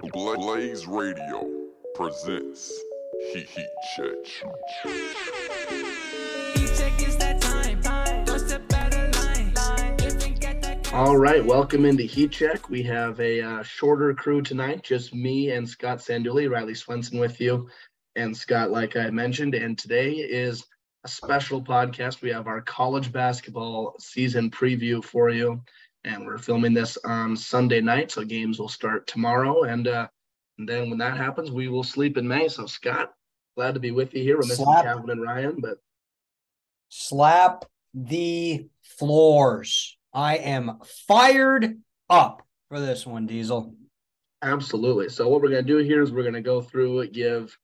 Blaze Radio presents Heat Check. All right, welcome into Heat Check. We have a uh, shorter crew tonight, just me and Scott Sandulli, Riley Swenson with you. And Scott, like I mentioned, and today is a special podcast. We have our college basketball season preview for you, and we're filming this on Sunday night, so games will start tomorrow. And, uh, and then when that happens, we will sleep in May. So, Scott, glad to be with you here. We're missing Slap. Calvin and Ryan, but slap the floors. I am fired up for this one, Diesel. Absolutely. So what we're going to do here is we're going to go through give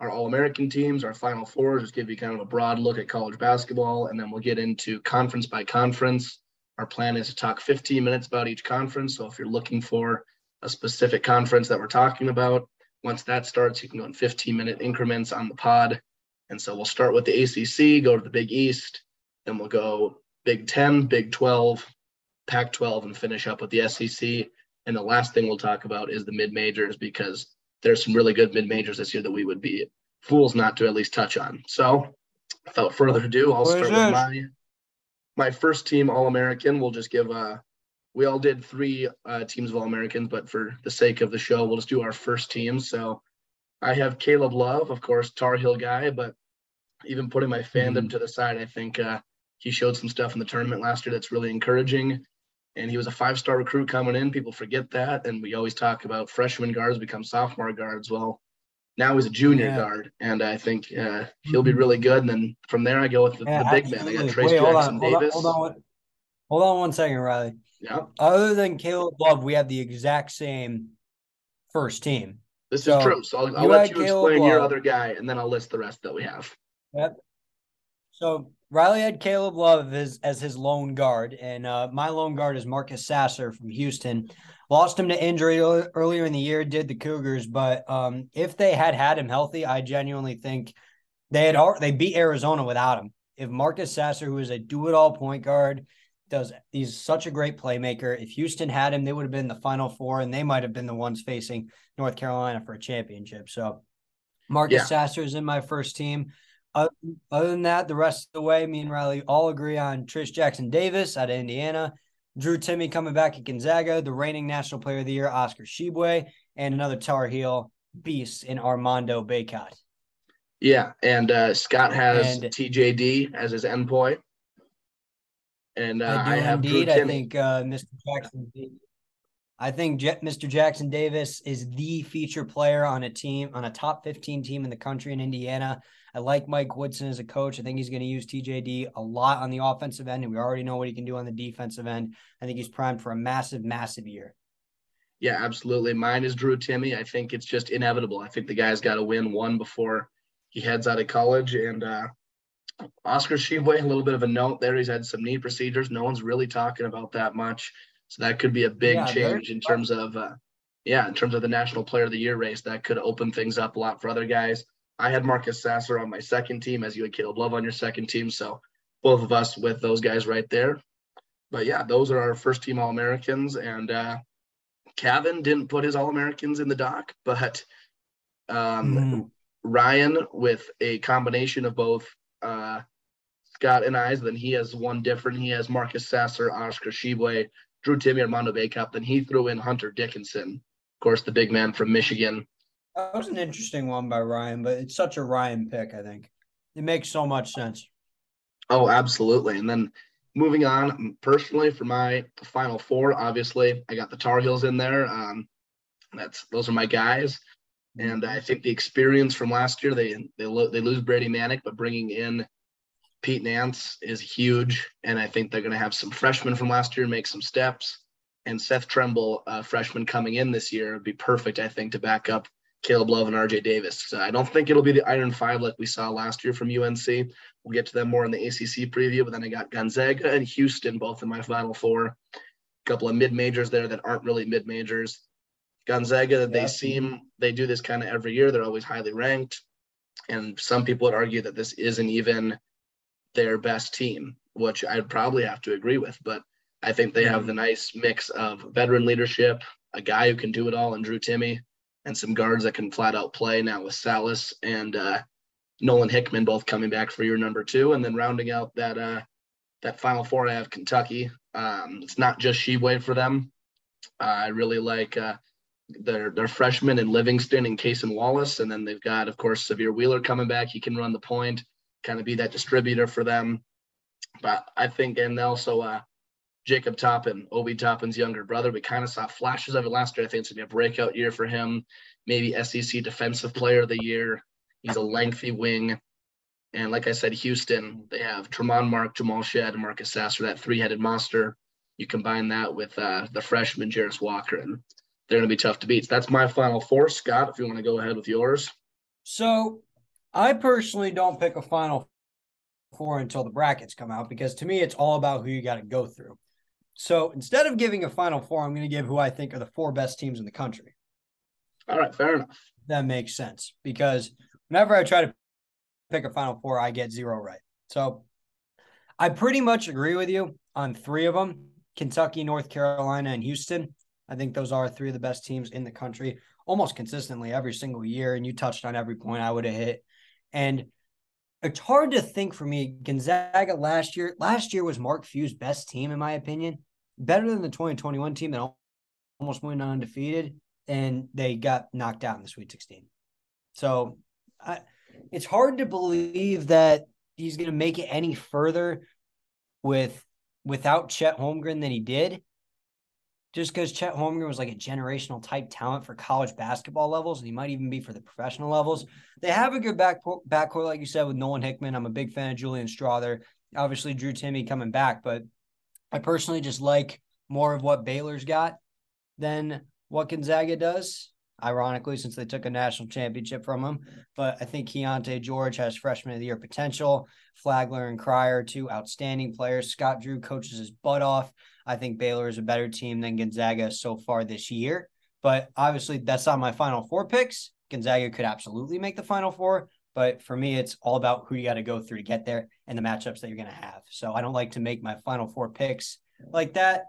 our All-American teams, our Final Four, just give you kind of a broad look at college basketball, and then we'll get into conference by conference. Our plan is to talk 15 minutes about each conference. So if you're looking for a specific conference that we're talking about, once that starts, you can go in 15-minute increments on the pod. And so we'll start with the ACC, go to the Big East, then we'll go Big 10, Big 12, Pac 12, and finish up with the SEC. And the last thing we'll talk about is the mid majors because there's some really good mid majors this year that we would be fools not to at least touch on. So, without further ado, I'll What start with my my first team All American. We'll just give uh we all did three uh, teams of All Americans, but for the sake of the show, we'll just do our first team. So, I have Caleb Love, of course, Tar Heel guy, but even putting my fandom Mhm. to the side, I think uh, he showed some stuff in the tournament last year that's really encouraging. And he was a five star recruit coming in. People forget that. And we always talk about freshman guards become sophomore guards. Well, now he's a junior Yeah. guard. And I think uh, he'll be really good. And then from there, I go with the, Yeah, the big man. I got. Trayce Wait, hold Jackson hold on, Davis. hold on, one- hold on one second, Riley. Yeah, Other than Caleb Love, we have the exact same first team. this So, is true. So I'll, I'll you let you Caleb explain your Love. other guy and then I'll list the rest that we have. Yep. So Riley had Caleb Love as, as his lone guard, and uh, my lone guard is Marcus Sasser from Houston. Lost him to injury earlier in the year, did the Cougars, but um, if they had had him healthy, I genuinely think they had they beat Arizona without him. If Marcus Sasser, who is a do-it-all point guard, does he's such a great playmaker. If Houston had him, they would have been the Final Four, and they might have been the ones facing North Carolina for a championship. So Marcus Yeah. Sasser is in my first team. Other, other than that, the rest of the way, me and Riley all agree on Trayce Jackson Davis out of Indiana, Drew Timme coming back at Gonzaga, the reigning National Player of the Year, Oscar Tshiebwe, and another Tar Heel beast in Armando Bacot. Yeah. And uh, Scott has And- TJD as his endpoint. And uh, I I, do have indeed. I think uh, Mr. Jackson. I think Je- Mr. Jackson Davis is the feature player on a team on a top 15 team in the country in Indiana. I like Mike Woodson as a coach. I think he's going to use TJD a lot on the offensive end, and we already know what he can do on the defensive end. I think he's primed for a massive, massive year. Yeah, absolutely. Mine is Drew Timme. I think it's just inevitable. I think the guy's got to win one before he heads out of college. And uh, Oscar Tshiebwe, a little bit of a note there. He's had some knee procedures. No one's really talking about that much. So that could be a big Yeah, change in terms of, uh, yeah, in terms of the National Player of the Year race. That could open things up a lot for other guys. I had Marcus Sasser on my second team, as you had Caleb Love on your second team. So both of us with those guys right there. But yeah, those are our first team All Americans. And uh, Kevin didn't put his All Americans in the doc, but um, Mhm. Ryan with a combination of both uh, Scott and I's, then he has one different. He has Marcus Sasser, Oscar Tshiebwe, Drew Timme, Armando Bacot. Then he threw in Hunter Dickinson, of course, the big man from Michigan. That was an interesting one by Ryan, but it's such a Ryan pick. I think it makes so much sense. Oh, absolutely. And then moving on, personally, for my final four, obviously, I got the Tar Heels in there. Um, that's those are my guys. And I think the experience from last year, they they lo- they lose Brady Manek, but bringing in Pete Nance is huge. And I think they're going to have some freshmen from last year make some steps. And Seth Trimble, uh, freshman coming in this year, would be perfect, I think, to back up Caleb Love and RJ Davis. So I don't think it'll be the Iron Five like we saw last year from UNC. We'll get to them more in the ACC preview. But then I got Gonzaga and Houston both in my final four. A couple of mid majors there that aren't really mid majors. Gonzaga, they Yeah. seem they do this kind of every year. They're always highly ranked, and some people would argue that this isn't even their best team, which I'd probably have to agree with. But I think they have mm. the nice mix of veteran leadership, a guy who can do it all and Drew Timme and some guards that can flat out play now with Sallis and uh, Nolan Hickman both coming back for your number two, and then rounding out that uh, that final four I have Kentucky. Um, it's not just Tshiebwe for them. Uh, I really like uh, their their freshmen in Livingston and Cason Wallace, and then they've got of course Sahvir Wheeler coming back. He can run the point, kind of be that distributor for them. But I think, and also uh, Jacob Toppin, Obi Toppin's younger brother. We kind of saw flashes of it last year. I think it's gonna be a breakout year for him. Maybe SEC Defensive Player of the Year. He's a lengthy wing. And like I said, Houston, they have Tramon Mark, Jamal Shead, and Marcus Sasser, that three-headed monster. You combine that with uh, the freshman Jarace Walker, and they're going to be tough to beat. So that's my final four. Scott, if you want to go ahead with yours. So I personally don't pick a final four until the brackets come out because to me, it's all about who you got to go through. So instead of giving a final four, I'm going to give who I think are the four best teams in the country. All right, fair enough. That makes sense because whenever I try to pick a final four, I get zero right. So I pretty much agree with you on three of them Kentucky, North Carolina, and Houston. I think those are three of the best teams in the country almost consistently every single year. And you touched on every point I would have hit. And it's hard to think for me. Gonzaga last year, last year was Mark Few's best team, in my opinion, better than the 2021 team that almost went undefeated. And they got knocked out in the Sweet 16. So I, it's hard to believe that he's going to make it any further with without Chet Holmgren than he did. Just because Chet Holmgren was like a generational type talent for college basketball levels, and he might even be for the professional levels. They have a good back backcourt, like you said, with Nolan Hickman. I'm a big fan of Julian Strawther. Obviously, Drew Timme coming back, but I personally just like more of what Baylor's got than what Gonzaga does ironically, since they took a national championship from him. But I think Keyonte George has freshman of the year potential. Flagler and Cryer, two outstanding players. Scott Drew coaches his butt off. I think Baylor is a better team than Gonzaga so far this year. But obviously, that's not my final four picks. Gonzaga could absolutely make the final four. But for me, it's all about who you got to go through to get there and the matchups that you're going to have. So I don't like to make my final four picks like that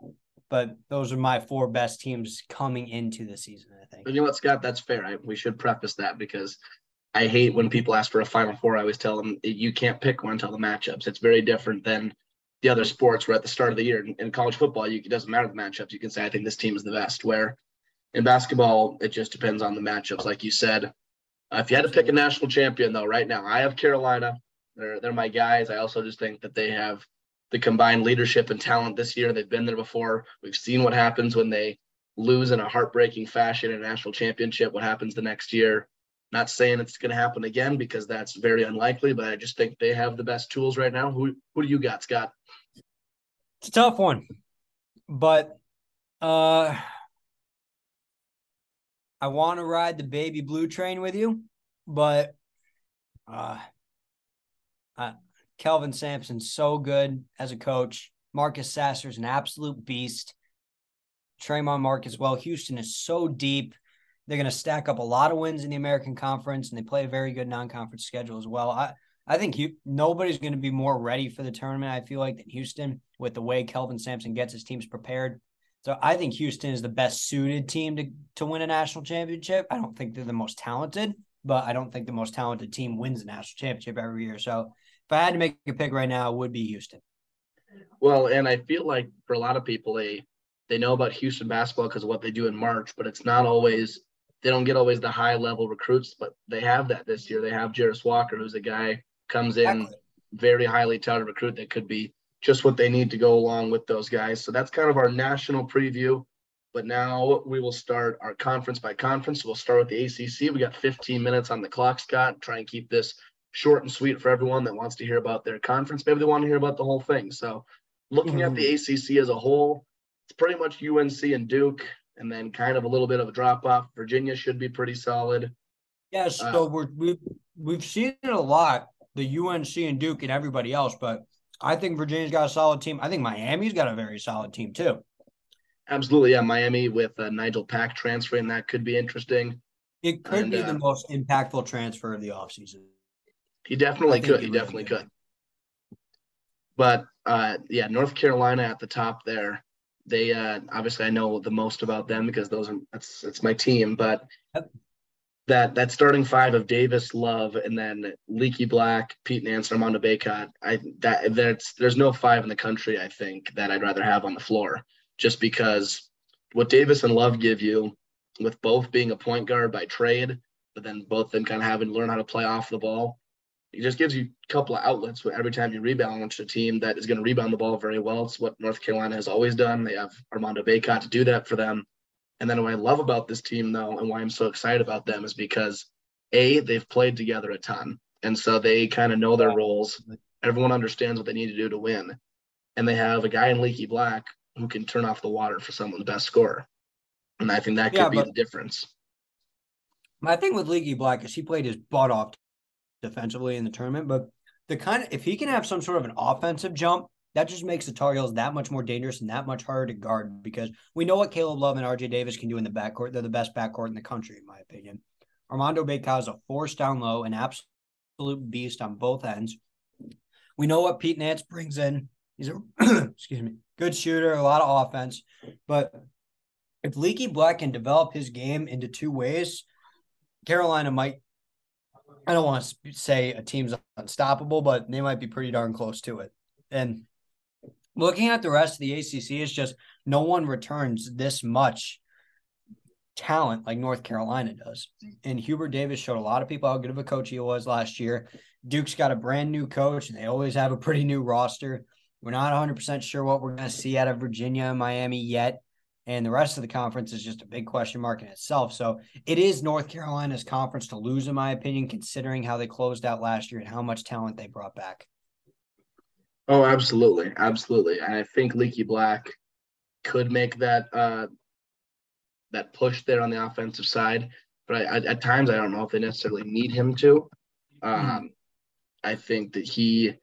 but those are my four best teams coming into the season. I think. You know what, Scott? That's fair. I, we should preface that because I hate when people ask for a Final Four. I always tell them you can't pick one until the matchups. It's very different than the other sports where at the start of the year in, college football, you, it doesn't matter the matchups. You can say I think this team is the best. Where in basketball, it just depends on the matchups. Like you said, uh, if you had to pick a national champion, though, right now I have Carolina. They're they're my guys. I also just think that they have the combined leadership and talent this year. They've been there before. We've seen what happens when they lose in a heartbreaking fashion in a national championship, what happens the next year. Not saying it's going to happen again because that's very unlikely, but I just think they have the best tools right now. Who who do you got, Scott? It's a tough one, but uh, I want to ride the baby blue train with you, but uh, I Kelvin Sampson's so good as a coach. Marcus Sasser's an absolute beast. Tramon Mark as well. Houston is so deep. They're going to stack up a lot of wins in the American Conference, and they play a very good non-conference schedule as well. I I think you, nobody's going to be more ready for the tournament. I feel like than Houston with the way Kelvin Sampson gets his teams prepared. So I think Houston is the best suited team to to win a national championship. I don't think they're the most talented, but I don't think the most talented team wins a national championship every year. So if I had to make a pick right now, it would be Houston. Well, and I feel like for a lot of people, they they know about Houston basketball because of what they do in March, but it's not always they don't get always the high level recruits, but they have that this year. They have Jarace Walker, who's a guy comes in exactly. very highly touted recruit that could be just what they need to go along with those guys. So that's kind of our national preview. But now we will start our conference by conference. We'll start with the ACC. We got 15 minutes on the clock, Scott. Try and keep this short and sweet for everyone that wants to hear about their conference. Maybe they want to hear about the whole thing. So, looking mm-hmm. at the mm-hmm. ACC as a whole, it's pretty much UNC and Duke, and then kind of a little bit of a drop off. Virginia should be pretty solid. Yeah, so uh, we're we've we've seen it a lot, the UNC and Duke and everybody else, but I think Virginia's got a solid team. I think Miami's got a very solid team too. Absolutely, yeah. Miami with uh, Nigel Pack transferring that could be interesting. It could and, be uh, the most impactful transfer of the offseason. He definitely could. He, he definitely could. But uh, yeah, North Carolina at the top there. they uh, obviously I know the most about them because those are that's that's my team, but Yep. That that starting five of Davis, Love, and then Leaky Black, Pete Nance, and Armando Bacot, I that that's there's no five in the country I think that I'd rather have on the floor just because what Davis and Love give you with both being a point guard by trade, but then both them kind of having to learn how to play off the ball. It just gives you a couple of outlets every time you rebalance a team that is going to rebound the ball very well. It's what North Carolina has always done. They have Armando Bacot to do that for them. And then what I love about this team, though, and why I'm so excited about them is because A, they've played together a ton. And so they kind of know their roles. Everyone understands what they need to do to win. And they have a guy in Leaky Black who can turn off the water for someone's best scorer. And I think that could Yeah, be the difference. My thing with Leaky Black is he played his butt off defensively in the tournament, but the kind of if he can have some sort of an offensive jump, that just makes the Tar Heels that much more dangerous and that much harder to guard because we know what Caleb Love and RJ Davis can do in the backcourt. They're the best backcourt in the country, in my opinion. Armando Bacot is a force down low, an absolute beast on both ends. We know what Pete Nance brings in. He's a excuse me, good shooter, a lot of offense. But if Leaky Black can develop his game into two ways, Carolina might. I don't want to say a team's unstoppable, but they might be pretty darn close to it. And looking at the rest of the ACC, it's just no one returns this much talent like North Carolina does. And Hubert Davis showed a lot of people how good of a coach he was last year. Duke's got a brand new coach, and they always have a pretty new roster. We're not 100% sure what we're going to see out of Virginia and Miami yet. And the rest of the conference is just a big question mark in itself. So it is North Carolina's conference to lose, in my opinion, considering how they closed out last year and how much talent they brought back. Oh, absolutely, absolutely. And I think Leaky Black could make that uh, that push there on the offensive side. But I, I, at times, I don't know if they necessarily need him to. Um, I think that he,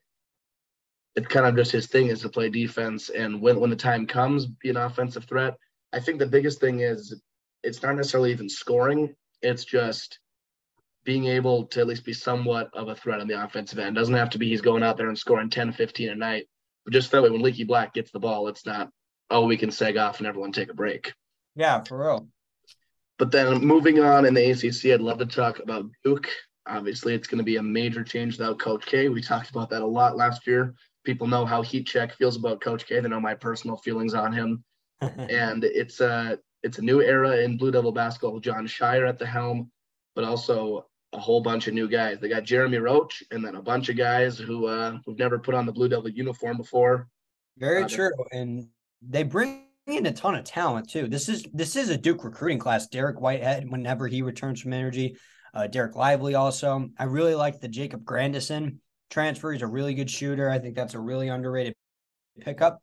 it's kind of just his thing is to play defense, and when when the time comes, be an offensive threat. I think the biggest thing is it's not necessarily even scoring; it's just being able to at least be somewhat of a threat on the offensive end. Doesn't have to be he's going out there and scoring 10, 15 a night. But just that way, when Leaky Black gets the ball, it's not, oh, we can seg off and everyone take a break. Yeah, for real. But then moving on in the ACC, I'd love to talk about Duke. Obviously, it's going to be a major change without Coach K. We talked about that a lot last year. People know how Heat Check feels about Coach K. They know my personal feelings on him. and it's a it's a new era in Blue Devil basketball. Jon Scheyer at the helm, but also a whole bunch of new guys. They got Jeremy Roach, and then a bunch of guys who uh, who've never put on the Blue Devil uniform before. Very Uh, true. And they bring in a ton of talent too. This is this is a Duke recruiting class. Dariq Whitehead, whenever he returns from energy, uh, Dereck Lively also. I really like the Jacob Grandison transfer. He's a really good shooter. I think that's a really underrated pickup.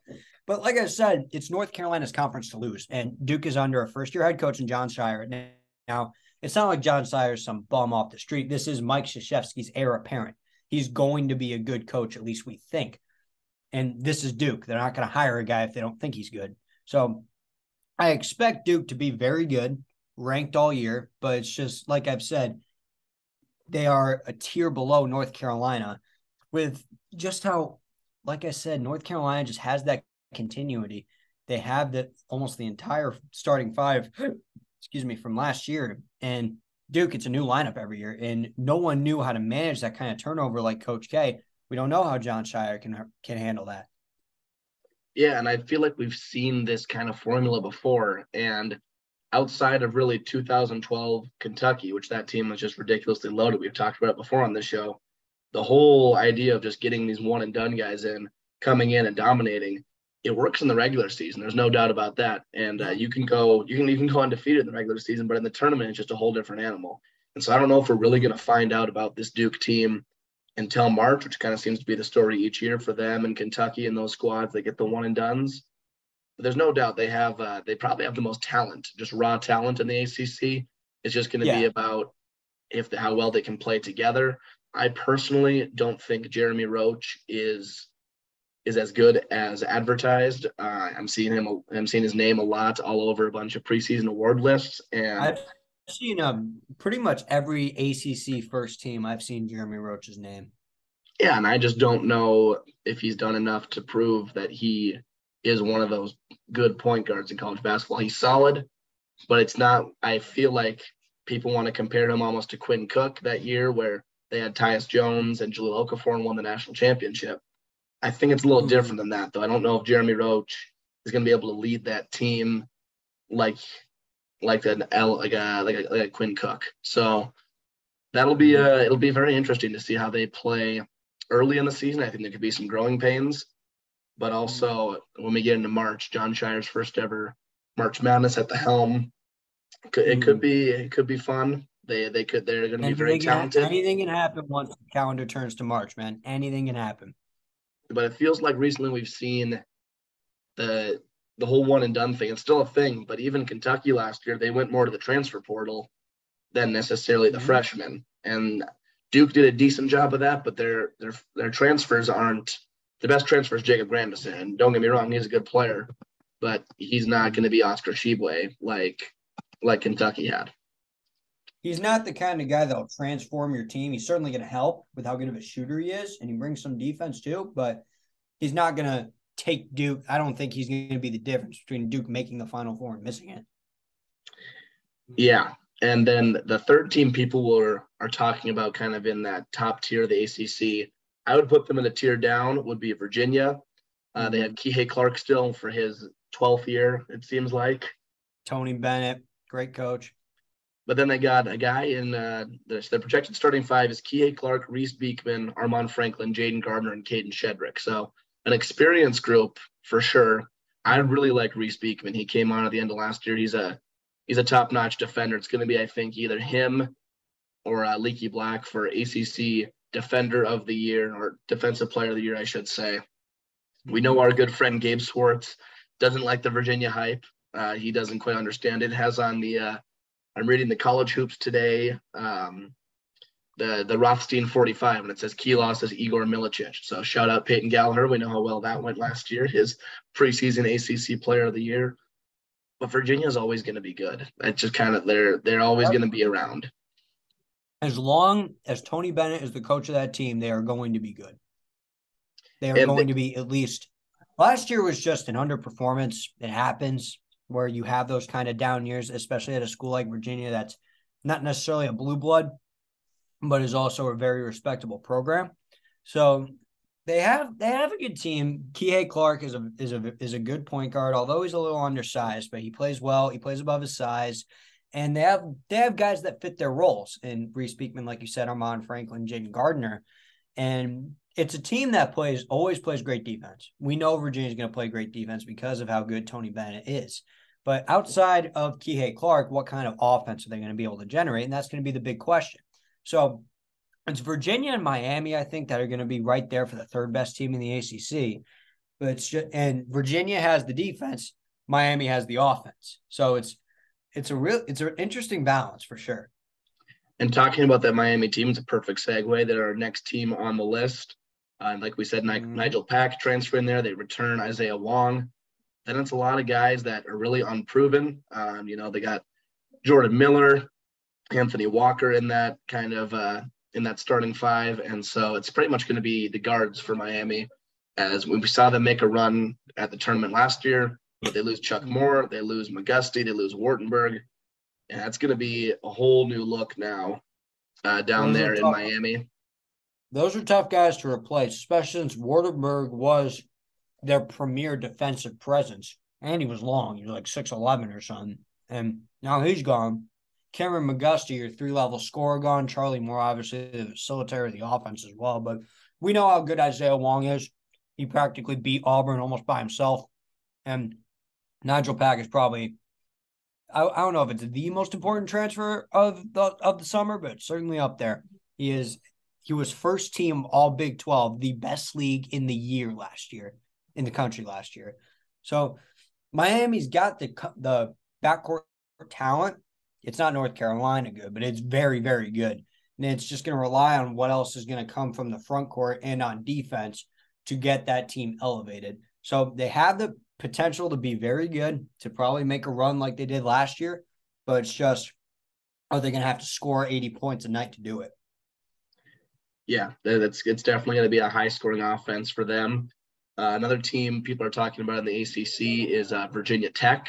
But like I said, it's North Carolina's conference to lose, and Duke is under a first year head coach in Jon Scheyer. Now, it's not like Jon Scheyer's some bum off the street. This is Mike Krzyzewski's heir apparent. He's going to be a good coach, at least we think. And this is Duke. They're not going to hire a guy if they don't think he's good. So I expect Duke to be very good, ranked all year, but it's just like I've said, they are a tier below North Carolina with just how, like I said, North Carolina just has that continuity. They have that almost the entire starting five, excuse me, from last year. And Duke, it's a new lineup every year, and no one knew how to manage that kind of turnover like Coach K. We don't know how Jon Scheyer can can handle that. Yeah, and I feel like we've seen this kind of formula before. And outside of really 2012 Kentucky, which that team was just ridiculously loaded, we've talked about it before on this show. The whole idea of just getting these one and done guys in, coming in and dominating, it works in the regular season. There's no doubt about that. And uh, you can go, you can even go undefeated in the regular season, but in the tournament, it's just a whole different animal. And so I don't know if we're really going to find out about this Duke team until March, which kind of seems to be the story each year for them and Kentucky and those squads They get the one and duns. But there's no doubt they have, uh, they probably have the most talent, just raw talent in the ACC. It's just going to Yeah. be about if the, how well they can play together. I personally don't think Jeremy Roach is is as good as advertised. Uh, I'm seeing him. I'm seeing his name a lot all over a bunch of preseason award lists, and I've seen um pretty much every ACC first team. I've seen Jeremy Roach's name. yeah, and I just don't know if he's done enough to prove that he is one of those good point guards in college basketball. He's solid, but it's not. I feel like people want to compare him almost to Quinn Cook that year, where they had Tyus Jones and Jahlil Okafor and won the national championship. I think it's a little mm-hmm. different than that, though. I don't know if Jeremy Roach is going to be able to lead that team like like an L like a like a, like a Quinn Cook. So that'll be uh it'll be very interesting to see how they play early in the season. I think there could be some growing pains, but also when we get into March, Jon Scheyer's first ever March Madness at the helm. It could, it could be it could be fun. They they could they're going to be very talented. anything can happen once the calendar turns to March, man. Anything can happen. But it feels like recently we've seen the the whole one and done thing. It's still a thing, but even Kentucky last year they went more to the transfer portal than necessarily the mm-hmm. freshmen. And Duke did a decent job of that, but their their their transfers aren't the best transfers. Jacob Grandison, and don't get me wrong, he's a good player, but he's not going to be Oscar Tshiebwe like like Kentucky had he's not the kind of guy that'll transform your team. He's certainly going to help with how good of a shooter he is, and he brings some defense too. But he's not going to take Duke. I don't think he's going to be the difference between Duke making the Final Four and missing it. Yeah, and then the third team people were are talking about kind of in that top tier of the ACC. I would put them in a tier down. Would be Virginia. Uh, they had Kihei Clark still for his 12th year. It seems like. Tony Bennett, great coach. But then they got a guy in uh, the, the projected starting five is Kihei Clark, Reece Beekman, Armaan Franklin, Jayden Gardner, and Kadin Shedrick. So an experienced group for sure. I really like Reece Beekman. He came on at the end of last year. He's a he's a top notch defender. It's going to be, I think, either him or uh, Leaky Black for ACC Defender of the Year or Defensive Player of the Year, I should say. We know our good friend Gabe Swartz doesn't like the Virginia hype. Uh, he doesn't quite understand it. Has on the uh, I'm reading the college hoops today, um, the the Rothstein 45, and it says key loss is Igor Milicic. So shout out Peyton Gallagher. We know how well that went last year, his preseason ACC Player of the Year. But Virginia is always going to be good. It's just kind of they're they're always going to be around. As long as Tony Bennett is the coach of that team, they are going to be good. They are and going they, to be at least. Last year was just an underperformance. It happens where you have those kind of down years, especially at a school like Virginia that's not necessarily a blue blood, but is also a very respectable program. So they have they have a good team. Kihei Clark is a is a is a good point guard, although he's a little undersized, but he plays well. He plays above his size. And they have they have guys that fit their roles. And Reece Beekman, like you said, Armaan Franklin, Jayden Gardner. And it's a team that plays always plays great defense. We know Virginia's going to play great defense because of how good Tony Bennett is. But outside of Kihei Clark, what kind of offense are they going to be able to generate? And that's going to be the big question. So it's Virginia and Miami, I think, that are going to be right there for the third best team in the ACC. But it's just, and Virginia has the defense, Miami has the offense. So it's it's a real it's an interesting balance for sure. And talking about that Miami team is a perfect segue. They're our next team on the list. Uh, like we said, mm-hmm. Nigel Pack transferring there. They return Isaiah Wong. Then it's a lot of guys that are really unproven. Um, you know, they got Jordan Miller, Anthony Walker in that kind of uh, in that starting five, and so it's pretty much going to be the guards for Miami. As we saw them make a run at the tournament last year, but they lose Chuck Moore, they lose McGusty, they lose Waardenburg, and that's going to be a whole new look now uh, down those there in Miami. Those are tough guys to replace, especially since Waardenburg was their premier defensive presence. And he was long. He was like 6'11 or something. And now he's gone. Cameron McGusty, your three level scorer, gone. Charlie Moore, obviously, the facilitator of the offense as well. But we know how good Isaiah Wong is. He practically beat Auburn almost by himself. And Nigel Pack is probably I, I don't know if it's the most important transfer of the of the summer, but certainly up there. He is he was first team all Big 12, the best league in the year last year, in the country last year. So Miami's got the the backcourt talent. It's not North Carolina good, but it's very, very good. And it's just going to rely on what else is going to come from the front court and on defense to get that team elevated. So they have the potential to be very good, to probably make a run like they did last year, but it's just are they going to have to score 80 points a night to do it? Yeah, that's it's definitely going to be a high scoring offense for them. Uh, another team people are talking about in the ACC is uh, Virginia Tech.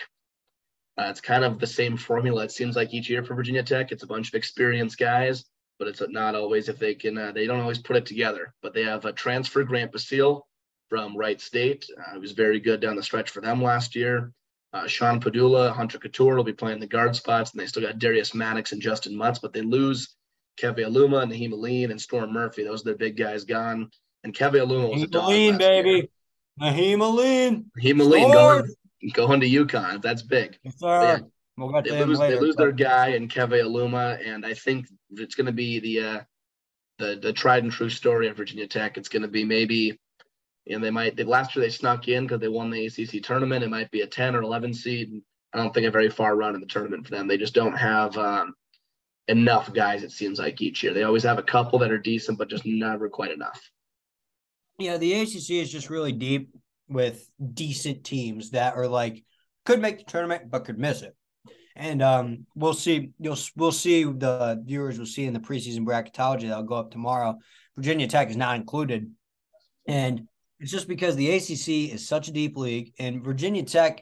Uh, it's kind of the same formula. It seems like each year for Virginia Tech, it's a bunch of experienced guys, but it's not always if they can. Uh, they don't always put it together. But they have a transfer Grant Basile from Wright State. Uh, was very good down the stretch for them last year. Uh, Sean Pedulla, Hunter Cattoor will be playing the guard spots, and they still got Darius Maddox and Justyn Mutts, but they lose Keve Aluma, Nahiem Alleyne, and Storm Murphy. Those are their big guys gone. And Keve Aluma was a dog baby. Year. Nahiem Alleyne. Nahiem Alleyne going, going to UConn. That's big. Yes, sir. We'll get they lose, later, they lose their guy in Keve Aluma, and I think it's going to be the uh, the the tried and true story of Virginia Tech. It's going to be maybe, you know, they might. They, last year they snuck in because they won the ACC tournament. It might be a ten or eleven seed. I don't think a very far run in the tournament for them. They just don't have um, enough guys. It seems like each year they always have a couple that are decent, but just never quite enough. Yeah, the ACC is just really deep with decent teams that are like could make the tournament but could miss it. And um, we'll see. You'll we'll see the viewers will see in the preseason bracketology that'll go up tomorrow. Virginia Tech is not included, and it's just because the ACC is such a deep league, and Virginia Tech,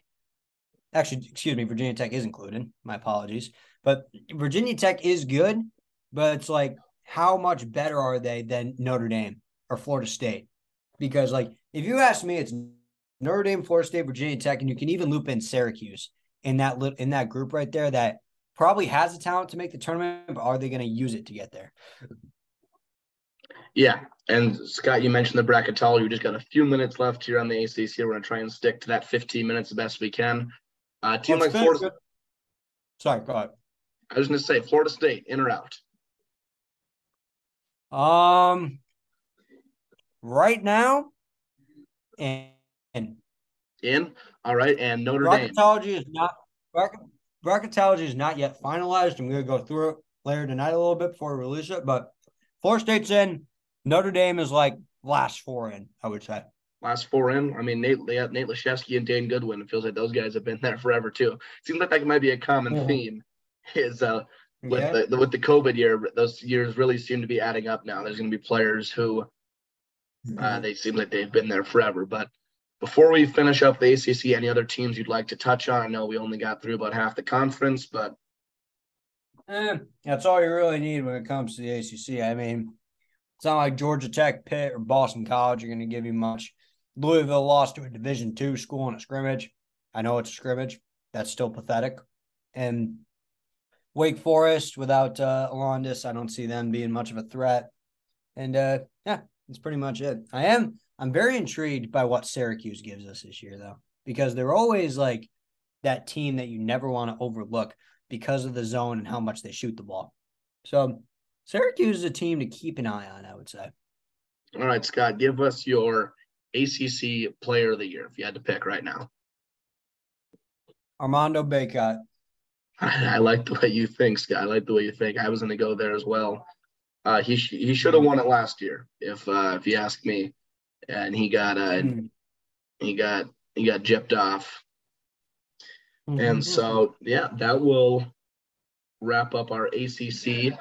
actually, excuse me, Virginia Tech is included. My apologies, but Virginia Tech is good, but it's like how much better are they than Notre Dame or Florida State? Because like if you ask me, it's Notre Dame, Florida State, Virginia Tech, and you can even loop in Syracuse in that in that group right there that probably has the talent to make the tournament, but are they going to use it to get there? Yeah, and Scott, you mentioned the bracketology. We just got a few minutes left here on the ACC. We're going to try and stick to that 15 minutes the best we can. Uh, team like Florida. Sorry, go ahead. I was going to say Florida State, in or out? Um, right now, and in. All right, and Notre bracketology Dame. is not bracketology is not yet finalized. I'm going to go through it later tonight a little bit before we release it. But four State's in. Notre Dame is like last four in. I would say last four in. I mean, Nate, they have Nate Laszewski and Dane Goodwin. It feels like those guys have been there forever too. Seems like that might be a common theme. Is uh with yeah. the with the COVID year, those years really seem to be adding up now. There's going to be players who uh, mm-hmm. they seem like they've been there forever. But before we finish up the ACC, any other teams you'd like to touch on? I know we only got through about half the conference, but eh, that's all you really need when it comes to the ACC. I mean, it's not like Georgia Tech, Pitt, or Boston College are going to give you much. Louisville lost to a Division two school in a scrimmage. I know it's a scrimmage. That's still pathetic. And Wake Forest without uh, Alondes, I don't see them being much of a threat. And uh, yeah, that's pretty much it. I am I'm very intrigued by what Syracuse gives us this year, though, because they're always like that team that you never want to overlook because of the zone and how much they shoot the ball. So Syracuse is a team to keep an eye on, I would say. All right, Scott, give us your ACC player of the year if you had to pick right now. Armando Bacot. I like the way you think, Scott. I like the way you think. I was going to go there as well. Uh, he sh- he should have won it last year, if uh, if you ask me and he got uh, mm. he got he got gypped off. Mm-hmm. And so yeah, that will wrap up our ACC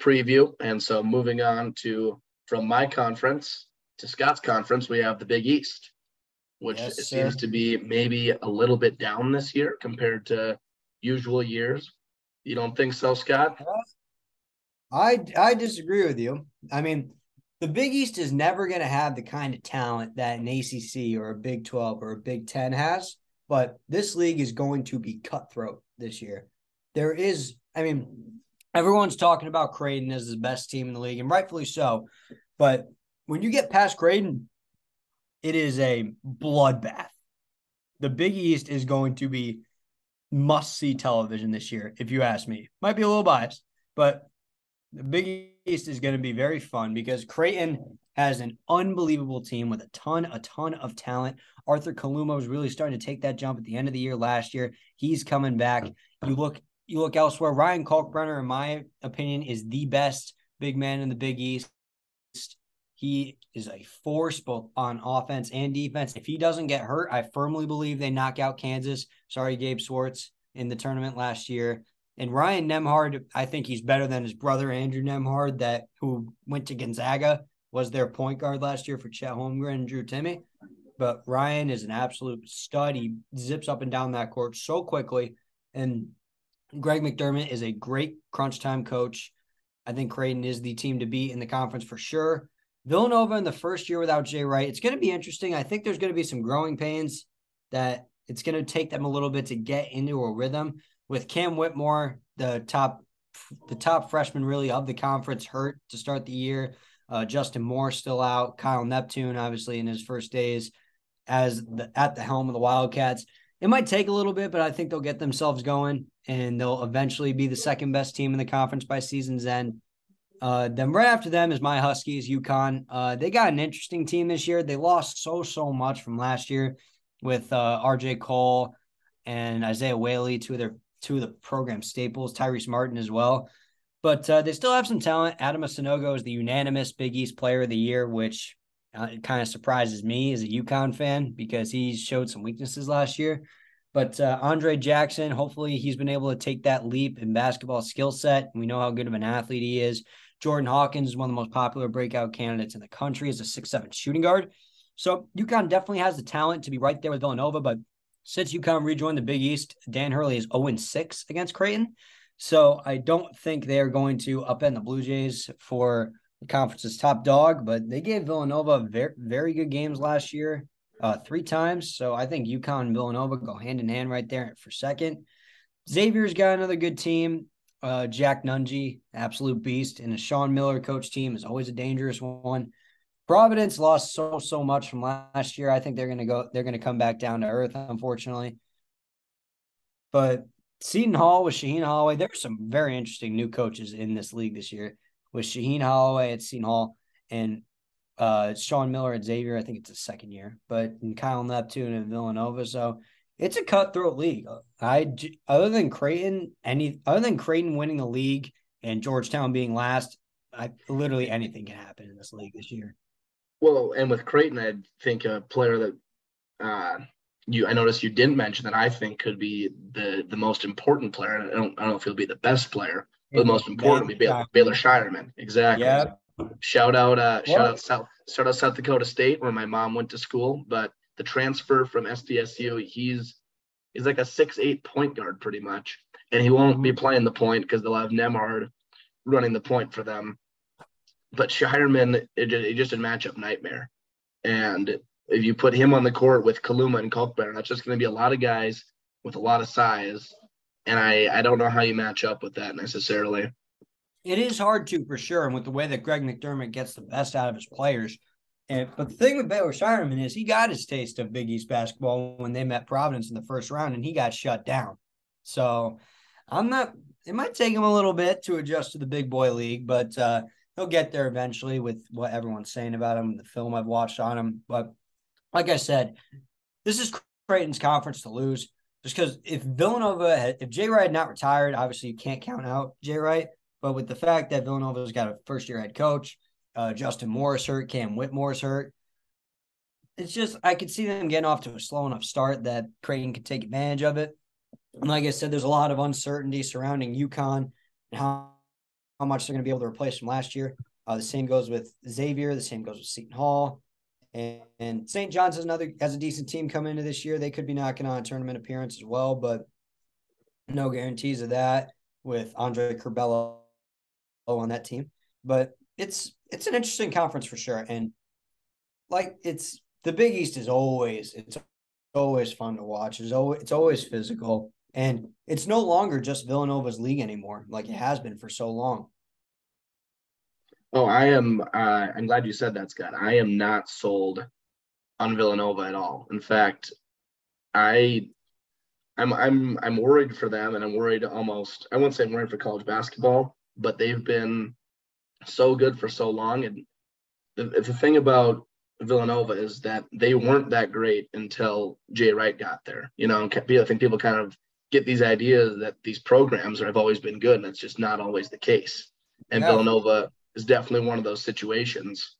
preview. And so moving on to from my conference to Scott's conference, we have the Big East, which yes, seems to be maybe a little bit down this year compared to usual years. You don't think so, Scott? I I disagree with you. I mean, the Big East is never going to have the kind of talent that an ACC or a Big 12 or a Big 10 has, but this league is going to be cutthroat this year. There is, I mean, everyone's talking about Creighton as the best team in the league, and rightfully so. But when you get past Creighton, it is a bloodbath. The Big East is going to be must see television this year, if you ask me. Might be a little biased, but the Big East is going to be very fun because Creighton has an unbelievable team with a ton, a ton of talent. Arthur Kaluma was really starting to take that jump at the end of the year last year. He's coming back. You look, you look elsewhere. Ryan Kalkbrenner, in my opinion, is the best big man in the Big East. He is a force both on offense and defense. If he doesn't get hurt, I firmly believe they knock out Kansas. Sorry, Gabe Swartz in the tournament last year. And Ryan Nembhard, I think he's better than his brother Andrew Nembhard, that who went to Gonzaga, was their point guard last year for Chet Holmgren and Drew Timme. but Ryan is an absolute stud. He zips up and down that court so quickly. And Greg McDermott is a great crunch time coach. I think Creighton is the team to beat in the conference for sure. Villanova in the first year without Jay Wright, it's going to be interesting. I think there's going to be some growing pains that it's going to take them a little bit to get into a rhythm. With Cam Whitmore, the top, the top freshman really of the conference, hurt to start the year. Uh, Justin Moore still out. Kyle Neptune, obviously, in his first days as the, at the helm of the Wildcats. It might take a little bit, but I think they'll get themselves going and they'll eventually be the second best team in the conference by season's end. Uh, then right after them is my Huskies, UConn. Uh, they got an interesting team this year. They lost so so much from last year with uh, R.J. Cole and Isaiah Whaley, two of their two of the program staples. Tyrese Martin as well, but uh, they still have some talent. Adama Sanogo is the unanimous Big East Player of the Year, which uh, kind of surprises me as a UConn fan because he showed some weaknesses last year. But uh, Andre Jackson, hopefully, he's been able to take that leap in basketball skill set. We know how good of an athlete he is. Jordan Hawkins is one of the most popular breakout candidates in the country as a six-seven shooting guard. So UConn definitely has the talent to be right there with Villanova. But since UConn rejoined the Big East, Dan Hurley is 0 6 against Creighton. So I don't think they're going to upend the Blue Jays for the conference's top dog, but they gave Villanova very, very good games last year, uh, three times. So I think UConn and Villanova go hand in hand right there for second. Xavier's got another good team. Uh, Jack Nunge, absolute beast, and a Sean Miller coach team is always a dangerous one. Providence lost so so much from last year. I think they're gonna go. They're gonna come back down to earth, unfortunately. But Seton Hall with Shaheen Holloway, there's some very interesting new coaches in this league this year. With Shaheen Holloway at Seton Hall and uh, Sean Miller at Xavier, I think it's the second year, but and Kyle Neptune at Villanova. So it's a cutthroat league. I other than Creighton, any other than Creighton winning the league and Georgetown being last, I literally anything can happen in this league this year. Well, and with Creighton, I think a player that uh, you I noticed you didn't mention that I think could be the the most important player. I don't I don't know if he'll be the best player, but the most important would be Baylor, Baylor Scheierman. Exactly. Yeah. Shout out uh shout out South shout out South Dakota State where my mom went to school, but the transfer from SDSU. He's he's like a six eight point guard pretty much, and he won't be mm-hmm. playing the point because they'll have Nembhard running the point for them. But Scheierman, it it just a matchup nightmare, and if you put him on the court with Kaluma and Kalkbrenner, that's just going to be a lot of guys with a lot of size, and I I don't know how you match up with that necessarily. It is hard to for sure, and with the way that Greg McDermott gets the best out of his players and, but the thing with Baylor Scheierman is he got his taste of Big East basketball when they met Providence in the first round, and he got shut down. So I'm not. It might take him a little bit to adjust to the big boy league, but uh, he'll get there eventually with what everyone's saying about him, the film I've watched on him. But like I said, this is Creighton's conference to lose. Just because if Villanova, had, if Jay Wright had not retired, obviously you can't count out Jay Wright. But with the fact that Villanova's got a first year head coach, uh, Justin Morris hurt, Cam Whitmore's hurt. It's just I could see them getting off to a slow enough start that Creighton could take advantage of it. And like I said, there's a lot of uncertainty surrounding UConn and how, how much they're going to be able to replace from last year. Uh, the same goes with Xavier. The same goes with Seton Hall. And, and St. John's has another has a decent team coming into this year. They could be knocking on a tournament appearance as well, but no guarantees of that with Andre Curbelo on that team. But it's it's an interesting conference for sure. And like it's the Big East is always it's always fun to watch. It's always it's always physical. And it's no longer just Villanova's league anymore, like it has been for so long. Oh, I am. Uh, I'm glad you said that, Scott. I am not sold on Villanova at all. In fact, I, I'm I'm I'm worried for them, and I'm worried almost. I won't say I'm worried for college basketball, but they've been so good for so long. And the, the thing about Villanova is that they weren't that great until Jay Wright got there. You know, I think people kind of get these ideas that these programs have always been good, and it's just not always the case. And Villanova is definitely one of those situations.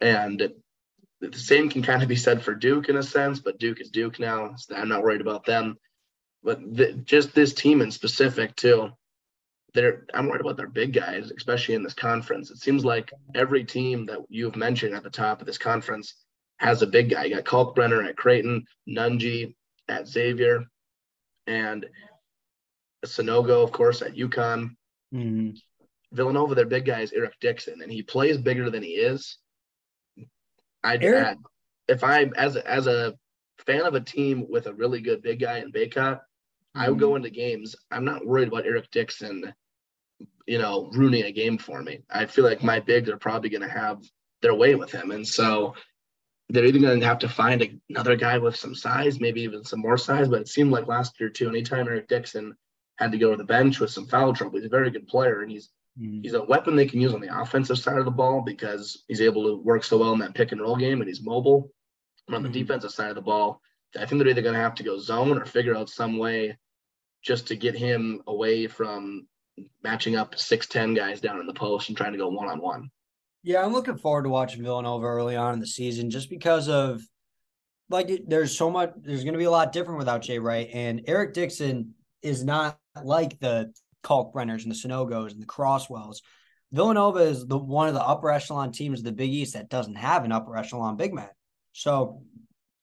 And the same can kind of be said for Duke in a sense, but Duke is Duke now. So I'm not worried about them. But the, just this team in specific, too, they're I'm worried about their big guys, especially in this conference. It seems like every team that you've mentioned at the top of this conference has a big guy. You got Kalkbrenner at Creighton, Nunge at Xavier, and Sanogo, of course, at UConn. Mm-hmm. Villanova, their big guy is Eric Dixon, and he plays bigger than he is. I Eric- if I as a, as a fan of a team with a really good big guy in Bacot, I would Mm-hmm. go into games. I'm not worried about Eric Dixon, you know, ruining a game for me. I feel like my bigs are probably going to have their way with him, and so they're either going to have to find another guy with some size, maybe even some more size. But it seemed like last year too. Anytime Eric Dixon had to go to the bench with some foul trouble, he's a very good player, and he's Mhm. he's a weapon they can use on the offensive side of the ball because he's able to work so well in that pick and roll game and he's mobile. And on the Mhm. defensive side of the ball, I think they're either going to have to go zone or figure out some way just to get him away from matching up 6'10 guys down in the post and trying to go one on one. Yeah, I'm looking forward to watching Villanova early on in the season just because of like there's so much there's going to be a lot different without Jay Wright and Eric Dixon is not like the Kalkbrenners and the Sanogos and the Croswells. Villanova is the one of the upper echelon teams of the Big East that doesn't have an upper echelon big man. So,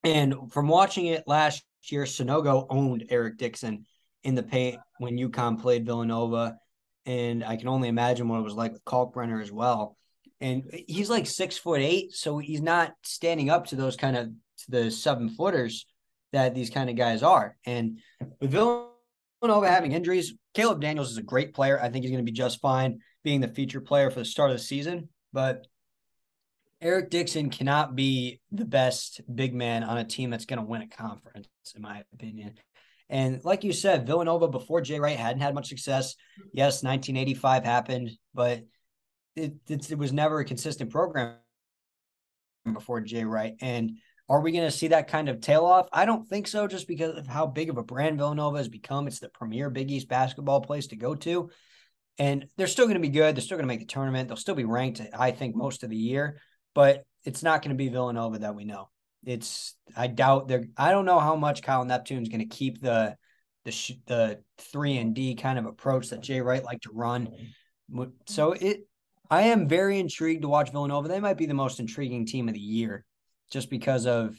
and from watching it last year, Sanogo owned Eric Dixon in the paint when UConn played Villanova, and I can only imagine what it was like with Kalkbrenner as well and he's like six foot eight, so he's not standing up to those kind of to the seven footers that these kind of guys are. And with Villanova having injuries, Caleb Daniels is a great player. I think he's going to be just fine being the feature player for the start of the season. But Eric Dixon cannot be the best big man on a team that's going to win a conference, in my opinion. And like you said, Villanova before Jay Wright hadn't had much success. Yes, 1985 happened, but it, it, it was never a consistent program before Jay Wright. And are we going to see that kind of tail off? I don't think so, just because of how big of a brand Villanova has become. It's the premier Big East basketball place to go to. And they're still going to be good. They're still going to make the tournament. They'll still be ranked, I think, most of the year, but it's not going to be Villanova that we know. It's, I doubt they're, I don't know how much Kyle Neptune's going to keep the, the, sh- the three and D kind of approach that Jay Wright liked to run. So it, I am very intrigued to watch Villanova. They might be the most intriguing team of the year, just because of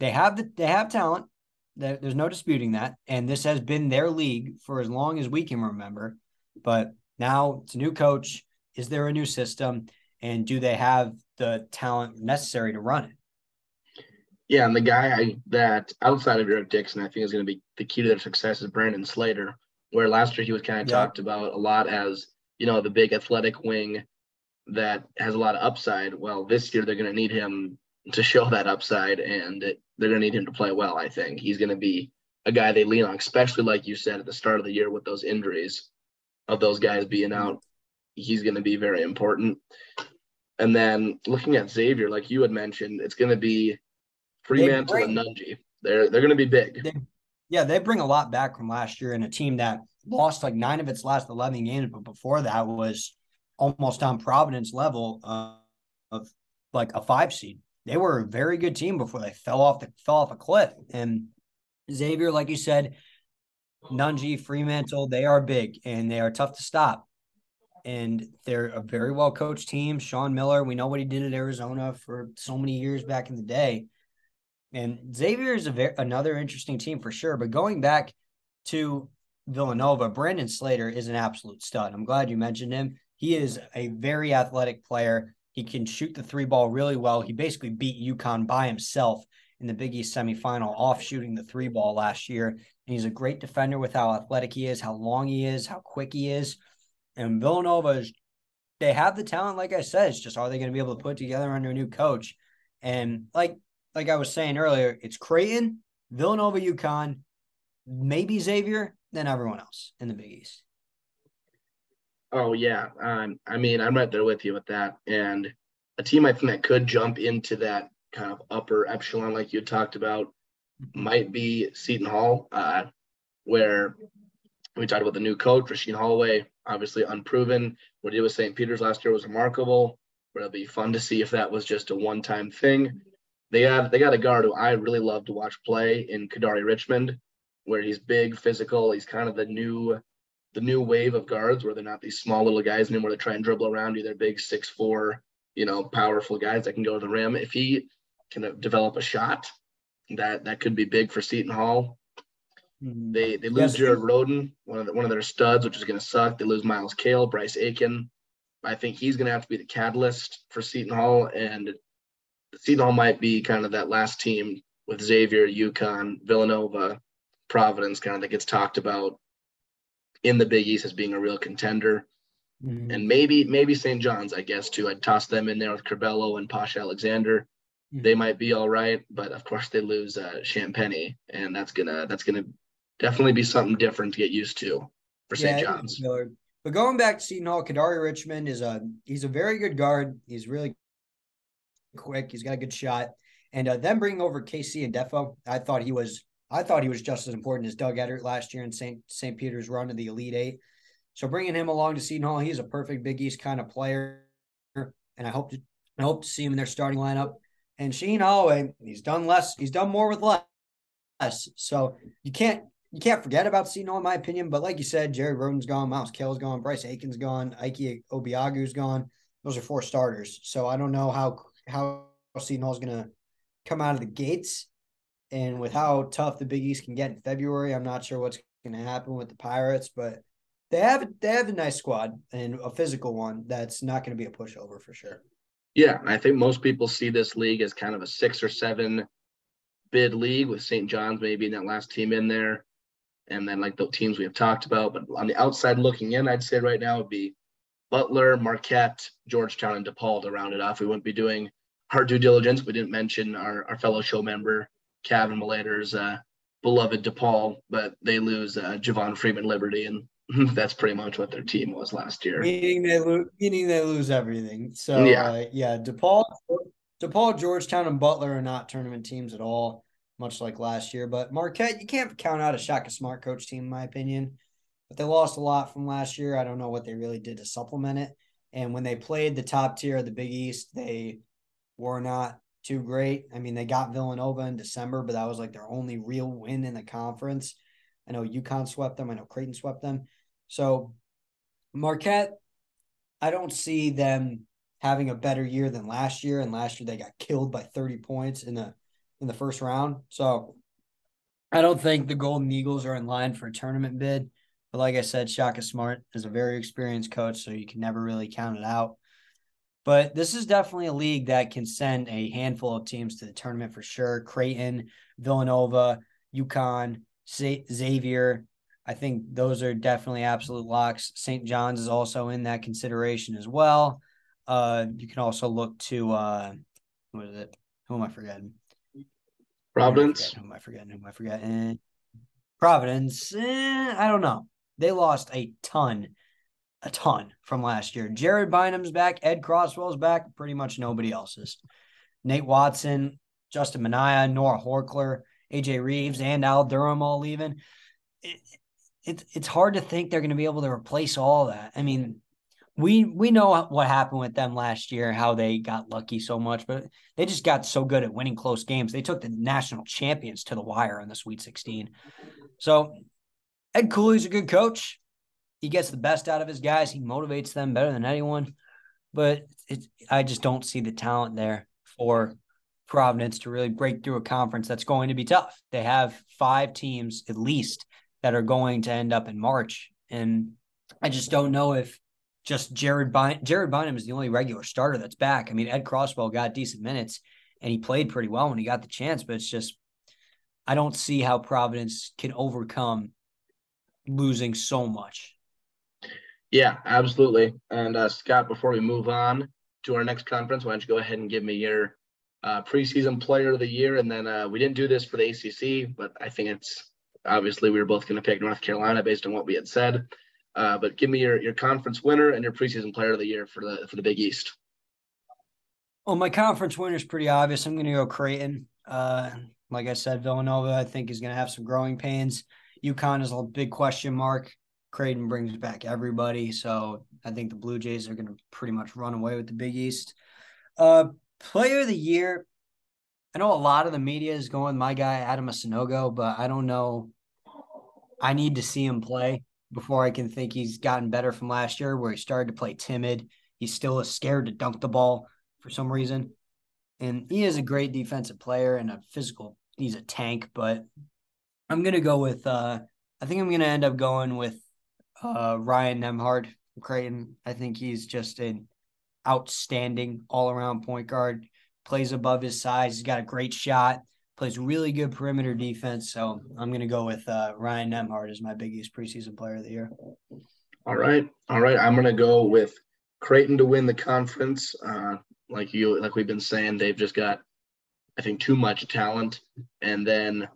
they have the they have talent. There's no disputing that, and this has been their league for as long as we can remember. But now it's a new coach. Is there a new system, and do they have the talent necessary to run it? Yeah, and the guy I, that outside of Eric Dixon, I think is going to be the key to their success is Brandon Slater, where last year he was kind of Yeah. talked about a lot as you know the big athletic wing that has a lot of upside. Well, this year they're going to need him to show that upside, and it, they're going to need him to play well. I think he's going to be a guy they lean on, especially like you said at the start of the year with those injuries of those guys being out. He's going to be very important. And then looking at Xavier, like you had mentioned, it's going to be Fremantle and Nunge. They're they're going to be big. They, yeah, they bring a lot back from last year in a team that lost like nine of its last eleven games, but before that was almost on Providence level uh, of like a five seed. They were a very good team before they fell off the fell off a cliff. And Xavier, like you said, Nunge, Fremantle, they are big and they are tough to stop. And they're a very well coached team. Sean Miller, we know what he did at Arizona for so many years back in the day. And Xavier is a very, another interesting team for sure. But going back to Villanova, Brandon Slater is an absolute stud. I'm glad you mentioned him. He is a very athletic player. He can shoot the three ball really well. He basically beat UConn by himself in the Big East semifinal off shooting the three ball last year. And he's a great defender with how athletic he is, how long he is, how quick he is. And Villanova is, they have the talent, like I said. It's just are they going to be able to put together under a new coach? And like like I was saying earlier, it's Creighton, Villanova, UConn, maybe Xavier, then everyone else in the Big East. Oh yeah, um, I mean I'm right there with you with that, and a team I think that could jump into that kind of upper echelon like you talked about might be Seton Hall, uh, where we talked about the new coach Rasheen Holloway, obviously unproven. What he did with St. Peter's last year was remarkable. But it'll be fun to see if that was just a one-time thing. They have they got a guard who I really love to watch play in Kadary Richmond, where he's big, physical. He's kind of the new the new wave of guards where they're not these small little guys anymore that try and dribble around you. They're big six four, you know, powerful guys that can go to the rim. If he can develop a shot, that that could be big for Seton Hall. Mm-hmm. They they lose yes. Jared Rhoden, one of the, one of their studs, which is going to suck. They lose Myles Cale, Bryce Aiken. I think he's going to have to be the catalyst for Seton Hall, and Seton Hall might be kind of that last team with Xavier, UConn, Villanova, Providence, kind of that gets talked about in the Big East as being a real contender. Mm-hmm. And maybe maybe St. John's, I guess too. I'd toss them in there with Curbelo and Posh Alexander. Mm-hmm. They might be all right, but of course they lose uh, Champagnie, and that's gonna that's gonna definitely be something different to get used to for St. Yeah, John's. But going back to Seton Hall, Kadary Richmond is a he's a very good guard. He's really quick. He's got a good shot. And uh, then bringing over KC Ndefo, I thought he was I thought he was just as important as Doug Edert last year in St. St. Peter's run to the Elite Eight. So bringing him along to Seton Hall, he's a perfect Big East kind of player, and I hope to I hope to see him in their starting lineup. And Shaheen Holloway, he's done less. He's done more with less. So you can't you can't forget about Seton Hall, in my opinion. But like you said, Jerry Rhoden's gone, Myles Cale's gone, Bryce Aiken's gone, Ike Obiagu's gone. Those are four starters. So I don't know how how Seton Hall's gonna come out of the gates. And with how tough the Big East can get in February, I'm not sure what's gonna happen with the Pirates, but they have they have a nice squad and a physical one that's not gonna be a pushover for sure. Yeah, I think most people see this league as kind of a six or seven bid league with St. John's maybe in that last team in there and then like the teams we have talked about. But on the outside looking in, I'd say right now would be Butler, Marquette, Georgetown, and DePaul to round it off. We wouldn't be doing our due diligence. We didn't mention our, our fellow show member, Kevin Malater's uh, beloved DePaul, but they lose uh, Javon Freeman Liberty, and that's pretty much what their team was last year. Meaning they lose, meaning they lose everything. So yeah, uh, yeah, DePaul, DePaul, Georgetown, and Butler are not tournament teams at all much like last year. But Marquette, you can't count out a Shaka Smart coach team, in my opinion. But they lost a lot from last year. I don't know what they really did to supplement it. And when they played the top tier of the Big East, they were not too great. I mean, they got Villanova in December, but that was like their only real win in the conference. I know UConn swept them. I know Creighton swept them. So Marquette, I don't see them having a better year than last year. And last year they got killed by 30 points in the in the first round. So I don't think the Golden Eagles are in line for a tournament bid. But like I said, Shaka Smart is a very experienced coach, so you can never really count it out. But this is definitely a league that can send a handful of teams to the tournament for sure. Creighton, Villanova, UConn, Xavier. I think those are definitely absolute locks. St. John's is also in that consideration as well. Uh, you can also look to uh, what is it? Who am I forgetting? Providence. Who am I forgetting? Who am I forgetting? Providence. Eh, I don't know. They lost a ton, a ton from last year. Jared Bynum's back. Ed Croswell's back. Pretty much nobody else's. Nate Watson, Justin Minaya, Noah Horchler, AJ Reeves, and Al Durham all leaving. It, it, it's hard to think they're going to be able to replace all that. I mean, we we know what happened with them last year, how they got lucky so much, but they just got so good at winning close games. They took the national champions to the wire in the Sweet 16. So Ed Cooley's a good coach. He gets the best out of his guys. He motivates them better than anyone. But I just don't see the talent there for Providence to really break through a conference that's going to be tough. They have five teams at least that are going to end up in March. And I just don't know if just Jared Bynum. Jared Bynum is the only regular starter that's back. I mean, Ed Croswell got decent minutes and he played pretty well when he got the chance, but it's just I don't see how Providence can overcome losing so much. Yeah, absolutely. And uh, Scott, before we move on to our next conference, why don't you go ahead and give me your uh, preseason player of the year? And then uh, we didn't do this for the ACC, but I think it's obviously we were both going to pick North Carolina based on what we had said. Uh, but give me your your conference winner and your preseason player of the year for the for the Big East. Well, my conference winner is pretty obvious. I'm going to go Creighton. Uh, like I said, Villanova, I think is going to have some growing pains. UConn is a big question mark. Creighton brings back everybody, so I think the Blue Jays are going to pretty much run away with the Big East. Uh, player of the year, I know a lot of the media is going my guy Adam Sanogo, but I don't know. I need to see him play before I can think he's gotten better from last year, where he started to play timid. He still is scared to dunk the ball for some reason. and he is a great defensive player and a physical. He's a tank, but I'm gonna go with. uh I think I'm gonna end up going with uh Ryan Nembhard from Creighton. I think he's just an outstanding all around point guard. Plays above his size. He's got a great shot. Plays really good perimeter defense. So I'm gonna go with uh Ryan Nembhard as my biggest preseason player of the year. All right, all right. I'm gonna go with Creighton to win the conference. Uh, like you, like we've been saying, they've just got, I think, too much talent. And then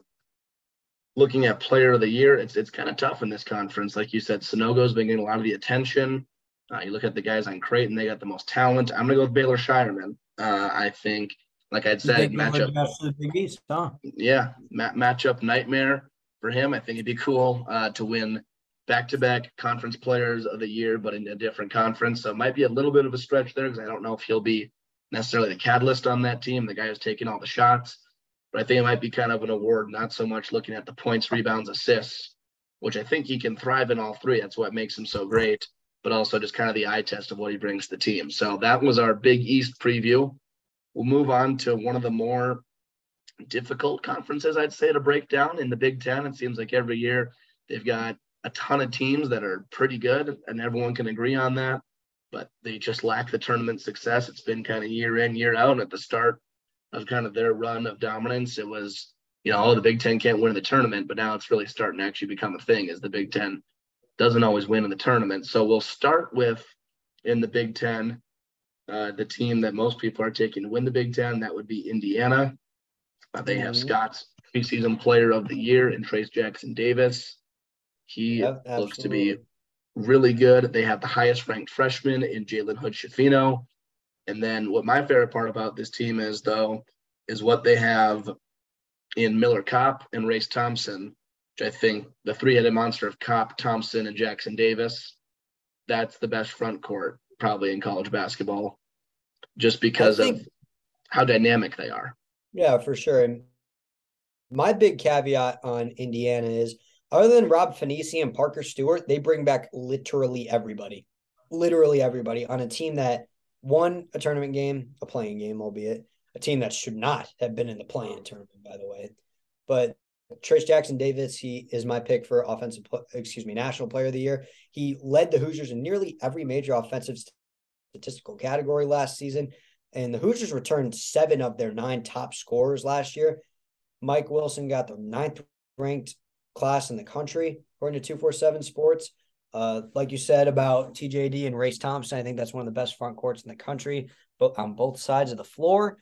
looking at player of the year, it's it's kind of tough in this conference. Like you said, Sanogo's been getting a lot of the attention. Uh, you look at the guys on Creighton; they got the most talent. I'm gonna go with Baylor Scheierman. Uh, I think, like I'd said, matchup. East, huh? Yeah, ma- matchup nightmare for him. I think it'd be cool uh, to win back-to-back conference players of the year, but in a different conference. So it might be a little bit of a stretch there because I don't know if he'll be necessarily the catalyst on that team, the guy who's taking all the shots. But I think it might be kind of an award, not so much looking at the points, rebounds, assists, which I think he can thrive in all three. That's what makes him so great, but also just kind of the eye test of what he brings to the team. So that was our Big East preview. We'll move on to one of the more difficult conferences, I'd say, to break down in the Big Ten. It seems like every year they've got a ton of teams that are pretty good, and everyone can agree on that. But they just lack the tournament success. It's been kind of year in, year out. At the start of kind of their run of dominance, it was, you know, oh, the Big Ten can't win the tournament, but now it's really starting to actually become a thing. as the Big Ten doesn't always win in the tournament. So we'll start with in the Big Ten, uh, the team that most people are taking to win the Big Ten. That would be Indiana. Uh, they have Mhm. Scott's preseason player of the year in Trayce Jackson Davis. He Yep, looks to be really good. They have the highest ranked freshman in Jalen Hood Schifino. And then what my favorite part about this team is, though, is what they have in Miller Kopp and Race Thompson, which I think the three headed monster of Kopp, Thompson, and Jackson Davis, that's the best front court probably in college basketball, just because think- of how dynamic they are. Yeah, for sure. And my big caveat on Indiana is other than Rob Phinisee and Parker Stewart, they bring back literally everybody. Literally everybody on a team that won a tournament game, a playing game, albeit a team that should not have been in the playing tournament, by the way. But Trayce Jackson Davis, he is my pick for offensive, excuse me, national player of the year. He led the Hoosiers in nearly every major offensive statistical category last season. And the Hoosiers returned seven of their nine top scorers last year. Mike Woodson got the ninth ranked class in the country, according to 247 Sports. Uh, like you said about TJD and Race Thompson, I think that's one of the best front courts in the country, but on both sides of the floor.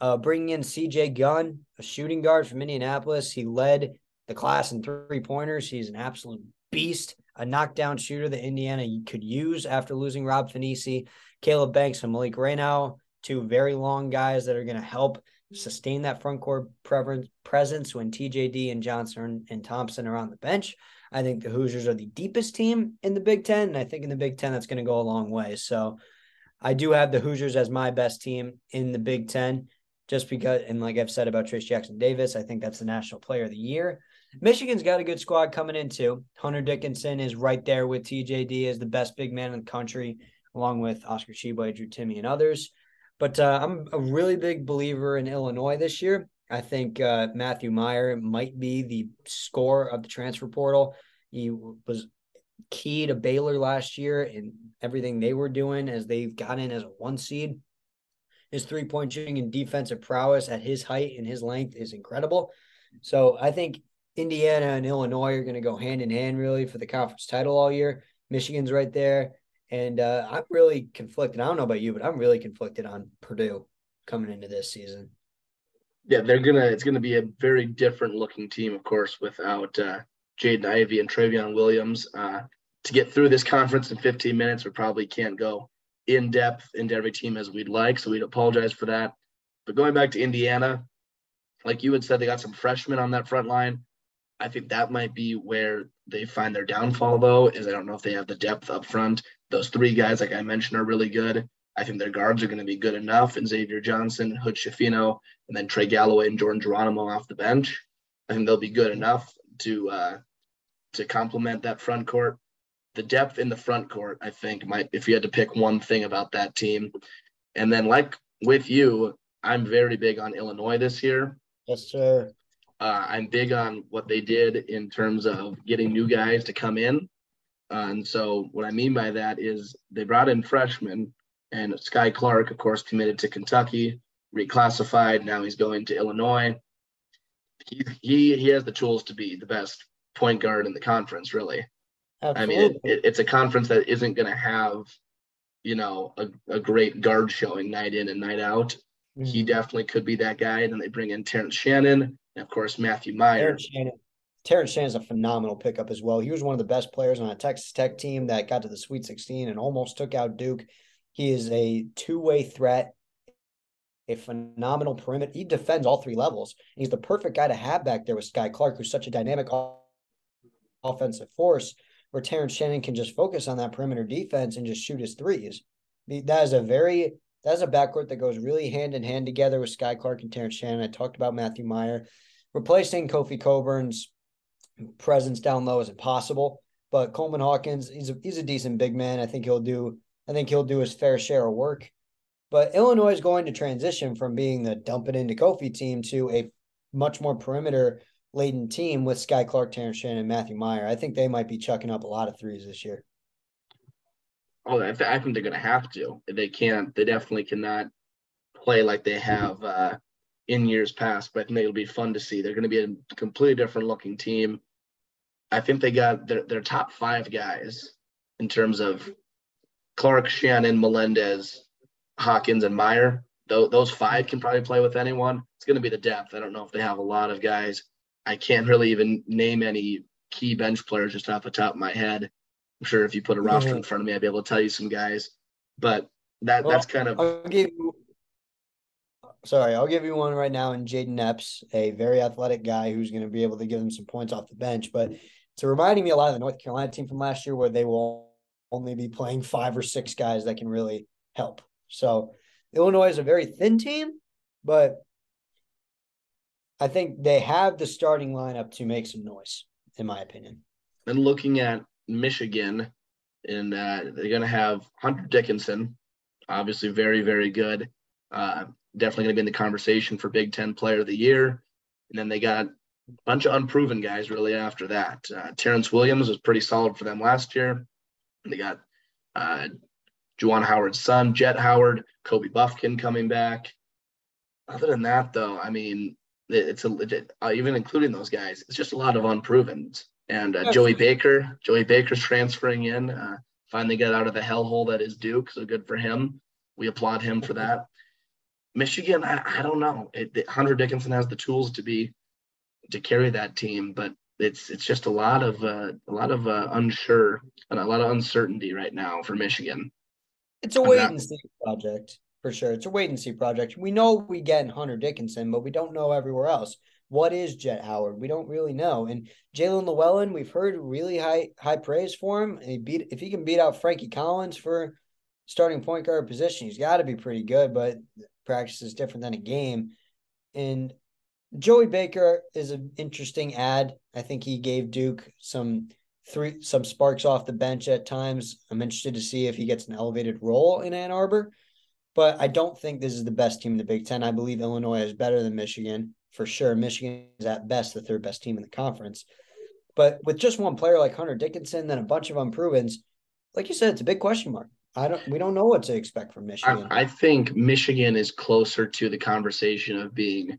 Uh, bringing in CJ Gunn, a shooting guard from Indianapolis. He led the class in three pointers. He's an absolute beast, a knockdown shooter that Indiana could use after losing Rob Phinisee, Caleb Banks, and Malik Reneau, two very long guys that are going to help sustain that front court presence when TJD and Johnson and Thompson are on the bench. I think the Hoosiers are the deepest team in the Big Ten, and I think in the Big Ten that's going to go a long way. So I do have the Hoosiers as my best team in the Big Ten, just because, and like I've said about Trayce Jackson Davis, I think that's the National Player of the Year. Michigan's got a good squad coming in too. Hunter Dickinson is right there with TJD as the best big man in the country, along with Oscar Tshiebwe, Drew Timme, and others. But uh, I'm a really big believer in Illinois this year. I think uh, Matthew Mayer might be the score of the transfer portal. He was key to Baylor last year in everything they were doing as they've got in as a one seed. His three point shooting and defensive prowess at his height and his length is incredible. So I think Indiana and Illinois are going to go hand in hand really for the conference title all year. Michigan's right there. And uh, I'm really conflicted. I don't know about you, but I'm really conflicted on Purdue coming into this season. Yeah, they're gonna. It's gonna be a very different looking team, of course, without uh, Jaden Ivey and Trevion Williams. Uh, to get through this conference in 15 minutes, we probably can't go in depth into every team as we'd like, so we'd apologize for that. But going back to Indiana, like you had said, they got some freshmen on that front line. I think that might be where they find their downfall, though, is I don't know if they have the depth up front. Those three guys, like I mentioned, are really good. I think their guards are going to be good enough, and Xavier Johnson, Hood Schifino, and then Trey Galloway and Jordan Geronimo off the bench. I think they'll be good enough to uh, to complement that front court. The depth in the front court, I think, might if you had to pick one thing about that team, and then like with you, I'm very big on Illinois this year. Yes, sir. Uh, I'm big on what they did in terms of getting new guys to come in. Uh, and so, what I mean by that is they brought in freshmen, and Skyy Clark, of course, committed to Kentucky, reclassified. Now he's going to Illinois. He, he, he has the tools to be the best point guard in the conference, really. Absolutely. I mean, it, it, it's a conference that isn't going to have, you know, a, a great guard showing night in and night out. Mm-hmm. He definitely could be that guy. And then they bring in Terrence Shannon and, of course, Matthew Mayer. Terrence Shannon. Terrence Shannon's a phenomenal pickup as well. He was one of the best players on a Texas Tech team that got to the Sweet 16 and almost took out Duke. He is a two way threat, a phenomenal perimeter. He defends all three levels. He's the perfect guy to have back there with Skyy Clark, who's such a dynamic offensive force where Terrence Shannon can just focus on that perimeter defense and just shoot his threes. That is a very that is a backcourt that goes really hand in hand together with Skyy Clark and Terrence Shannon. I talked about Matthew Mayer. Replacing Kofi Cockburn's presence down low is impossible. But Coleman Hawkins, he's a he's a decent big man. I think he'll do I think he'll do his fair share of work. But Illinois is going to transition from being the dump it into Kofi team to a much more perimeter laden team with Skyy Clark, Terrence Shannon, and Matthew Mayer. I think they might be chucking up a lot of threes this year. Oh, I, I think they're going to have to. They can't. They definitely cannot play like they have uh, in years past. But I think it'll be fun to see. They're going to be a completely different looking team. I think they got their, their top five guys in terms of Clark, Shannon, Melendez, Hawkins, and Mayer. Those, those five can probably play with anyone. It's going to be the depth. I don't know if they have a lot of guys I can't really even name any key bench players just off the top of my head. I'm sure if you put a roster in front of me, I'd be able to tell you some guys. But that well, that's kind of. I'll give you, sorry, I'll give you one right now in Jayden Epps, a very athletic guy who's going to be able to give them some points off the bench. But it's reminding me a lot of the North Carolina team from last year, where they will only be playing five or six guys that can really help. So Illinois is a very thin team, but I think they have the starting lineup to make some noise, in my opinion. And looking at Michigan, and uh, they're going to have Hunter Dickinson, obviously very, very good. Uh, definitely going to be in the conversation for Big Ten Player of the Year. And then they got a bunch of unproven guys really after that. Uh, Terrence Williams was pretty solid for them last year. They got uh, Juwan Howard's son, Jet Howard, Kobe Bufkin coming back. Other than that, though, I mean, it's a legit, uh, even including those guys, it's just a lot of unproven. And uh, Joey Baker, Joey Baker's transferring in, uh, finally got out of the hellhole that is Duke. So good for him. We applaud him for that. Michigan, I, I don't know. It, it, Hunter Dickinson has the tools to be to carry that team, but it's it's just a lot of uh, a lot of uh, unsure and a lot of uncertainty right now for Michigan. It's a wait and see project for sure. It's a wait and see project. We know we get Hunter Dickinson, but we don't know everywhere else. What is Jet Howard? We don't really know. And Jalen Llewellyn, we've heard really high high praise for him. And he beat if he can beat out Frankie Collins for starting point guard position, he's got to be pretty good. But practice is different than a game. And Joey Baker is an interesting ad. I think he gave Duke some three some sparks off the bench at times. I'm interested to see if he gets an elevated role in Ann Arbor. But I don't think this is the best team in the Big Ten. I believe Illinois is better than Michigan for sure. Michigan is at best the third best team in the conference. But with just one player like Hunter Dickinson, then a bunch of unprovens, like you said, it's a big question mark. I don't. We don't know what to expect from Michigan. I, I think Michigan is closer to the conversation of being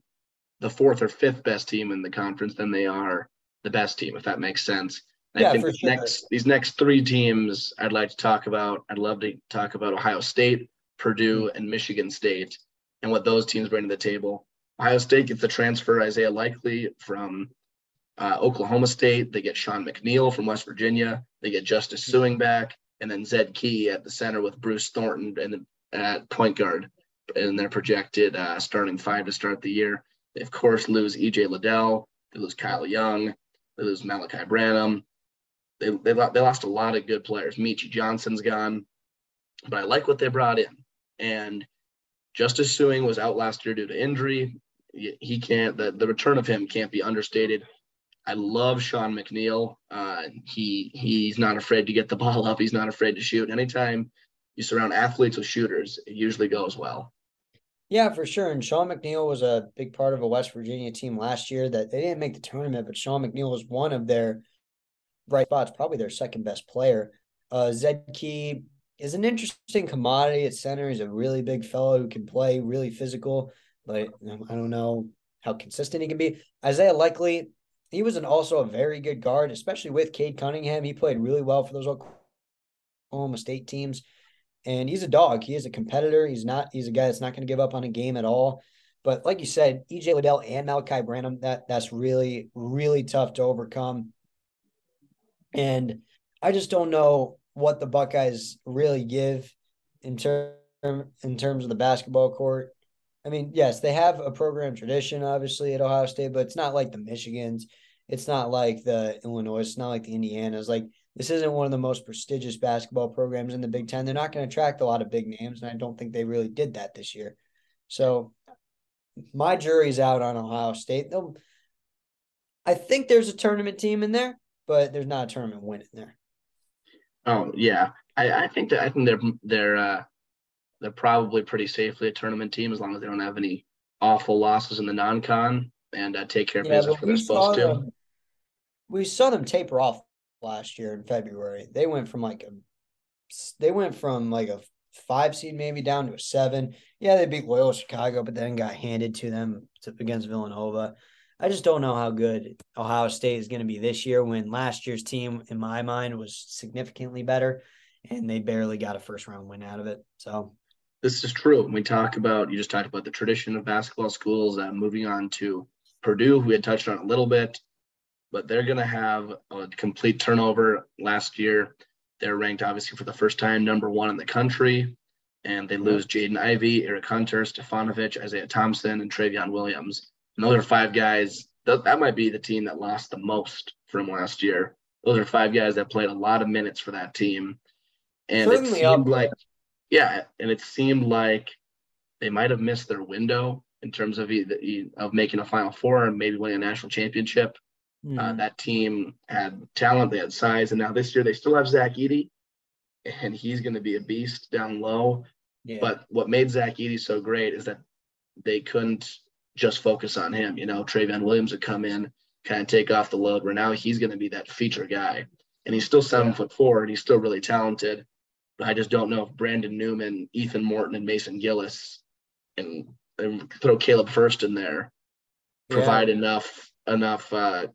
the fourth or fifth best team in the conference than they are the best team, if that makes sense. I yeah, think for sure. next these next three teams I'd like to talk about. I'd love to talk about Ohio State, Purdue, mm-hmm. and Michigan State, and what those teams bring to the table. Ohio State gets the transfer Isaiah Likekele from uh, Oklahoma State. They get Sean McNeil from West Virginia. They get Justice mm-hmm. Sueing back, and then Zed Key at the center with Bruce Thornton and at point guard. And their projected uh, starting five to start the year. They of course lose EJ Liddell. They lose Kyle Young. They lose Malachi Branham. They, they, they lost a lot of good players. Meechie Johnson's gone, but I like what they brought in. And Justice Sueing was out last year due to injury. He can't, the, the return of him can't be understated. I love Sean McNeil. Uh, he he's not afraid to get the ball up. He's not afraid to shoot. Anytime you surround athletes with shooters, it usually goes well. Yeah, for sure. And Sean McNeil was a big part of a West Virginia team last year that they didn't make the tournament, but Sean McNeil was one of their bright spots, probably their second best player. Uh, Zed Key is an interesting commodity at center. He's a really big fellow who can play really physical, but I don't know how consistent he can be. Isaiah Likekele, he was an, also a very good guard, especially with Cade Cunningham. He played really well for those Oklahoma State teams. And he's a dog. He is a competitor. He's not, he's a guy that's not going to give up on a game at all. But like you said, EJ Liddell and Malachi Branham, that that's really, really tough to overcome. And I just don't know what the Buckeyes really give in term in terms of the basketball court. I mean, yes, they have a program tradition, obviously, at Ohio State, but it's not like the Michigans. It's not like the Illinois. It's not like the Indianas. Like this isn't one of the most prestigious basketball programs in the Big Ten. They're not going to attract a lot of big names, and I don't think they really did that this year. So my jury's out on Ohio State. They'll, I think there's a tournament team in there, but there's not a tournament win in there. Oh yeah, I, I think that I think they're they're uh, they're probably pretty safely a tournament team as long as they don't have any awful losses in the non-con and uh, take care of yeah, business when they're supposed to. We saw them taper off last year in February. They went from like a they went from like a five seed maybe down to a seven. Yeah, they beat Loyola Chicago, but then got handed to them against Villanova. I just don't know how good Ohio State is going to be this year when last year's team, in my mind, was significantly better and they barely got a first round win out of it. So this is true. We talk about, you just talked about the tradition of basketball schools, uh, moving on to Purdue, we had touched on a little bit, but they're going to have a complete turnover last year. They're ranked obviously for the first time number one in the country, and they lose Jaden Ivey, Eric Hunter, Stefanovic, Isaiah Thompson, and Trevion Williams. And those are five guys. That, that might be the team that lost the most from last year. Those are five guys that played a lot of minutes for that team. And Certainly it seemed like, yeah, and it seemed like they might have missed their window in terms of of making a Final Four and maybe winning a national championship. Mm. Uh, hmm. that team had talent, they had size, and now this year they still have Zach Edey, and he's going to be a beast down low. Yeah. But what made Zach Edey so great is that they couldn't just focus on him. You know, Trevion Williams would come in, kind of take off the load. Where now he's going to be that feature guy, and he's still seven yeah. foot four, and he's still really talented. But I just don't know if Brandon Newman, Ethan Morton, and Mason Gillis, and, and throw Caleb Furst in there, provide yeah. enough enough uh,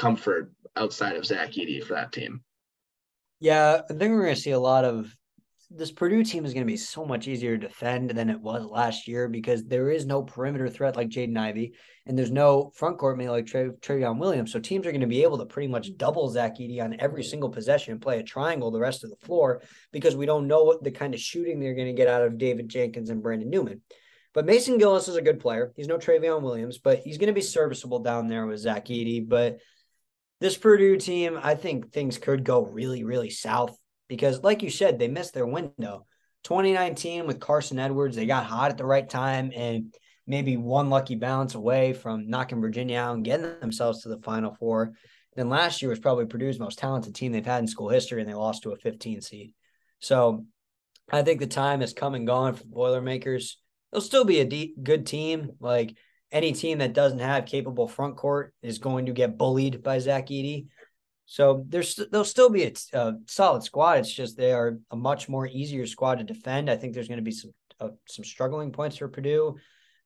comfort outside of Zach Edey for that team. Yeah, I think we're going to see a lot of this Purdue team is going to be so much easier to defend than it was last year because there is no perimeter threat like Jaden Ivey, and there's no front court man like Tre- Trevion Williams. So teams are going to be able to pretty much double Zach Edey on every single possession and play a triangle the rest of the floor because we don't know what the kind of shooting they're going to get out of David Jenkins and Brandon Newman. But Mason Gillis is a good player. He's no Trevion Williams, but he's going to be serviceable down there with Zach Edey. But this Purdue team, I think things could go really, really south because, like you said, they missed their window. 2019 with Carsen Edwards, they got hot at the right time and maybe one lucky bounce away from knocking Virginia out and getting themselves to the Final Four. Then last year was probably Purdue's most talented team they've had in school history, and they lost to a 15 seed. So I think the time has come and gone for the Boilermakers. They'll still be a good team. Like any team that doesn't have capable front court is going to get bullied by Zach Edey. So there's they'll still be a, a, solid squad. It's just they are a much more easier squad to defend. I think there's going to be some uh, some struggling points for Purdue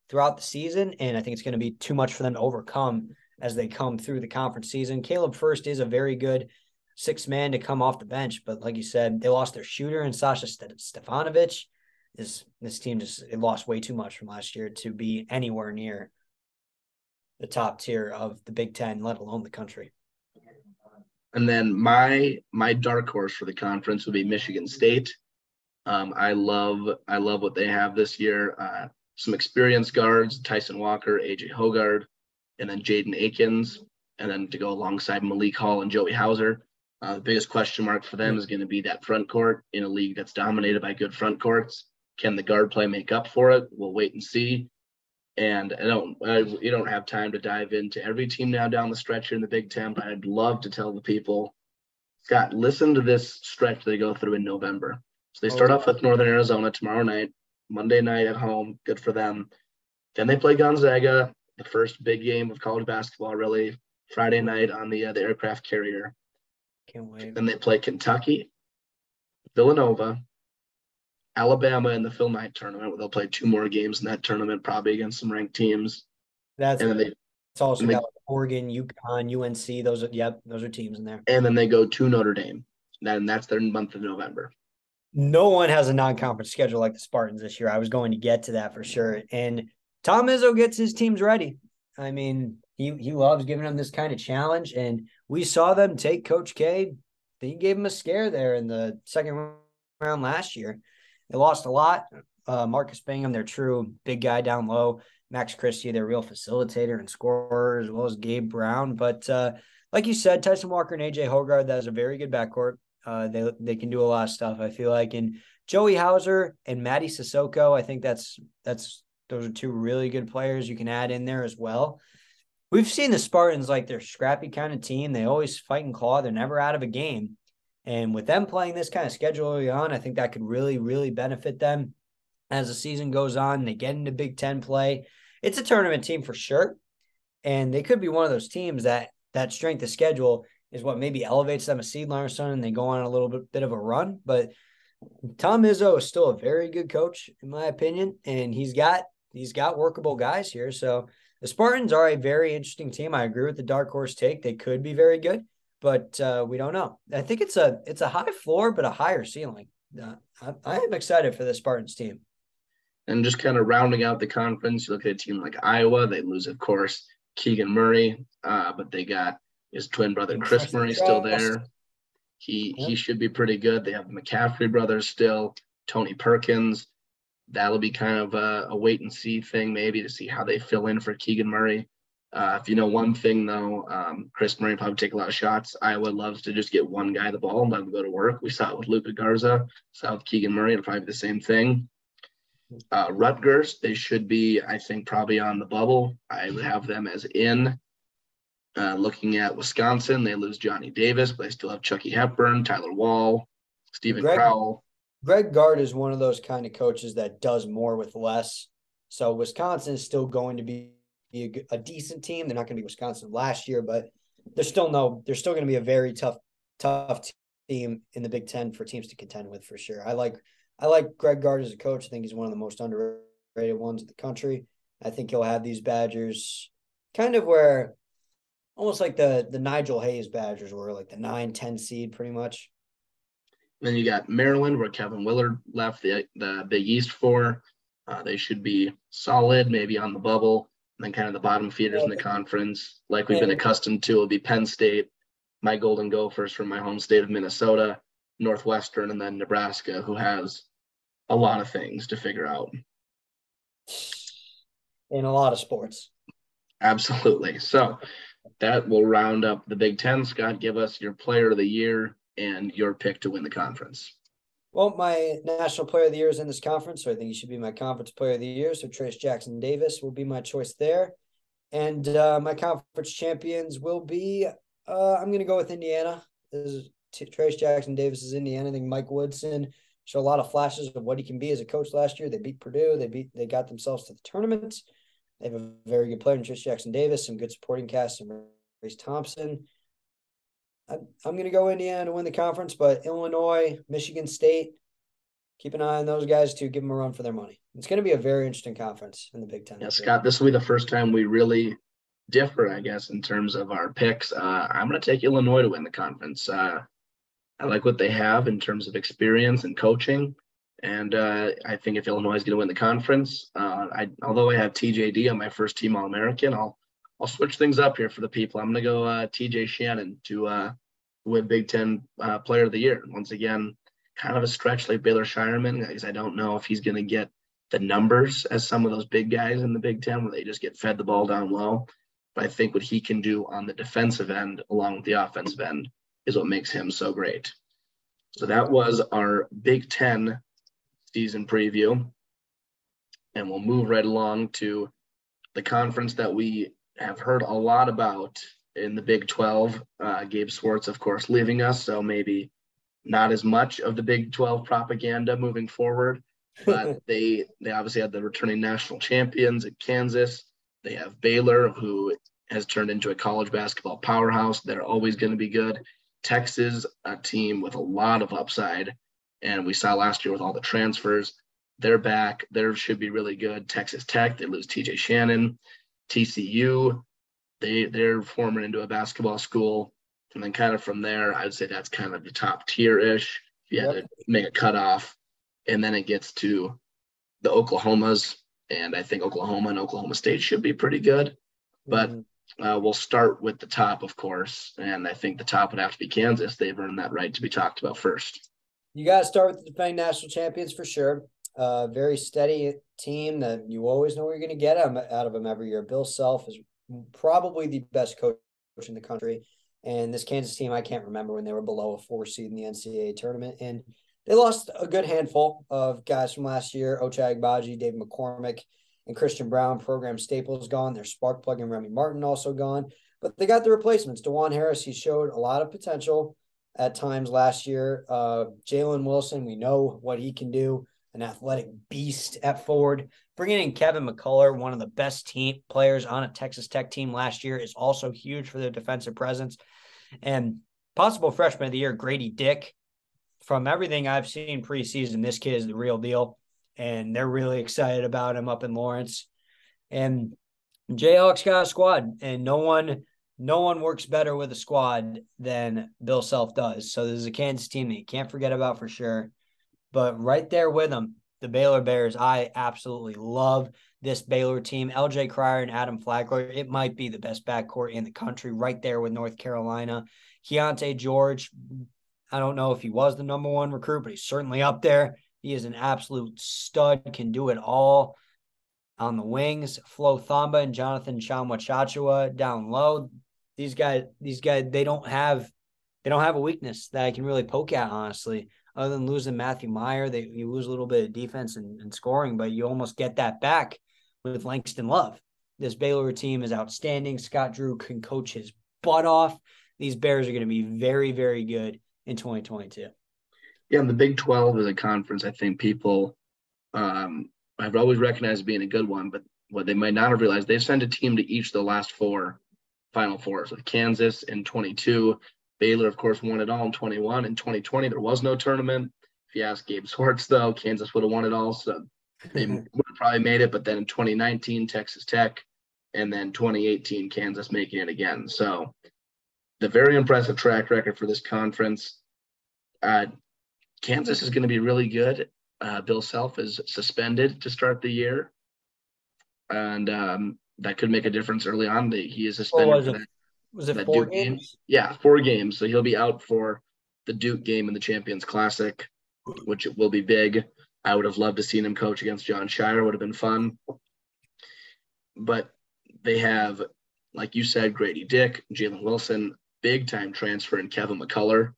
throughout the season, and I think it's going to be too much for them to overcome as they come through the conference season. Caleb Furst is a very good six man to come off the bench, but like you said, they lost their shooter and Sasha Stefanovic. This this team just it lost way too much from last year to be anywhere near the top tier of the Big Ten, let alone the country. And then my my dark horse for the conference would be Michigan State. Um, I love I love what they have this year. Uh, some experienced guards: Tyson Walker, AJ Hoggard, and then Jaden Akins, and then to go alongside Malik Hall and Joey Hauser. Uh, the biggest question mark for them is going to be that front court in a league that's dominated by good front courts. Can the guard play make up for it? We'll wait and see. And I don't, I, you don't have time to dive into every team now down the stretch here in the Big Ten, but I'd love to tell the people, Scott, listen to this stretch they go through in November. So they start off with Northern Arizona tomorrow night. Monday night at home. Good for them. Then they play Gonzaga, the first big game of college basketball, really. Friday night on the uh, the aircraft carrier. Can't wait. Then they play Kentucky, Villanova, Alabama in the Phil Knight tournament, where they'll play two more games in that tournament, probably against some ranked teams. That's And then they it's also they- Oregon, UConn, UNC. Those are yep, those are teams in there. and then they go to Notre Dame. Then that's their month of November. No one has a non-conference schedule like the Spartans this year. I was going to get to that for sure. And Tom Izzo gets his teams ready. I mean, he he loves giving them this kind of challenge, and we saw them take Coach K. They gave him a scare there in the second round last year. They lost a lot. Uh, Marcus Bingham, their true big guy down low. Max Christie, their real facilitator and scorer, as well as Gabe Brown. But uh, like you said, Tyson Walker and AJ Hoggard, that is a very good backcourt. Uh, they they can do a lot of stuff. I feel like, and Joey Hauser and Mady Sissoko, I think that's that's those are two really good players you can add in there as well. We've seen the Spartans like they're scrappy kind of team. They always fight and claw. They're never out of a game. And with them playing this kind of schedule early on, I think that could really, really benefit them as the season goes on. They get into Big Ten play. It's a tournament team for sure. And they could be one of those teams that that strength of schedule is what maybe elevates them a seed line or. And they go on a little bit, bit of a run. But Tom Izzo is still a very good coach, in my opinion. And he's got he's got workable guys here. So the Spartans are a very interesting team. I agree with the dark horse take. They could be very good, but uh, we don't know. I think it's a it's a high floor, but a higher ceiling. Uh, I, I am excited for the Spartans team. And just kind of rounding out the conference, you look at a team like Iowa. They lose, of course, Keegan Murray, uh, but they got his twin brother Kris Murray still there. He he should be pretty good. They have the McCaffrey brothers still, Tony Perkins. That'll be kind of a, a wait and see thing, maybe to see how they fill in for Keegan Murray. Uh, if you know one thing though, um, Kris Murray probably take a lot of shots. Iowa loves to just get one guy the ball and let him go to work. We saw it with Luka Garza, saw it with Keegan Murray. It'll probably be the same thing. Uh, Rutgers, they should be, I think, probably on the bubble. I would have them as in. Uh, looking at Wisconsin, they lose Johnny Davis, but they still have Chucky Hepburn, Tyler Wahl, Stephen Greg- Crowell. Greg Gard is one of those kind of coaches that does more with less. So Wisconsin is still going to be a, g- a decent team. They're not going to be Wisconsin last year, but there's still no. They're still going to be a very tough, tough team in the Big Ten for teams to contend with for sure. I like I like Greg Gard as a coach. I think he's one of the most underrated ones in the country. I think he'll have these Badgers kind of where almost like the the Nigel Hayes Badgers were like the 9-10 seed pretty much. Then you got Maryland, where Kevin Willard left the the Big East for. Uh, they should be solid, maybe on the bubble. And then kind of the bottom feeders in the conference, like we've been accustomed to, will be Penn State, my Golden Gophers from my home state of Minnesota, Northwestern, and then Nebraska, who has a lot of things to figure out. In a lot of sports. Absolutely. So that will round up the Big Ten. Scott, give us your player of the year and your pick to win the conference. Well, my national player of the year is in this conference, so I think he should be my conference player of the year. So Trayce Jackson Davis will be my choice there. And uh, my conference champions will be uh, I'm going to go with Indiana. This is T- Trayce Jackson Davis is Indiana. I think Mike Woodson showed a lot of flashes of what he can be as a coach last year. They beat Purdue. They beat they got themselves to the tournament. They have a very good player in Trayce Jackson Davis, some good supporting cast, and Race Thompson. I'm, I'm going to go Indiana to win the conference, but Illinois, Michigan State, keep an eye on those guys to give them a run for their money. It's going to be a very interesting conference in the Big Ten. Yeah. Scott, this will be the first time we really differ, I guess, in terms of our picks. Uh, I'm going to take Illinois to win the conference. Uh, I like what they have in terms of experience and coaching. And uh, I think if Illinois is going to win the conference, uh, I although I have TJD on my first team All American, I'll I'll switch things up here for the people. I'm going to go uh, TJ Shannon to uh, win Big Ten uh, Player of the Year. Once again, kind of a stretch like Baylor Scheierman, because I don't know if he's going to get the numbers as some of those big guys in the Big Ten where they just get fed the ball down low. But I think what he can do on the defensive end along with the offensive end is what makes him so great. So that was our Big Ten season preview. And we'll move right along to the conference that we have heard a lot about in the Big 12. Uh, Gabe Swartz, of course, leaving us. So maybe not as much of the Big 12 propaganda moving forward. but they they obviously had the returning national champions at Kansas. They have Baylor, who has turned into a college basketball powerhouse. They're always going to be good. Texas, a team with a lot of upside, and we saw last year with all the transfers, they're back. They should be really good. Texas Tech, they lose TJ Shannon. TCU, they they're forming into a basketball school. And then kind of from there, I'd say that's kind of the top tier ish. If you had yep. to make a cutoff. And then it gets to the Oklahomas. And I think Oklahoma and Oklahoma State should be pretty good. But mm-hmm. uh, we'll start with the top, of course. And I think the top would have to be Kansas. They've earned that right to be talked about first. You got to start with the defending national champions for sure. Uh, very steady team that you always know you're going to get out of them every year. Bill Self is probably the best coach in the country. And this Kansas team, I can't remember when they were below a four seed in the NCAA tournament. And they lost a good handful of guys from last year Ochai Agbaji, Dave McCormack, and Christian Braun. Program staples gone. Their spark plug and Remy Martin also gone. But they got the replacements. Dajuan Harris, he showed a lot of potential at times last year. Uh, Jalen Wilson, we know what he can do an athletic beast at forward. Bringing in Kevin McCullar, one of the best team players on a Texas Tech team last year, is also huge for their defensive presence. And possible freshman of the year, Grady Dick. From everything I've seen preseason, this kid is the real deal. And they're really excited about him up in Lawrence. And Jayhawks got a squad, and no one no one works better with a squad than Bill Self does. So this is a Kansas team that you can't forget about for sure. But right there with them, the Baylor Bears, I absolutely love this Baylor team. LJ Cryer and Adam Flagler, it might be the best backcourt in the country, right there with North Carolina. Keyonte George, I don't know if he was the number one recruit, but he's certainly up there. He is an absolute stud, can do it all on the wings. Flo Thamba and Jonathan Tchamwa down low. These guys, these guys, they don't have they don't have a weakness that I can really poke at, honestly other than losing Matthew Mayer, they you lose a little bit of defense and, and scoring, but you almost get that back with Langston Love. This Baylor team is outstanding. Scott Drew can coach his butt off. These Bears are going to be very, very good in 2022. Yeah, and the Big 12 is a conference I think people um, have always recognized being a good one, but what they might not have realized, they've sent a team to each of the last four Final Fours with Kansas in 22, Baylor, of course, won it all in 21. In 2020, there was no tournament. If you ask Gabe Swartz, though, Kansas would have won it all. So they would have probably made it. But then in 2019, Texas Tech, and then 2018, Kansas making it again. So the very impressive track record for this conference. Uh, Kansas is going to be really good. Uh, Bill Self is suspended to start the year, and um, that could make a difference early on. He is suspended was it four Duke games? Game. Yeah, four games. So he'll be out for the Duke game in the Champions Classic, which will be big. I would have loved to seen him coach against Jon Scheyer. Would have been fun. But they have, like you said, Grady Dick, Jalen Wilson, big time transfer, and Kevin McCullar.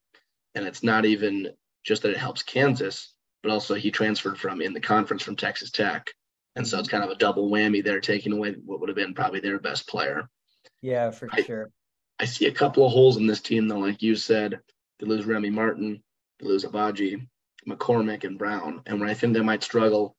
And it's not even just that it helps Kansas, but also he transferred from in the conference from Texas Tech. And so it's kind of a double whammy there, taking away what would have been probably their best player. Yeah, for I, sure. I see a couple of holes in this team, though. Like you said, they lose Remy Martin, they lose Agbaji, McCormack, and Braun. And where I think they might struggle,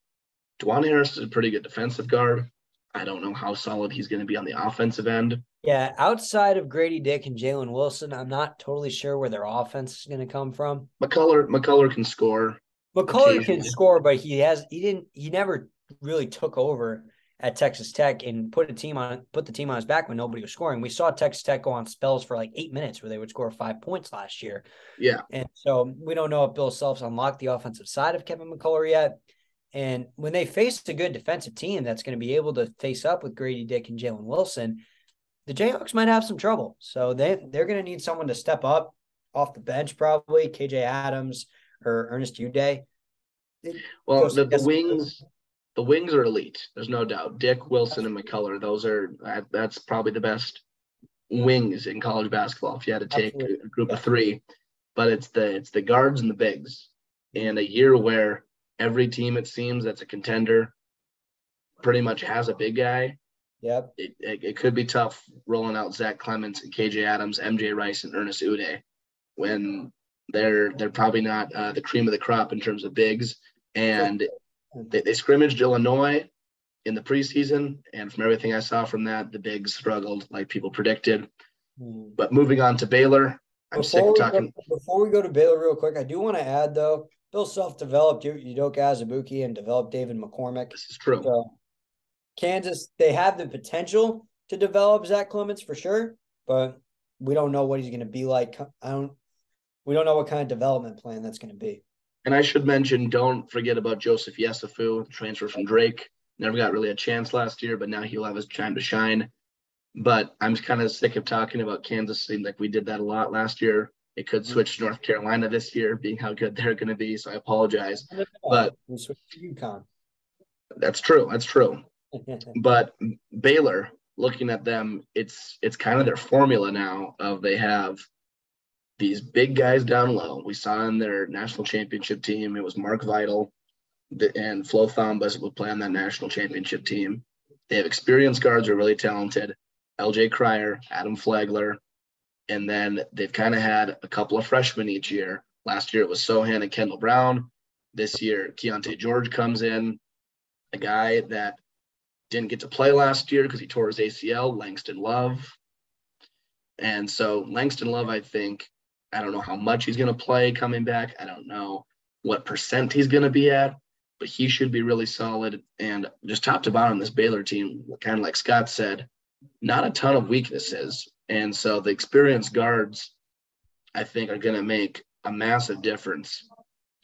Dajuan Harris is a pretty good defensive guard. I don't know how solid he's going to be on the offensive end. Yeah, outside of Grady Dick and Jalen Wilson, I'm not totally sure where their offense is going to come from. McCullar, McCullar can score. McCullar can score, but he has he didn't he never really took over at Texas Tech and put a team on put the team on his back when nobody was scoring. We saw Texas Tech go on spells for like eight minutes where they would score five points last year. Yeah. And so we don't know if Bill Self's unlocked the offensive side of Kevin McCullar yet. And when they face a good defensive team that's going to be able to face up with Grady Dick and Jalen Wilson, the Jayhawks might have some trouble. So they they're going to need someone to step up off the bench, probably KJ Adams or Ernest Udeh. Well, the, the wings the wings are elite. There's no doubt. Dick, Wilson, and McCullar. Those are that's probably the best wings in college basketball. If you had to take Absolutely. a group of three, but it's the it's the guards and the bigs. And a year where every team it seems that's a contender pretty much has a big guy. Yep. It, it, it could be tough rolling out Zach Clemence and KJ Adams, MJ Rice, and Ernest Udeh when they're they're probably not uh, the cream of the crop in terms of bigs. And they, they scrimmaged Illinois in the preseason, and from everything I saw from that, the Bigs struggled like people predicted. Hmm. But moving on to Baylor, I'm sick Before of we, talking. go, before we go to Baylor real quick, I do want to add though, Bill self-developed Udoka Azubuike and developed David McCormack. This is true. So Kansas, they have the potential to develop Zach Clemence for sure, but we don't know what he's going to be like. I don't. We don't know what kind of development plan that's going to be. And I should mention, don't forget about Joseph Yesufu, transfer from Drake. Never got really a chance last year, but now he'll have his time to shine. But I'm kind of sick of talking about Kansas. Seemed like we did that a lot last year. It could mm-hmm. switch to North Carolina this year, being how good they're going to be. So I apologize. But- we switched to UConn. That's true. That's true. But Baylor, looking at them, it's it's kind of their formula now of they have these big guys down low. We saw in their national championship team, it was Mark Vital and Flo Thambas would play on that national championship team. They have experienced guards who are really talented. LJ Cryer, Adam Flagler, and then they've kind of had a couple of freshmen each year. Last year it was Sochan and Kendall Brown. This year, Keyonte George comes in, a guy that didn't get to play last year because he tore his ACL, Langston Love. And so Langston Love, I think, I don't know how much he's going to play coming back. I don't know what percent he's going to be at, but he should be really solid. And just top to bottom, this Baylor team, kind of like Scott said, not a ton of weaknesses. And so the experienced guards, I think, are going to make a massive difference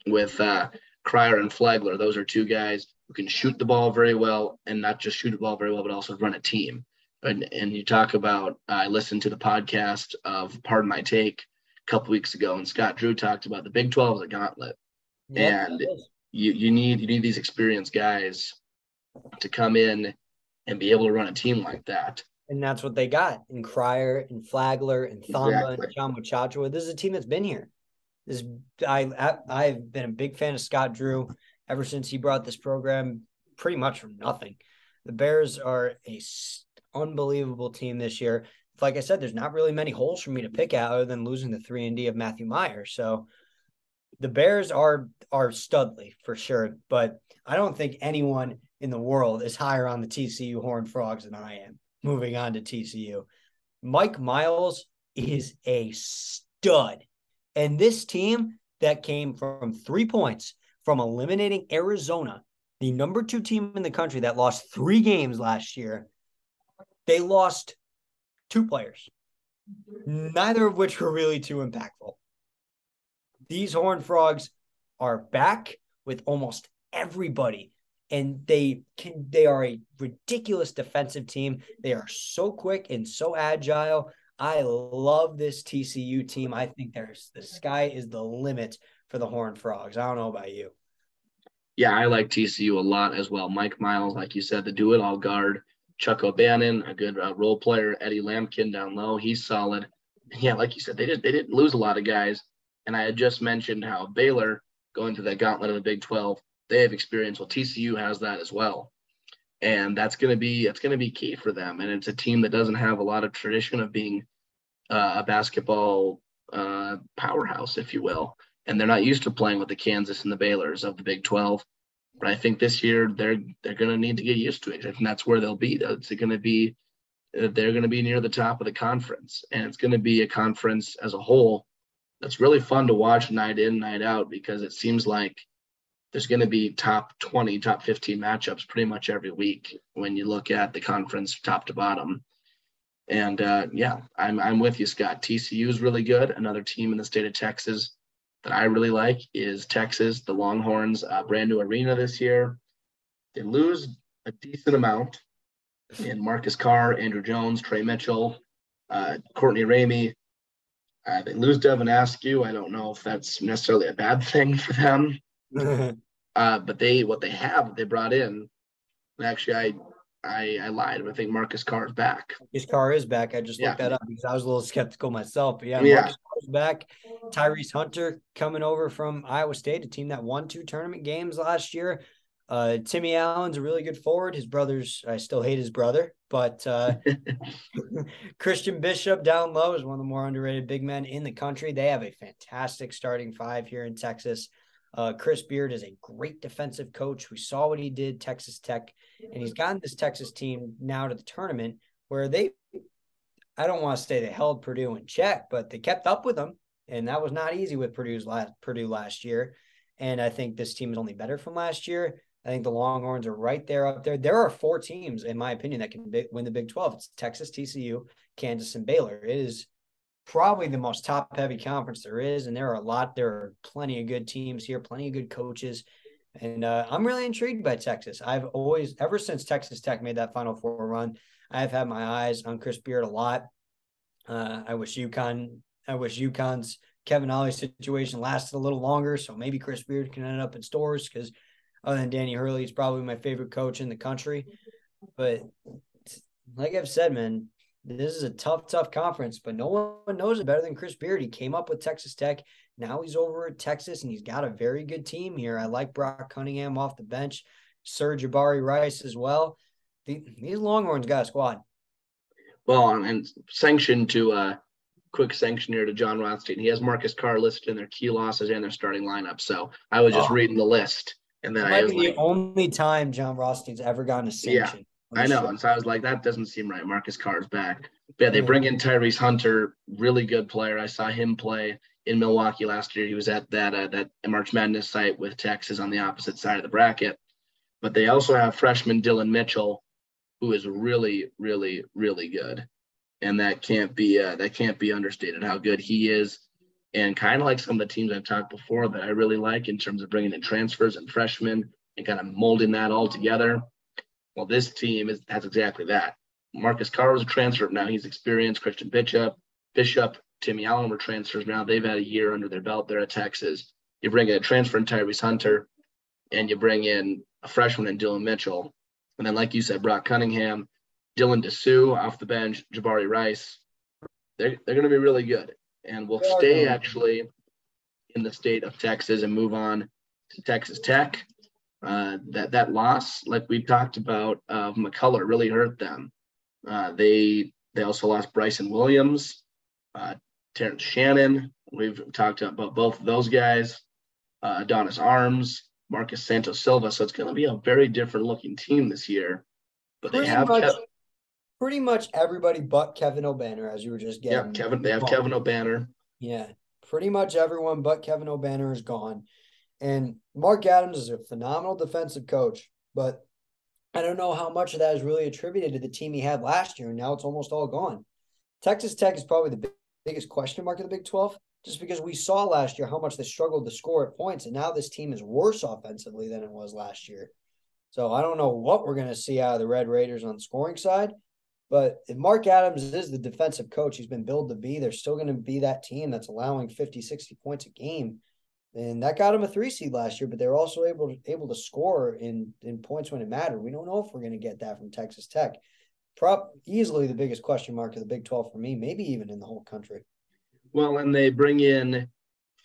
with uh, Cryer and Flagler. Those are two guys who can shoot the ball very well and not just shoot the ball very well, but also run a team. And, and you talk about, I listened to the podcast of Pardon My Take a couple weeks ago, and Scott Drew talked about the Big 12 as a gauntlet. And- You, you need you need these experienced guys to come in and be able to run a team like that. And that's what they got in Cryer and Flagler and Thamba Exactly. and John Muchacho. This is a team that's been here. This I, I've been a big fan of Scott Drew ever since he brought this program pretty much from nothing. The Bears are a unbelievable team this year. Like I said, there's not really many holes for me to pick out other than losing the three and D of Matthew Mayer. So the Bears are are studly for sure, but I don't think anyone in the world is higher on the TCU Horned Frogs than I am. Moving on to TCU, Mike Miles is a stud, and this team that came from three points from eliminating Arizona, the number two team in the country that lost three games last year, they lost two players, neither of which were really too impactful. These Horned Frogs are back with almost everybody and they can they are a ridiculous defensive team. They are so quick and so agile. I love this TCU team. I think there's the sky is the limit for the Horned Frogs. I don't know about you. Yeah, I like TCU a lot as well. Mike Miles, like you said, the do it all guard. Chuck O'Bannon, a good uh, role player. Eddie Lampkin down low, he's solid. Yeah, like you said, they did they didn't lose a lot of guys. And I had just mentioned how Baylor going to that gauntlet of the Big 12, they have experience. Well, TCU has that as well. And that's gonna be that's gonna be key for them. And it's a team that doesn't have a lot of tradition of being uh, a basketball uh, powerhouse, if you will. And they're not used to playing with the Kansas and the Baylors of the Big 12. But I think this year they're they're going to need to get used to it, and that's where they'll be. It's going to be uh, they're going to be near the top of the conference, and it's going to be a conference as a whole that's really fun to watch night in, night out, because it seems like there's going to be top 20, top 15 matchups pretty much every week when you look at the conference top to bottom. And uh, yeah, I'm I'm with you, Scott. TCU is really good. Another team in the state of Texas that I really like is Texas, the Longhorns, uh, brand new arena this year. They lose a decent amount in Marcus Carr, Andrew Jones, Tre Mitchell, uh, Courtney Ramey. Uh, they lose Devin Askew. I don't know if that's necessarily a bad thing for them, uh, but they what they have they brought in. and Actually, I I, I lied. I think Marcus Carr is back. His car is back. I just Yeah. looked that up because I was a little skeptical myself. But yeah, Yeah. Marcus Carr's back. Tyrese Hunter coming over from Iowa State, a team that won two tournament games last year. Uh, Timmy Allen's a really good forward. His brother's, I still hate his brother, but uh, Christian Bishop down low is one of the more underrated big men in the country. They have a fantastic starting five here in Texas. Uh, Chris Beard is a great defensive coach. We saw what he did Texas Tech, and he's gotten this Texas team now to the tournament where they, I don't want to say they held Purdue in check, but they kept up with them, and that was not easy with Purdue's last Purdue last year. And I think this team is only better from last year. I think the Longhorns are right there up there. There are four teams, in my opinion, that can win the Big 12. It's Texas, TCU, Kansas, and Baylor. It is probably the most top heavy conference there is. And there are a lot, there are plenty of good teams here, plenty of good coaches. And uh, I'm really intrigued by Texas. I've always, ever since Texas Tech made that Final Four run, I've had my eyes on Chris Beard a lot. Uh, I wish UConn, I wish UConn's Kevin Ollie situation lasted a little longer. So maybe Chris Beard can end up in Storrs because other than Danny Hurley, he's probably my favorite coach in the country. But like I've said, man, this is a tough, tough conference, but no one knows it better than Chris Beard. He came up with Texas Tech. Now he's over at Texas and he's got a very good team here. I like Brock Cunningham off the bench, Sir'Jabari Rice as well. The, these Longhorns got a squad. Well, and sanctioned to uh quick sanction here to Jon Rothstein. He has Marcus Carr listed in their key losses and their starting lineup. So I was just oh. reading the list. And then I was like, the only time Jon Rothstein's ever gotten a sanction. Yeah, I know. And so I was like, that doesn't seem right. Marcus Carr's back. But yeah, they bring in Tyrese Hunter, really good player. I saw him play in Milwaukee last year. He was at that uh, that March Madness site with Texas on the opposite side of the bracket. But they also have freshman Dillon Mitchell, who is really, really, really good, and that can't be uh, that can't be understated how good he is and kind of like some of the teams I've talked before that I really like in terms of bringing in transfers and freshmen and kind of molding that all together. Well, this team is has exactly that. Marcus Carr was a transfer. Now he's experienced. Christian Bishop, Bishop, Timmy Allen were transfers. Now they've had a year under their belt there at Texas. You bring in a transfer in Tyrese Hunter, and you bring in a freshman in Dillon Mitchell, and then like you said, Brock Cunningham, Dylan Disu off the bench, Jabari Rice. They're they're going to be really good and we'll stay actually in the state of Texas and move on to Texas Tech. Uh, that that loss, like we've talked about, of McCullar really hurt them. Uh, they they also lost Bryson Williams, uh, Terrence Shannon. We've talked about both of those guys. Uh, Adonis Arms, Marcus Santos Silva. So it's going to be a very different looking team this year. But they have much, kept, pretty much everybody but Kevin Obanor, as you were just getting. Yeah, Kevin. They have Kevin Obanor. Yeah, pretty much everyone but Kevin Obanor is gone, and Mark Adams is a phenomenal defensive coach, but I don't know how much of that is really attributed to the team he had last year, and now it's almost all gone. Texas Tech is probably the biggest question mark of the Big Twelve, just because we saw last year how much they struggled to score at points, and now this team is worse offensively than it was last year. So I don't know what we're going to see out of the Red Raiders on the scoring side. But if Mark Adams is the defensive coach he's been billed to be, they're still going to be that team that's allowing 50, 60 points a game. And that got them a three seed last year, but they're also able to able to score in in points when it mattered. We don't know if we're going to get that from Texas Tech. Prop easily the biggest question mark of the Big 12 for me, maybe even in the whole country. Well, and they bring in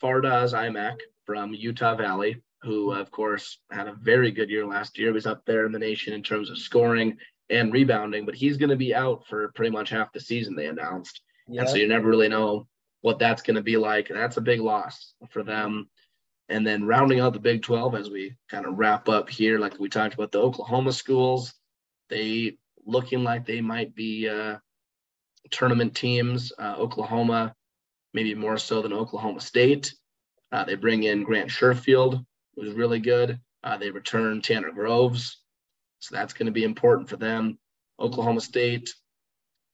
Fardaws Aimaq from Utah Valley, who of course had a very good year last year. He was up there in the nation in terms of scoring and rebounding, but he's going to be out for pretty much half the season, they announced. And so you never really know what that's going to be like. And that's a big loss for them. And then rounding out the Big 12 as we kind of wrap up here, like we talked about the Oklahoma schools, they looking like they might be uh, tournament teams. Uh, Oklahoma, maybe more so than Oklahoma State. Uh, they bring in Grant Sherfield, who's really good. Uh, they return Tanner Groves, so that's going to be important for them. Oklahoma State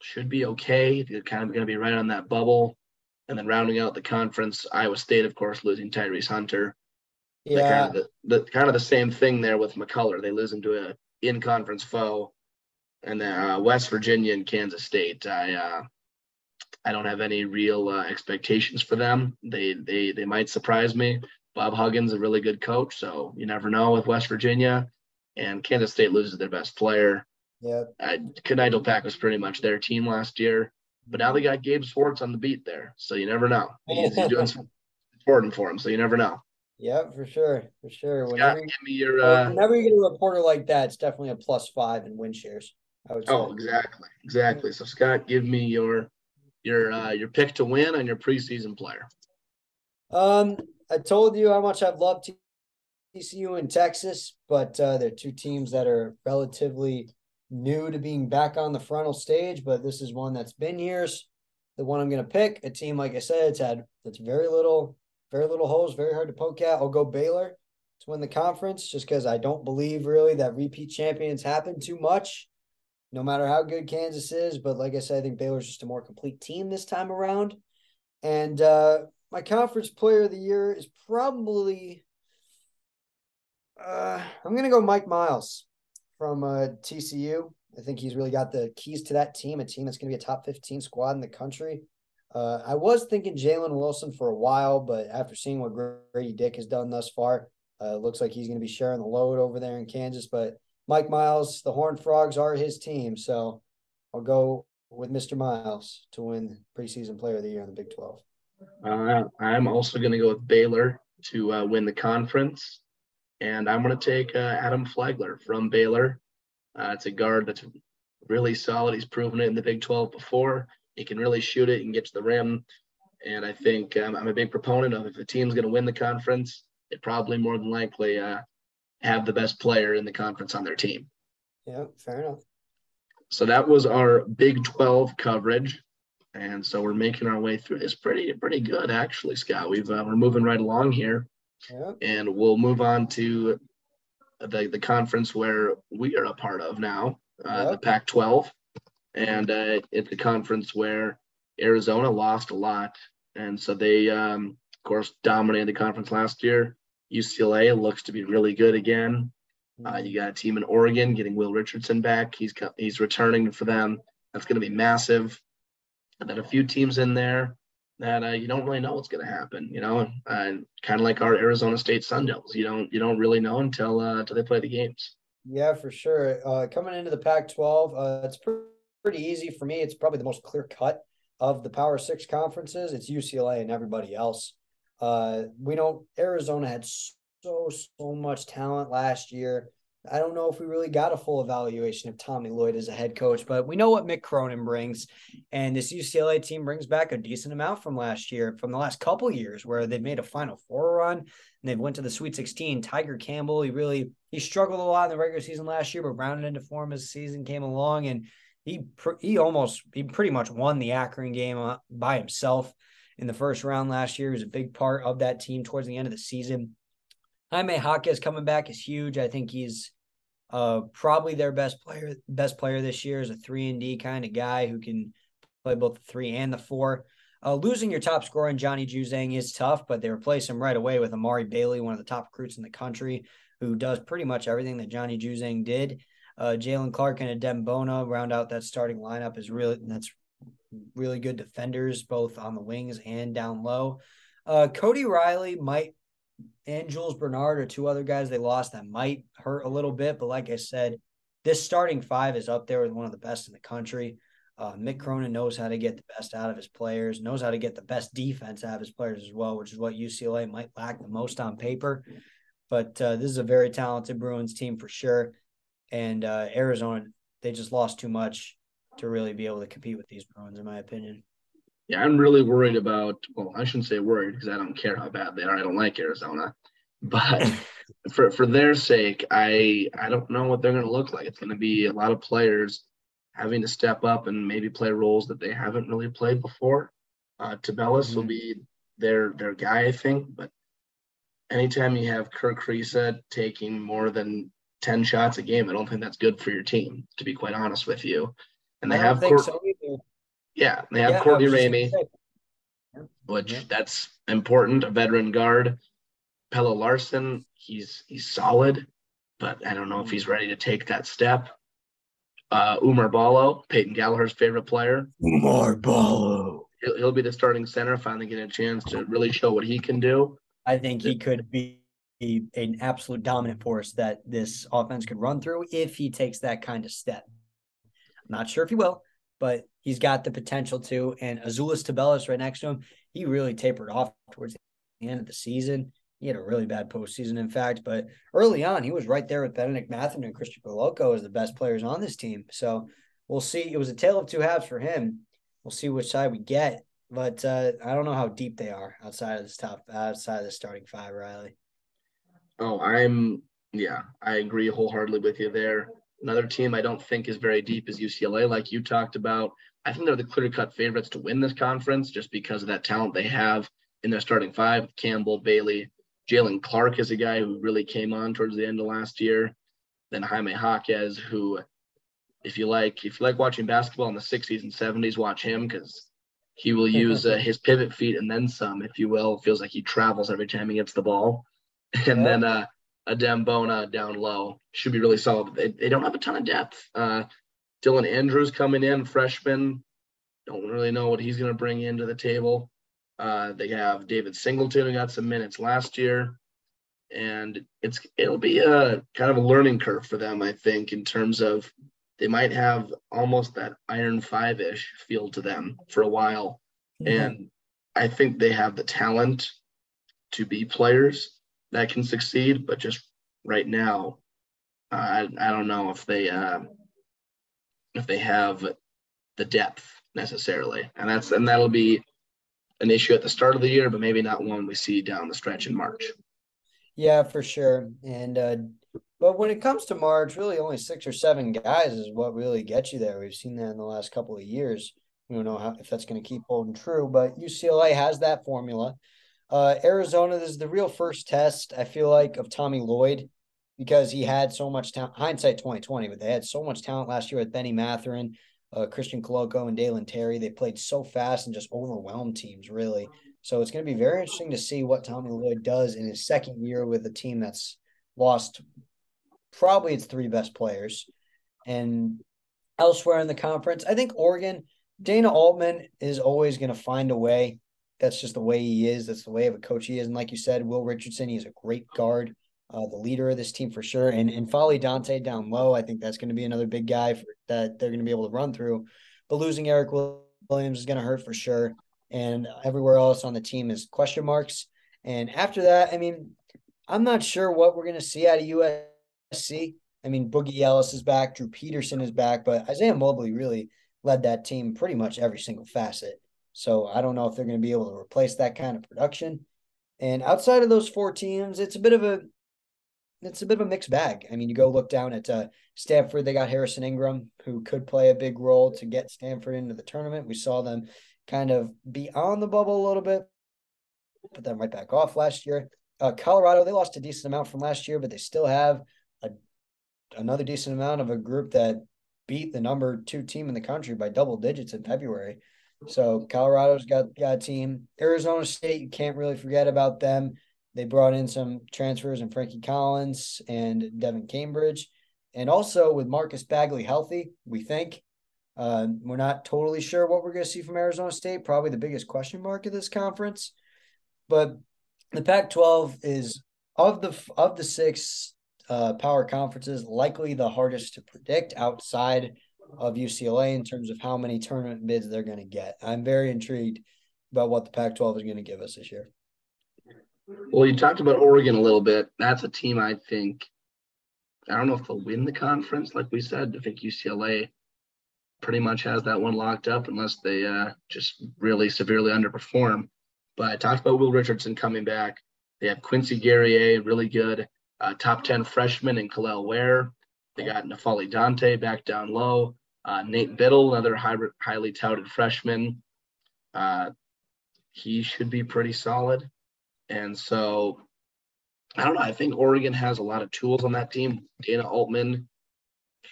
should be okay. They're kind of going to be right on that bubble. And then rounding out the conference, Iowa State, of course, losing Tyrese Hunter. Yeah. Kind of the, the, kind of the same thing there with McCullar. They lose him to a in conference foe. And then uh, West Virginia and Kansas State. I uh, I don't have any real uh, expectations for them. They they they might surprise me. Bob Huggins, a really good coach, so you never know with West Virginia and Kansas State loses their best player. Yeah. Uh, Pack was pretty much their team last year, but now they got Gabe Schwartz on the beat there, so you never know. He's, he's doing some supporting for him, so you never know. Yeah, for sure, for sure. Whenever, Scott, give me your. Uh, whenever you get a reporter like that, it's definitely a plus five in win shares. I would say. Oh, exactly, exactly. So Scott, give me your your uh, your pick to win on your preseason player. Um, I told you how much I've loved TCU and Texas, but uh, they're two teams that are relatively new to being back on the frontal stage. But this is one that's been years. The one I'm going to pick, a team like I said, it's had it's very little, very little holes, very hard to poke at. I'll go Baylor to win the conference, just because I don't believe really that repeat champions happen too much, no matter how good Kansas is. But like I said, I think Baylor's just a more complete team this time around. And uh, my conference player of the year is probably uh, I'm gonna go Mike Miles from uh, TCU. I think he's really got the keys to that team, a team that's gonna be a top 15 squad in the country. Uh, I was thinking Jalen Wilson for a while, but after seeing what Grady Dick has done thus far, uh, looks like he's going to be sharing the load over there in Kansas. But Mike Miles, the Horned Frogs are his team, so I'll go with Mr. Miles to win preseason Player of the Year in the Big 12. Uh, I'm also going to go with Baylor to uh, win the conference. And I'm going to take uh, Adam Flagler from Baylor. Uh, it's a guard that's really solid. He's proven it in the Big 12 before. He can really shoot it and get to the rim. And I think um, I'm a big proponent of if a team's going to win the conference, they probably more than likely uh, have the best player in the conference on their team. Yeah, fair enough. So that was our Big 12 coverage. And so we're making our way through this pretty pretty good actually, Scott. We've uh, we're moving right along here. Yeah. And we'll move on to the the conference where we are a part of now, uh, the Pac-12, and uh, it's a conference where Arizona lost a lot, and so they, um, of course, dominated the conference last year. UCLA looks to be really good again. Uh, you got a team in Oregon getting Will Richardson back. He's he's returning for them. That's going to be massive. And then a few teams in there that uh, you don't really know what's going to happen. You know, uh, kind of like our Arizona State Sun Devils. You don't you don't really know until uh, until they play the games. Yeah, for sure. Uh, coming into the Pac-12, uh, it's pretty easy for me. It's probably the most clear cut of the Power Six conferences. It's UCLA and everybody else. Uh, we know Arizona had so so much talent last year. I don't know if we really got a full evaluation of Tommy Lloyd as a head coach, but we know what Mick Cronin brings. And this UCLA team brings back a decent amount from last year, from the last couple years where they made a final four run and they went to the Sweet 16. Tiger Campbell, he really he struggled a lot in the regular season last year, but rounded into form as the season came along. And he he almost he pretty much won the Akron game uh, by himself in the first round last year. He was a big part of that team towards the end of the season. Jaime Jaquez coming back is huge. I think he's uh, probably their best player, best player this year is a three and D kind of guy who can play both the three and the four. Uh, losing your top scorer in Johnny Juzang is tough, but they replace him right away with Amari Bailey, one of the top recruits in the country, who does pretty much everything that Johnny Juzang did. Uh, Jalen Clark and Adem Bona round out that starting lineup is really that's really good defenders both on the wings and down low. Uh, Cody Riley might and Jules Bernard are two other guys they lost that might hurt a little bit. But like I said, this starting five is up there with one of the best in the country. Uh, Mick Cronin knows how to get the best out of his players, knows how to get the best defense out of his players as well, which is what UCLA might lack the most on paper. But uh, this is a very talented Bruins team for sure. And uh, Arizona, they just lost too much to really be able to compete with these Bruins, in my opinion. Yeah, I'm really worried about. Well, I shouldn't say worried because I don't care how bad they are. I don't like Arizona, but for for their sake, I I don't know what they're going to look like. It's going to be a lot of players having to step up and maybe play roles that they haven't really played before. Uh, Tubelis mm-hmm. will be their their guy, I think. But anytime you have Kerr Kriisa taking more than ten shots a game, I don't think that's good for your team. To be quite honest with you, and they have Court- so yeah, they have yeah, Courtney Ramey, which yeah. that's important. A veteran guard, Pelle Larsson. he's he's solid, but I don't know if he's ready to take that step. Uh, Oumar Ballo, Peyton Gallagher's favorite player. Oumar Ballo. He'll, he'll be the starting center, finally getting a chance to really show what he can do. I think he could be an absolute dominant force that this offense could run through if he takes that kind of step. I'm not sure if he will, but he's got the potential to. And Azuolas Tubelis right next to him, he really tapered off towards the end of the season. He had a really bad postseason, in fact, but early on, he was right there with Bennedict Mathurin and Christian Koloko as the best players on this team. So we'll see. It was a tale of two halves for him. We'll see which side we get, but uh, I don't know how deep they are outside of this top, outside of the starting five, Riley. Oh, I'm yeah, I agree wholeheartedly with you there. Another team I don't think is very deep is UCLA, like you talked about. I think they're the clear cut favorites to win this conference just because of that talent they have in their starting five Campbell, Bailey. Jalen Clark is a guy who really came on towards the end of last year. Then Jaime Jaquez, who, if you like, if you like watching basketball in the 60s and 70s, watch him because he will use uh, his pivot feet and then some, if you will. Feels like he travels every time he gets the ball. And yeah. then uh, Adem Bona down low should be really solid. They, they don't have a ton of depth. Uh, Dylan Andrews coming in, freshman. Don't really know what he's going to bring into the table. Uh, they have David Singleton who got some minutes last year, and it's it'll be a kind of a learning curve for them, I think, in terms of they might have almost that iron five ish feel to them for a while, mm-hmm. and I think they have the talent to be players that can succeed, but just right now, uh, I I don't know if they uh, if they have the depth necessarily, and that's and that'll be an issue at the start of the year, but maybe not one we see down the stretch in March. Yeah, for sure. And uh, but when it comes to March, really only six or seven guys is what really gets you there. We've seen that in the last couple of years. We don't know how, if that's going to keep holding true, but UCLA has that formula. Uh, Arizona is the real first test. I feel like of Tommy Lloyd because he had so much talent. Hindsight twenty twenty, but they had so much talent last year with Benny Mathurin, uh, Christian Koloko and Dalen Terry. They played so fast and just overwhelmed teams, really. So it's going to be very interesting to see what Tommy Lloyd does in his second year with a team that's lost probably its three best players. And elsewhere in the conference, I think Oregon, Dana Altman is always going to find a way. That's just the way he is. That's the way of a coach he is. And like you said, Will Richardson, he's a great guard uh, the leader of this team for sure. And and N'Faly Dante down low, I think that's going to be another big guy for, that they're going to be able to run through. But losing Eric Williams is going to hurt for sure. And everywhere else on the team is question marks. And after that, I mean, I'm not sure what we're going to see out of USC. I mean, Boogie Ellis is back, Drew Peterson is back, but Isaiah Mobley really led that team pretty much every single facet. So I don't know if they're going to be able to replace that kind of production. And outside of those four teams, it's a bit of a it's a bit of a mixed bag. I mean, you go look down at uh, Stanford, they got Harrison Ingram, who could play a big role to get Stanford into the tournament. We saw them kind of be on the bubble a little bit, but then right back off last year. Uh, Colorado, they lost a decent amount from last year, but they still have a, another decent amount of a group that beat the number two team in the country by double digits in February. So Colorado's got, got a team. Arizona State, you can't really forget about them. They brought in some transfers and Frankie Collins and Devan Cambridge. And also with Marcus Bagley healthy, we think. Uh, we're not totally sure what we're going to see from Arizona State. Probably the biggest question mark of this conference. But the Pac-12 is of the of the six uh, power conferences, likely the hardest to predict outside of UCLA in terms of how many tournament bids they're going to get. I'm very intrigued about what the Pac-12 is going to give us this year. Well, you talked about Oregon a little bit. That's a team I think. I don't know if they'll win the conference, like we said. I think UCLA pretty much has that one locked up, unless they uh, just really severely underperform. But I talked about Will Richardson coming back. They have Quincy Guerrier, really good uh, top 10 freshman, and Kel'el Ware. They got N'Faly Dante back down low. Uh, Nate Bittle, another high, highly touted freshman. Uh, he should be pretty solid. And so I don't know. I think Oregon has a lot of tools on that team. Dana Altman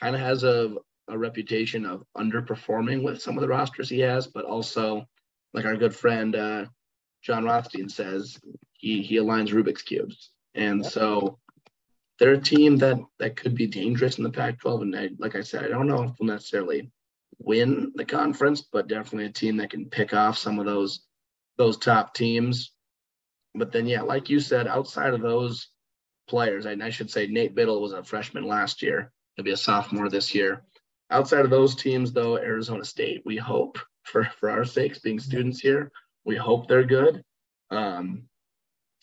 kind of has a, a reputation of underperforming with some of the rosters he has, but also, like our good friend uh, Jon Rothstein says, he he aligns Rubik's cubes, and so they're a team that that could be dangerous in the Pac-12. And I, like I said, I don't know if they'll necessarily win the conference, but definitely a team that can pick off some of those those top teams but then, yeah, like you said, outside of those players, I, I should say Nate Bittle was a freshman last year. He'll be a sophomore this year. Outside of those teams, though, Arizona State, we hope for for our sakes, being students here, we hope they're good. Um,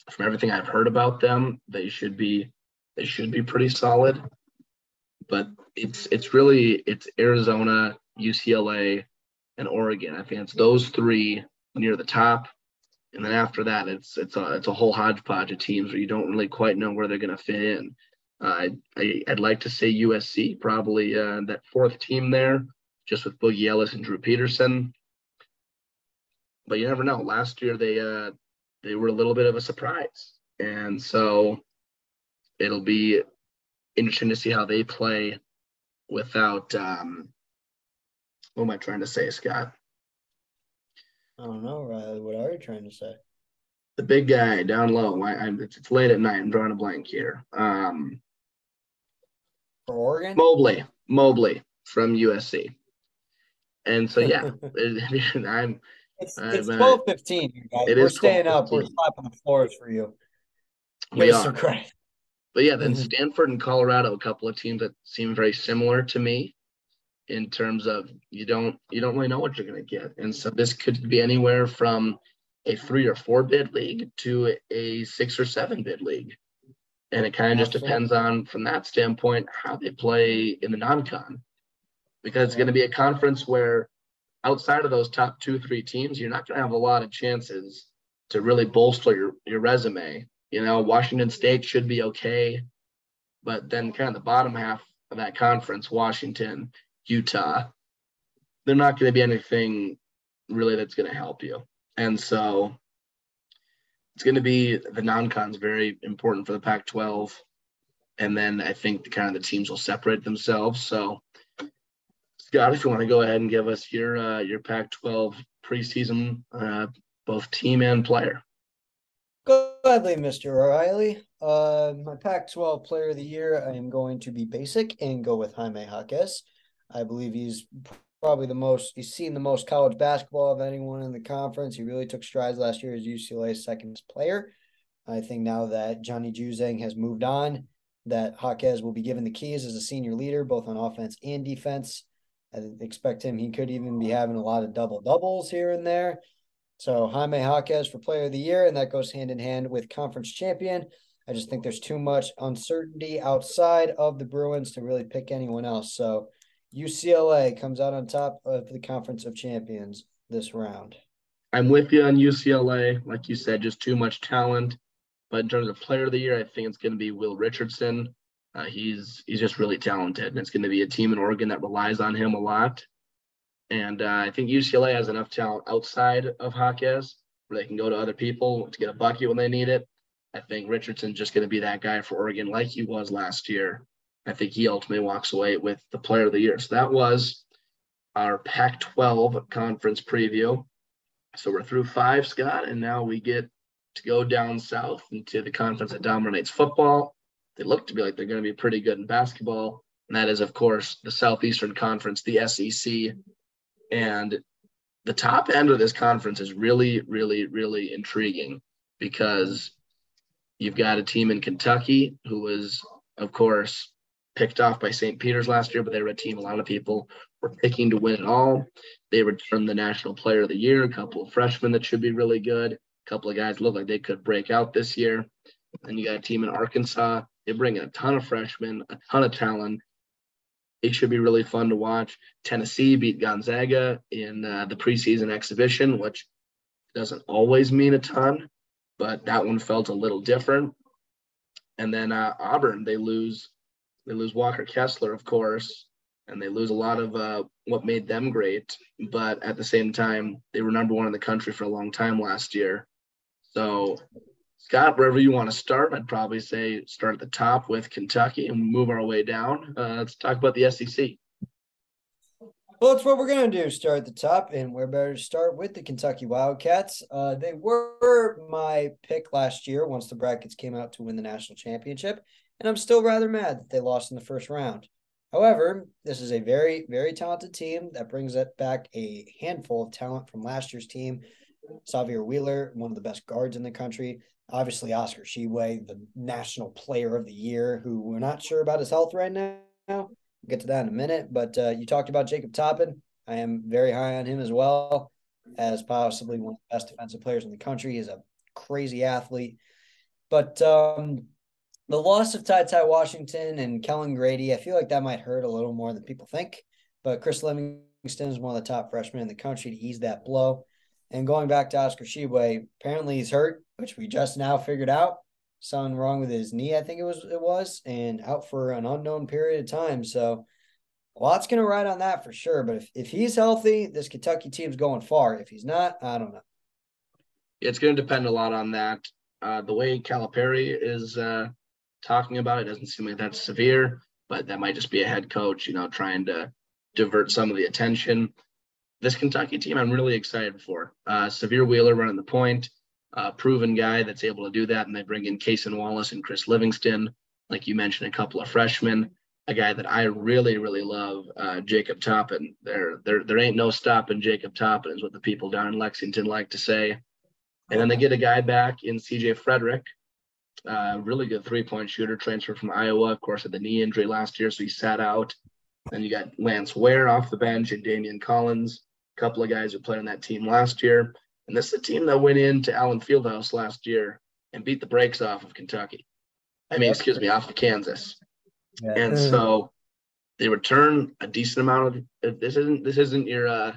from everything I've heard about them, they should be they should be pretty solid. But it's it's really it's Arizona, UCLA, and Oregon. I think it's those three near the top and then after that, it's it's a it's a whole hodgepodge of teams where you don't really quite know where they're going to fit in. Uh, I, I'd like to say USC, probably uh, that fourth team there, just with Boogie Ellis and Drew Peterson. But you never know. Last year they uh, they were a little bit of a surprise, and so it'll be interesting to see how they play without. Um, what am I trying to say, Scott? I don't know, Riley. What are you trying to say? The big guy down low. I, I'm, it's, it's late at night. I'm drawing a blank here. Um, For Oregon? Mobley, Mobley from USC. And so yeah, I'm It's, Uh, it's but 12 15, you guys. it We're is staying up. We're slapping the floors for you. we Give us some are. credit. But yeah, then Mhm. Stanford and Colorado, a couple of teams that seem very similar to me in terms of you don't you don't really know what you're gonna get. And so this could be anywhere from a three or four bid league to a six or seven bid league. And it kind of just depends on from that standpoint how they play in the non-con. Because it's gonna be a conference where outside of those top two, three teams, you're not gonna have a lot of chances to really bolster your, your resume. You know, Washington State should be okay. But then kind of the bottom half of that conference, Washington, Utah, they're not going to be anything really that's going to help you. And so it's going to be the non-cons very important for the Pac-12. And then I think the kind of the teams will separate themselves. So Scott, if you want to go ahead and give us your uh, your Pac-12 preseason, uh, both team and player. Gladly, Mr. O'Reilly. Uh, my Pac 12 player of the year, I am going to be basic and go with Jaime Jaquez. I believe he's probably the most, he's seen the most college basketball of anyone in the conference. He really took strides last year as UCLA's second player. I think now that Johnny Juzang has moved on, that Jaquez will be given the keys as a senior leader, both on offense and defense. I expect him, he could even be having a lot of double doubles here and there. So Jaime Jaquez for player of the year, and that goes hand in hand with conference champion. I just think there's too much uncertainty outside of the Bruins to really pick anyone else. So UCLA comes out on top of the conference of champions this round. I'm with you on UCLA. Like you said, just too much talent. But in terms of player of the year, I think it's going to be Will Richardson. Uh, he's he's just really talented, and it's going to be a team in Oregon that relies on him a lot. And uh, I think UCLA has enough talent outside of Jaquez where they can go to other people to get a bucket when they need it. I think Richardson's just going to be that guy for Oregon, like he was last year. I think he ultimately walks away with the player of the year. So that was our Pac 12 conference preview. So we're through five, Scott, and now we get to go down south into the conference that dominates football. They look to be like they're going to be pretty good in basketball. And that is, of course, the Southeastern Conference, the SEC. And the top end of this conference is really, really, really intriguing because you've got a team in Kentucky who was, of course, picked off by St. Peter's last year, but they were a team a lot of people were picking to win it all. They returned the National Player of the Year, a couple of freshmen that should be really good, a couple of guys look like they could break out this year. And you got a team in Arkansas. They bring in a ton of freshmen, a ton of talent. It should be really fun to watch. Tennessee beat Gonzaga in uh, the preseason exhibition, which doesn't always mean a ton, but that one felt a little different. And then uh, Auburn, they lose, they lose Walker Kessler, of course, and they lose a lot of uh, what made them great. But at the same time, they were number one in the country for a long time last year. So, Scott, wherever you want to start, I'd probably say start at the top with Kentucky and move our way down. Uh, let's talk about the SEC. Well, that's what we're going to do. Start at the top, and we're better to start with the Kentucky Wildcats. Uh, they were my pick last year once the brackets came out to win the national championship, and I'm still rather mad that they lost in the first round. However, this is a very, very talented team that brings back a handful of talent from last year's team. Sahvir Wheeler, one of the best guards in the country. Obviously, Oscar Tshiebwe, the national player of the year, who we're not sure about his health right now. We'll get to that in a minute. But uh, you talked about Jacob Toppin. I am very high on him as well as possibly one of the best defensive players in the country. He's a crazy athlete. But um, the loss of Ty Ty Washington and Kellen Grady, I feel like that might hurt a little more than people think. But Chris Livingston is one of the top freshmen in the country to ease that blow. And going back to Oscar Tshiebwe, apparently he's hurt, which we just now figured out. Something wrong with his knee, I think it was it was, and out for an unknown period of time. So a lot's gonna ride on that for sure. But if, if he's healthy, this Kentucky team's going far. If he's not, I don't know. It's gonna depend a lot on that. Uh, the way Calipari is uh, talking about it doesn't seem like that's severe, but that might just be a head coach, you know, trying to divert some of the attention. This Kentucky team, I'm really excited for. Uh, Sahvir Wheeler running the point, uh, proven guy that's able to do that, and they bring in Cason Wallace and Chris Livingston, like you mentioned, a couple of freshmen. A guy that I really, really love, uh, Jacob Toppin. There, there, there ain't no stopping Jacob Toppin, is what the people down in Lexington like to say. And then they get a guy back in CJ Fredrick, uh, really good three point shooter, transfer from Iowa. Of course, had the knee injury last year, so he sat out. Then you got Lance Ware off the bench and Daimion Collins, a couple of guys who played on that team last year. And this is a team that went into Allen Fieldhouse last year and beat the brakes off of Kentucky. I mean, excuse me, off of Kansas. Yeah. And so they return a decent amount of this isn't this isn't your uh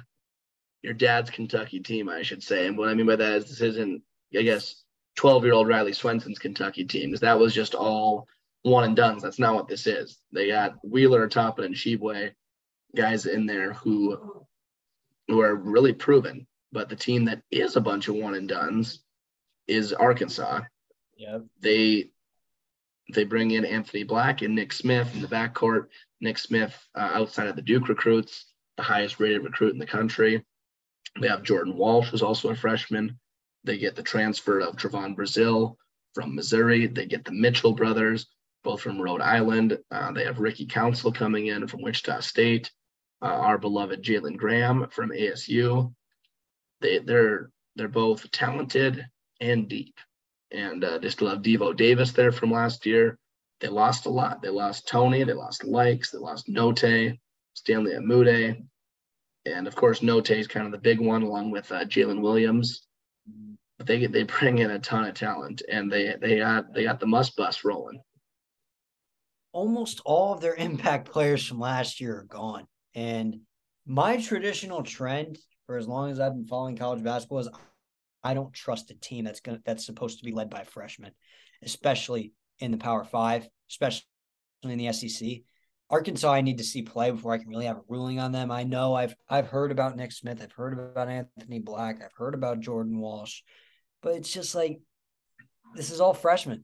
your dad's Kentucky team, I should say. And what I mean by that is this isn't, I guess, 12 year old Riley Swenson's Kentucky team, because that was just all one and done's. That's not what this is. They got Wheeler, Toppin, and Tshiebwe, guys in there who who are really proven. But the team that is a bunch of one and done's is Arkansas. Yeah. They they bring in Anthony Black and Nick Smith in the backcourt. Nick Smith, uh, outside of the Duke recruits, the highest rated recruit in the country. They have Jordan Walsh, who's also a freshman. They get the transfer of Trevon Brazile from Missouri. They get the Mitchell brothers, both from Rhode Island. Uh, they have Ricky Council coming in from Wichita State. Uh, our beloved Jalen Graham from ASU. They they're they're both talented and deep, and uh, they still have Devo Davis there from last year. They lost a lot. They lost Toney. They lost Lykes. They lost Notae, Stanley Umude, and of course, Notae is kind of the big one, along with uh, Jaylin Williams. But they they bring in a ton of talent, and they they got they got the Muss Bus rolling. Almost all of their impact players from last year are gone, and my traditional trend for as long as I've been following college basketball is I don't trust a team that's going that's supposed to be led by freshmen, especially in the Power Five, especially in the SEC. Arkansas, I need to see play before I can really have a ruling on them. I know I've I've heard about Nick Smith, I've heard about Anthony Black, I've heard about Jordan Walsh, but it's just like this is all freshmen.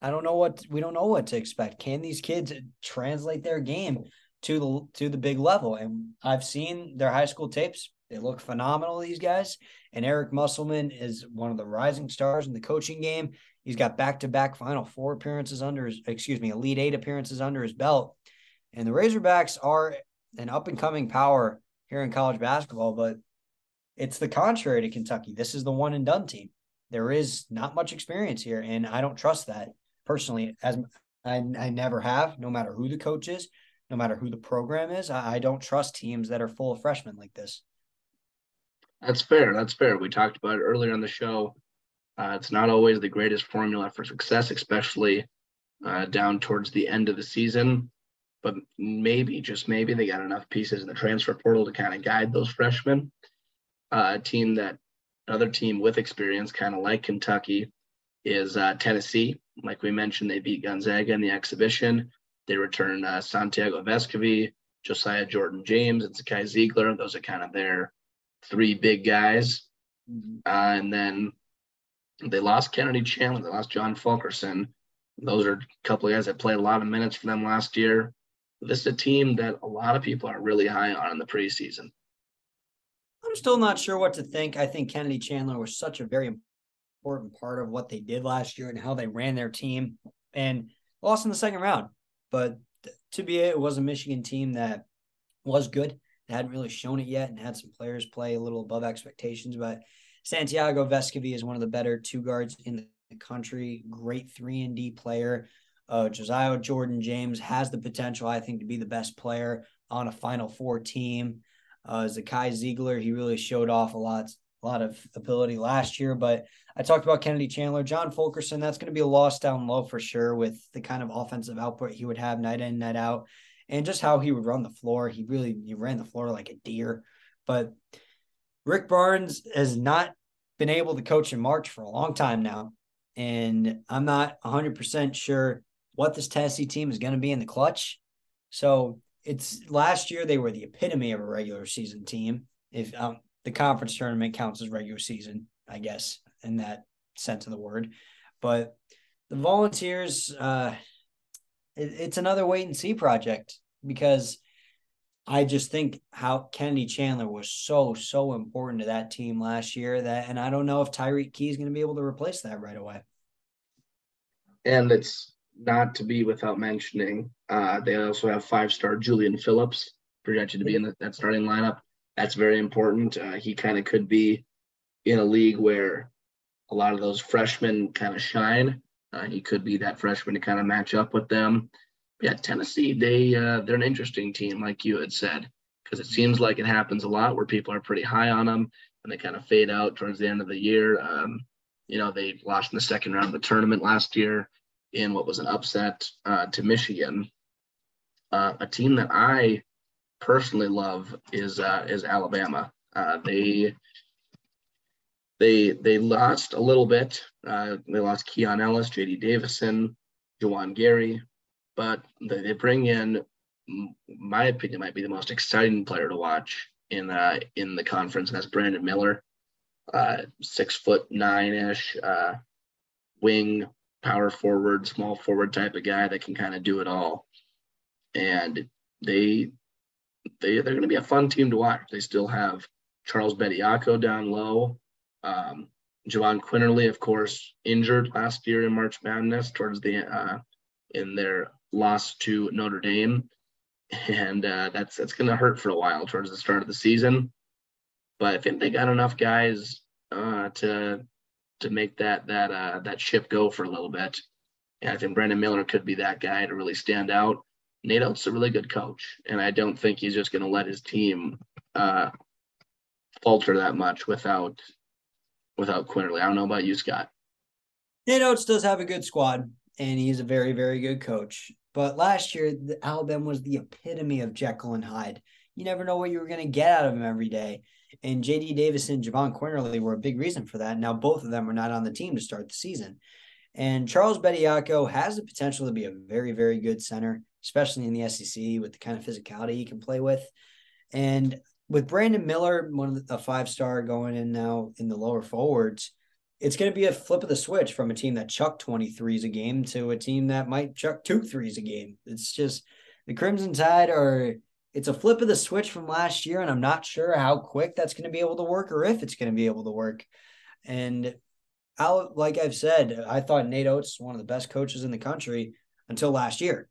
I don't know what we don't know what to expect. Can these kids translate their game to the to the big level? And I've seen their high school tapes. They look phenomenal, these guys. And Eric Musselman is one of the rising stars in the coaching game. He's got back to back Final Four appearances under his, excuse me, Elite Eight appearances under his belt. And the Razorbacks are an up and coming power here in college basketball, but it's the contrary to Kentucky. This is the one and done team. There is not much experience here, and I don't trust that personally. As I, I never have, no matter who the coach is, no matter who the program is. I, I don't trust teams that are full of freshmen like this. That's fair. That's fair. We talked about it earlier on the show. Uh, it's not always the greatest formula for success, especially uh, down towards the end of the season. But maybe, just maybe, they got enough pieces in the transfer portal to kind of guide those freshmen. Uh, a team that, another team with experience, kind of like Kentucky, is uh, Tennessee. Like we mentioned, they beat Gonzaga in the exhibition. They return uh, Santiago Vescovi, Josiah Jordan James, and Zakai Zeigler. Those are kind of their three big guys. Mm-hmm. Uh, and then they lost Kennedy Chandler, they lost John Fulkerson. Those are a couple of guys that played a lot of minutes for them last year. This is a team that a lot of people are really high on in the preseason. I'm still not sure what to think. I think Kennedy Chandler was such a very important part of what they did last year and how they ran their team and lost in the second round. But to be it was a Michigan team that was good. They hadn't really shown it yet and had some players play a little above expectations. But Santiago Vescovi is one of the better two guards in the country. Great three and D player. Uh, Josiah Jordan James has the potential, I think, to be the best player on a Final Four team. Uh, Zakai Zeigler, he really showed off a lot, a lot of ability last year. But I talked about Kennedy Chandler, John Fulkerson. That's going to be a loss down low for sure with the kind of offensive output he would have night in, night out and just how he would run the floor. He really he ran the floor like a deer. But Rick Barnes has not been able to coach in March for a long time now. And I'm not 100% sure what this Tennessee team is going to be in the clutch. So it's last year they were the epitome of a regular season team. If um, the conference tournament counts as regular season, I guess, in that sense of the word. But the Volunteers, uh, it, it's another wait and see project because I just think how Kennedy Chandler was so so important to that team last year that, and I don't know if Tyreke Key is going to be able to replace that right away. And it's not to be without mentioning, uh, they also have five star Julian Phillips projected to be in the, that starting lineup. That's very important. Uh, he kind of could be in a league where a lot of those freshmen kind of shine. Uh, he could be that freshman to kind of match up with them. But yeah, Tennessee, they uh, they're an interesting team, like you had said, because it seems like it happens a lot where people are pretty high on them and they kind of fade out towards the end of the year. Um, you know, they lost in the second round of the tournament last year in what was an upset uh, to Michigan. Uh, a team that I personally love is uh, is Alabama. Uh, they they they lost a little bit. Uh, they lost Keon Ellis, J.D. Davison, Juwan Gary, but they, they bring in, my opinion, might be the most exciting player to watch in uh, in the conference, and that's Brandon Miller, uh, six foot nine ish, wing, power forward, small forward type of guy that can kind of do it all. And they they they're going to be a fun team to watch. They still have Charles Bediako down low. Um, Jahvon Quinerly, of course, injured last year in March Madness towards the uh, in their loss to Notre Dame, and uh, that's that's going to hurt for a while towards the start of the season. But I think they got enough guys uh, to to make that that uh, that ship go for a little bit. And I think Brandon Miller could be that guy to really stand out. Is a really good coach, and I don't think he's just going to let his team uh, falter that much without without Quinerly. I don't know about you, Scott. Nate Oats does have a good squad, and he's a very, very good coach. But last year, Alabama was the epitome of Jekyll and Hyde. You never know what you were going to get out of him every day. And JD Davis and Jahvon Quinerly were a big reason for that. Now, both of them are not on the team to start the season. And Charles Bediako has the potential to be a very, very good center, especially in the SEC with the kind of physicality he can play with. And with Brandon Miller, one of the five star going in now in the lower forwards, it's going to be a flip of the switch from a team that chucked 23s a game to a team that might chuck two threes a game. It's just the Crimson Tide are it's a flip of the switch from last year, and I'm not sure how quick that's going to be able to work or if it's going to be able to work. And I'll, like I've said, I thought Nate Oats was one of the best coaches in the country until last year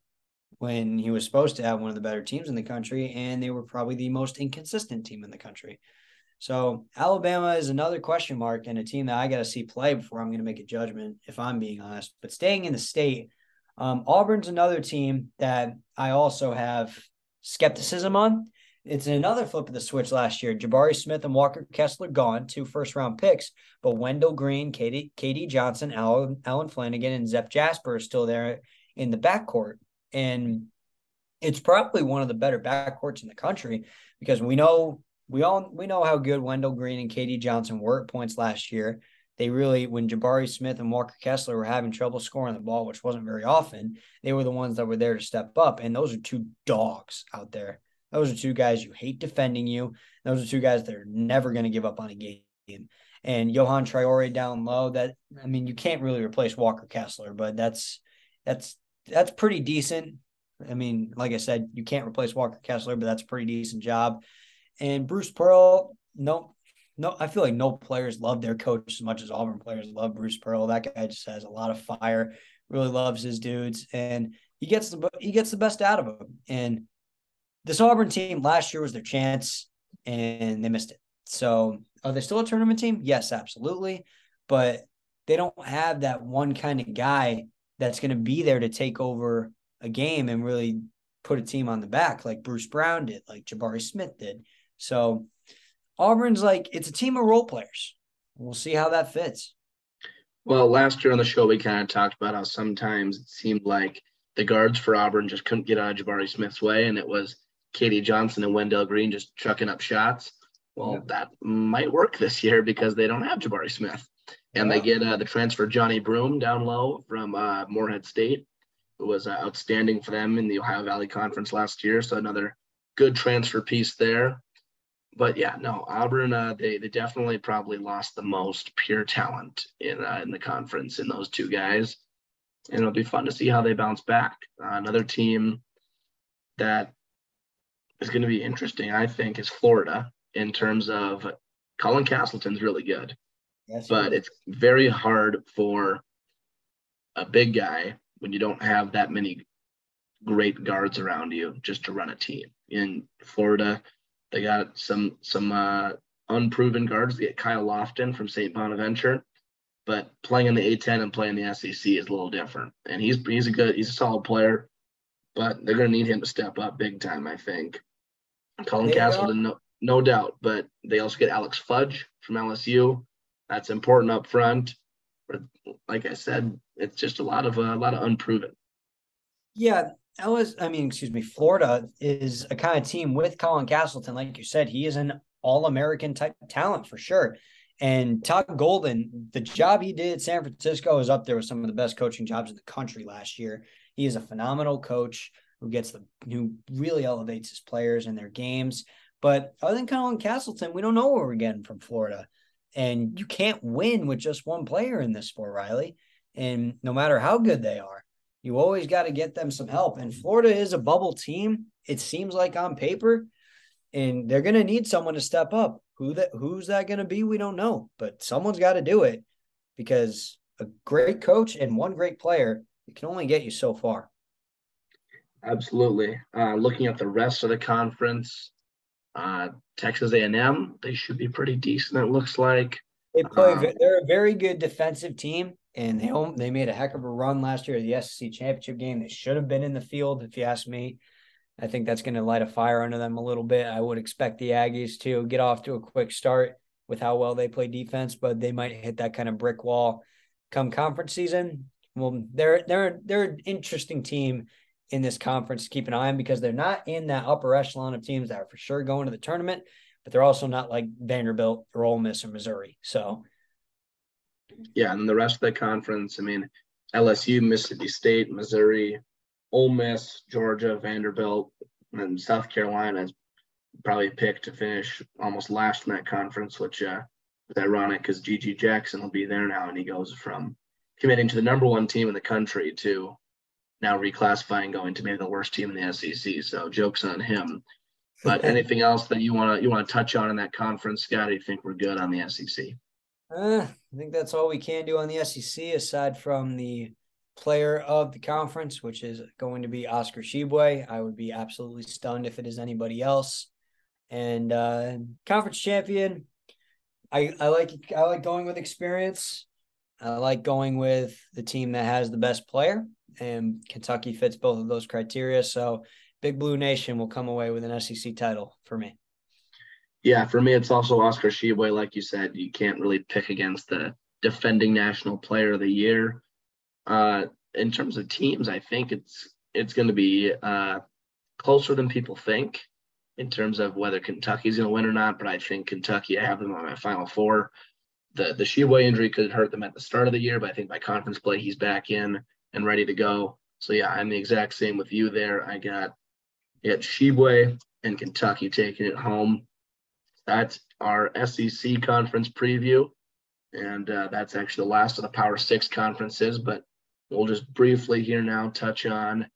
when he was supposed to have one of the better teams in the country, and they were probably the most inconsistent team in the country. So Alabama is another question mark and a team that I got to see play before I'm going to make a judgment, if I'm being honest. But staying in the state, um, Auburn's another team that I also have skepticism on. It's another flip of the switch last year. Jabari Smith and Walker Kessler gone, two first round picks, but Wendell Green, Katie, KD Johnson, Alan, Allen Flanigan, and Zep Jasper are still there in the backcourt. And it's probably one of the better backcourts in the country because we know we all we know how good Wendell Green and KD Johnson were at points last year. They really, when Jabari Smith and Walker Kessler were having trouble scoring the ball, which wasn't very often, they were the ones that were there to step up. And those are two dogs out there. Those are two guys you hate defending you. Those are two guys that are never going to give up on a game. And Johan Traore down low. That I mean, you can't really replace Walker Kessler, but that's that's that's pretty decent. I mean, like I said, you can't replace Walker Kessler, but that's a pretty decent job. And Bruce Pearl, no, no, I feel like no players love their coach as much as Auburn players love Bruce Pearl. That guy just has a lot of fire, really loves his dudes, and he gets the he gets the best out of them. And this Auburn team last year was their chance, and they missed it. So are they still a tournament team? Yes, absolutely. But they don't have that one kind of guy that's going to be there to take over a game and really put a team on the back like Bruce Brown did, like Jabari Smith did. So Auburn's like it's a team of role players. We'll see how that fits. Well, last year on the show, we kind of talked about how sometimes it seemed like the guards for Auburn just couldn't get out of Jabari Smith's way, and it was KD Johnson and Wendell Green just chucking up shots. Well, that might work this year because they don't have Jabari Smith. And they get uh, the transfer Johni Broome down low from uh, Morehead State, who was uh, outstanding for them in the Ohio Valley Conference last year. So another good transfer piece there. But yeah, no, Auburn, uh, they they definitely probably lost the most pure talent in uh, in the conference in those two guys, and it'll be fun to see how they bounce back. Uh, another team that is going to be interesting, I think, is Florida in terms of Colin Castleton's really good, yes, but it's very hard for a big guy when you don't have that many great guards around you just to run a team. In Florida, they got some some uh, unproven guards. They get Kyle Lofton from St. Bonaventure, but playing in the A10 and playing the SEC is a little different. And he's he's a good he's a solid player, but they're going to need him to step up big time. I think. Colin Castleton, no, no doubt, but they also get Alex Fudge from LSU. That's important up front. But like I said, it's just a lot of uh, a lot of unproven. Yeah, LS, I mean, excuse me, Florida is a kind of team with Colin Castleton. Like you said, he is an all American type talent for sure. And Todd Golden, the job he did at San Francisco is up there with some of the best coaching jobs in the country last year. He is a phenomenal coach who gets the who really elevates his players and their games. But other than Colin Castleton, we don't know where we're getting from Florida. And you can't win with just one player in this sport, Riley. And no matter how good they are, you always got to get them some help. And Florida is a bubble team. It seems like on paper, and they're going to need someone to step up. Who that who's that going to be? We don't know, but someone's got to do it because a great coach and one great player it can only get you so far. Absolutely. Uh, looking at the rest of the conference, uh, Texas A&M, they should be pretty decent. It looks like they play. Um, they're a very good defensive team and they they made a heck of a run last year the SEC championship game. They should have been in the field, if you ask me. I think that's going to light a fire under them a little bit. I would expect the Aggies to get off to a quick start with how well they play defense, but they might hit that kind of brick wall come conference season. Well, they're they're they're an interesting team in this conference to keep an eye on because they're not in that upper echelon of teams that are for sure going to the tournament, but they're also not like Vanderbilt or Ole Miss or Missouri. So yeah, and the rest of the conference, I mean, LSU, Mississippi State, Missouri, Ole Miss, Georgia, Vanderbilt, and South Carolina is probably picked to finish almost last in that conference, which uh, is ironic because GG Jackson will be there now, and he goes from committing to the number one team in the country to now reclassifying, going to maybe the worst team in the SEC. So jokes on him. But anything else that you want to you want to touch on in that conference, Scott? Do you think we're good on the SEC? Uh, I think that's all we can do on the SEC aside from the player of the conference, which is going to be Oscar Tshiebwe. I would be absolutely stunned if it is anybody else. And uh, conference champion, I, I like I like going with experience. I like going with the team that has the best player, and Kentucky fits both of those criteria. So, Big Blue Nation will come away with an SEC title for me. Yeah, for me, it's also Oscar Tshiebwe. Like you said, you can't really pick against the defending national player of the year. Uh, in terms of teams, I think it's it's going to be uh, closer than people think in terms of whether Kentucky's going to win or not. But I think Kentucky, I have them on my final four. The the Tshiebwe injury could hurt them at the start of the year, but I think by conference play, he's back in and ready to go. So yeah, I'm the exact same with you there. I got yeah, Tshiebwe and Kentucky taking it home that's our SEC conference preview. And uh, that's actually the last of the Power Six conferences. But we'll just briefly here now touch on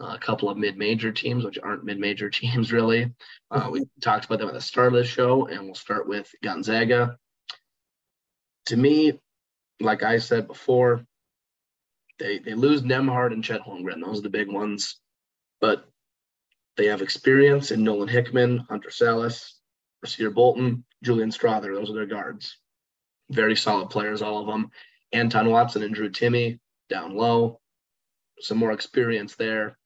a couple of mid-major teams, which aren't mid-major teams really. Uh, we talked about them at the start of the show, and we'll start with Gonzaga. To me, like I said before, they they lose Nembhard and Chet Holmgren. Those are the big ones, but they have experience in Nolan Hickman, Hunter Sallis, Rasir Bolton, Julian Strawther. Those are their guards. Very solid players, all of them. Anton Watson and Drew Timme down low. Some more experience there.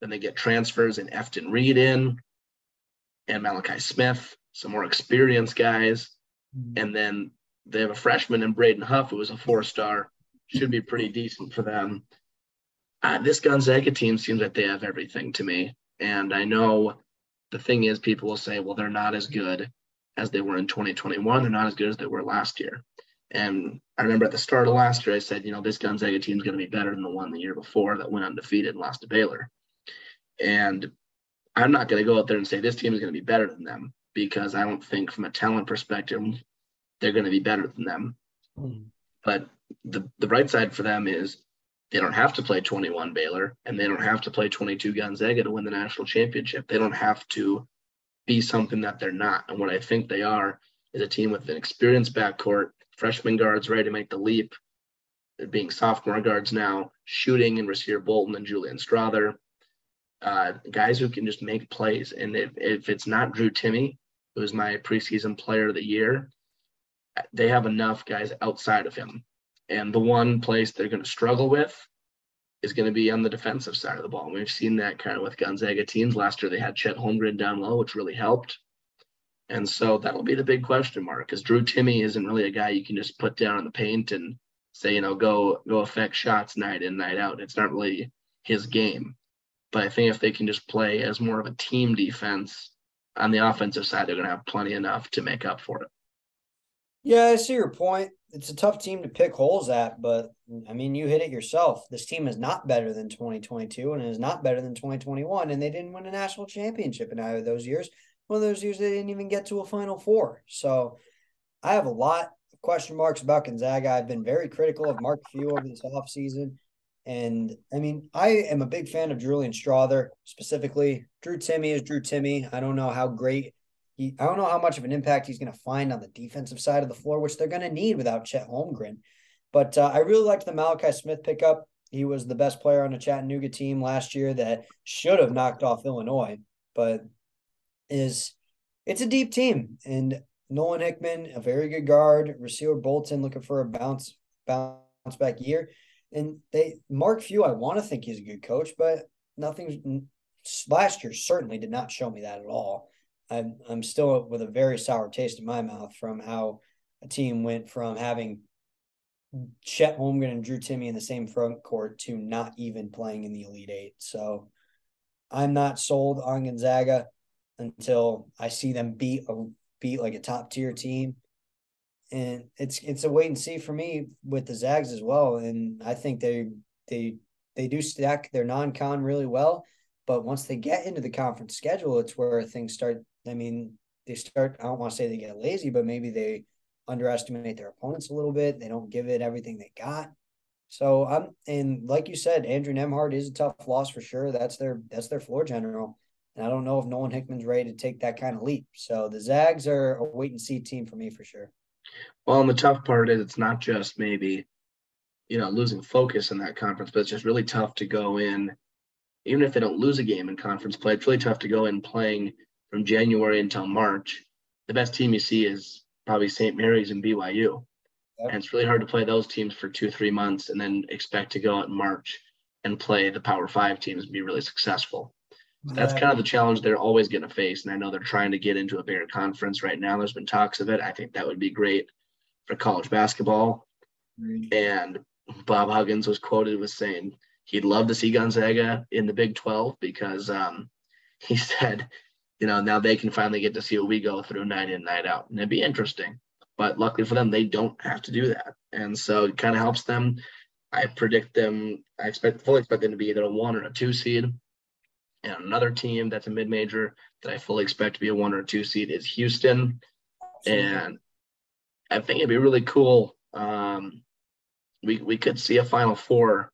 Then they get transfers in Efton Reid in and Malachi Smith, some more experienced guys. Mm-hmm. And then they have a freshman in Braden Huff, who was a four star. Should be pretty decent for them. Uh, this Gonzaga team seems like they have everything to me. And I know the thing is, people will say, well, they're not as good as they were in 2021. They're not as good as they were last year. And I remember at the start of last year, I said, you know, this Gonzaga team is going to be better than the one the year before that went undefeated and lost to Baylor. And I'm not going to go out there and say this team is going to be better than them because I don't think from a talent perspective, they're going to be better than them. Mm. But the, the bright side for them is they don't have to play 21 Baylor and they don't have to play 22 Gonzaga to win the national championship. They don't have to be something that they're not. And what I think they are is a team with an experienced backcourt, freshman guards ready to make the leap. They're being sophomore guards now, shooting and Rasir Bolton and Julian Strawther. Uh, guys who can just make plays. And if, if it's not Drew Timme, who's my preseason player of the year, they have enough guys outside of him. And the one place they're going to struggle with is going to be on the defensive side of the ball. And we've seen that kind of with Gonzaga teams. Last year they had Chet Holmgren down low, which really helped. And so that'll be the big question mark because Drew Timme isn't really a guy you can just put down in the paint and say, you know, go go affect shots night in, night out. It's not really his game. But I think if they can just play as more of a team defense on the offensive side, they're going to have plenty enough to make up for it. Yeah, I see your point. It's a tough team to pick holes at, but I mean, you hit it yourself. This team is not better than 2022 and is not better than 2021, and they didn't win a national championship in either of those years. One of those years, they didn't even get to a Final Four. So I have a lot of question marks about Gonzaga. I've been very critical of Mark Few over this offseason. And I mean, I am a big fan of Julian Strawther specifically. Drew Timme is Drew Timme. I don't know how great he, I don't know how much of an impact he's going to find on the defensive side of the floor, which they're going to need without Chet Holmgren. But uh, I really liked the Malachi Smith pickup. He was the best player on the Chattanooga team last year that should have knocked off Illinois, but is it's a deep team and Nolan Hickman, a very good guard, Rasir Bolton looking for a bounce bounce back year. And they Mark Few, I want to think he's a good coach, but nothing last year certainly did not show me that at all. I'm I'm still with a very sour taste in my mouth from how a team went from having Chet Holmgren and Drew Timme in the same front court to not even playing in the Elite Eight. So I'm not sold on Gonzaga until I see them beat a beat like a top tier team. And it's it's a wait and see for me with the Zags as well. And I think they they they do stack their non-con really well. But once they get into the conference schedule, it's where things start I mean, they start, I don't want to say they get lazy, but maybe they underestimate their opponents a little bit. They don't give it everything they got. So I'm and like you said, Andrew Nembhard is a tough loss for sure. That's their that's their floor general. And I don't know if Nolan Hickman's ready to take that kind of leap. So the Zags are a wait and see team for me for sure. Well, and the tough part is it's not just maybe, you know, losing focus in that conference, but it's just really tough to go in, even if they don't lose a game in conference play, it's really tough to go in playing from January until March, the best team you see is probably St. Mary's and BYU. Yep. And it's really hard to play those teams for two, three months and then expect to go out in March and play the Power Five teams and be really successful. So that's kind of the challenge they're always going to face. And I know they're trying to get into a bigger conference right now. There's been talks of it. I think that would be great for college basketball. Mm-hmm. And Bob Huggins was quoted with saying he'd love to see Gonzaga in the Big 12 because um, he said you know, now they can finally get to see what we go through night in, night out. And it'd be interesting. But luckily for them, they don't have to do that. And so it kind of helps them. I predict them, I expect fully expect them to be either a one or a two seed. And another team that's a mid major that I fully expect to be a one or a two seed is Houston. And I think it'd be really cool. Um, we we could see a final four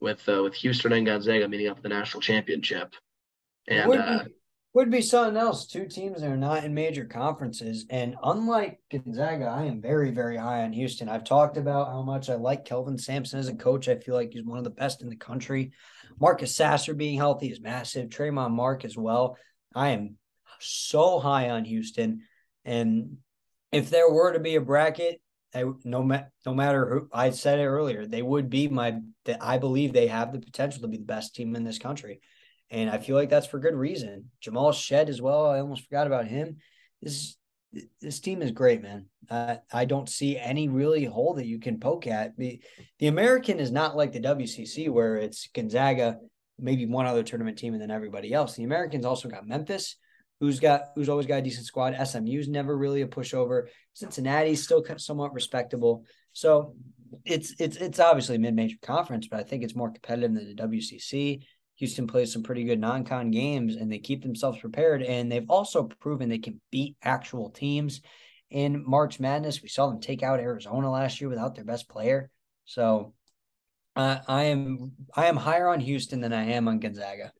with uh, with Houston and Gonzaga meeting up at the national championship. And uh, would be something else. Two teams that are not in major conferences. And unlike Gonzaga, I am very, very high on Houston. I've talked about how much I like Kelvin Sampson as a coach. I feel like he's one of the best in the country. Marcus Sasser being healthy is massive. Tramon Mark as well. I am so high on Houston. And if there were to be a bracket, I, no, ma- no matter who I said it earlier, they would be my. I believe they have the potential to be the best team in this country and I feel like that's for good reason. Jamal Shead as well. I almost forgot about him. This this team is great, man. Uh, I don't see any really hole that you can poke at. The, the American is not like the WCC where it's Gonzaga, maybe one other tournament team, and then everybody else. The Americans also got Memphis, who's got who's always got a decent squad. SMU's never really a pushover. Cincinnati's still somewhat respectable. So it's it's it's obviously a mid-major conference, but I think it's more competitive than the WCC. Houston plays some pretty good non-con games and they keep themselves prepared. And they've also proven they can beat actual teams in March Madness. We saw them take out Arizona last year without their best player. So uh, I am I am higher on Houston than I am on Gonzaga.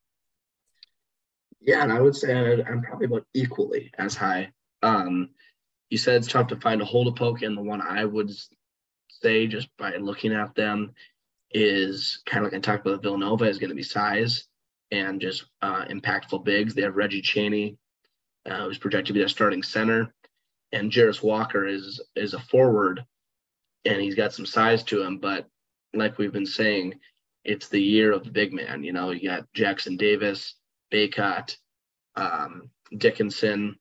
Yeah, and I would say I'm probably about equally as high. Um, you said it's tough to find a hole to poke in. The one I would say, just by looking at them, is kind of like I talked about Villanova is going to be size and just uh, impactful bigs. They have Reggie Chaney, uh, who's projected to be their starting center, and Jarace Walker is is a forward, and he's got some size to him. But like we've been saying, it's the year of the big man. You know, you got Jackson Davis, Bacot, um, Dickinson,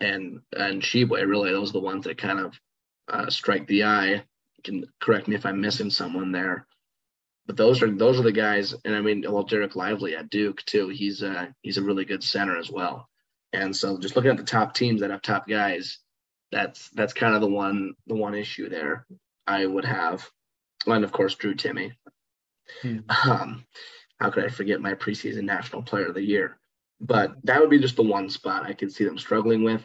and and Tshiebwe. Really, those are the ones that kind of uh, strike the eye can correct me if I'm missing someone there. But those are those are the guys, and I mean, well, Dereck Lively at Duke too. He's a he's a really good center as well. And so, just looking at the top teams that have top guys, that's that's kind of the one the one issue there I would have. And of course, Drew Timme. Hmm. Um, how could I forget my preseason National Player of the Year? But that would be just the one spot I could see them struggling with.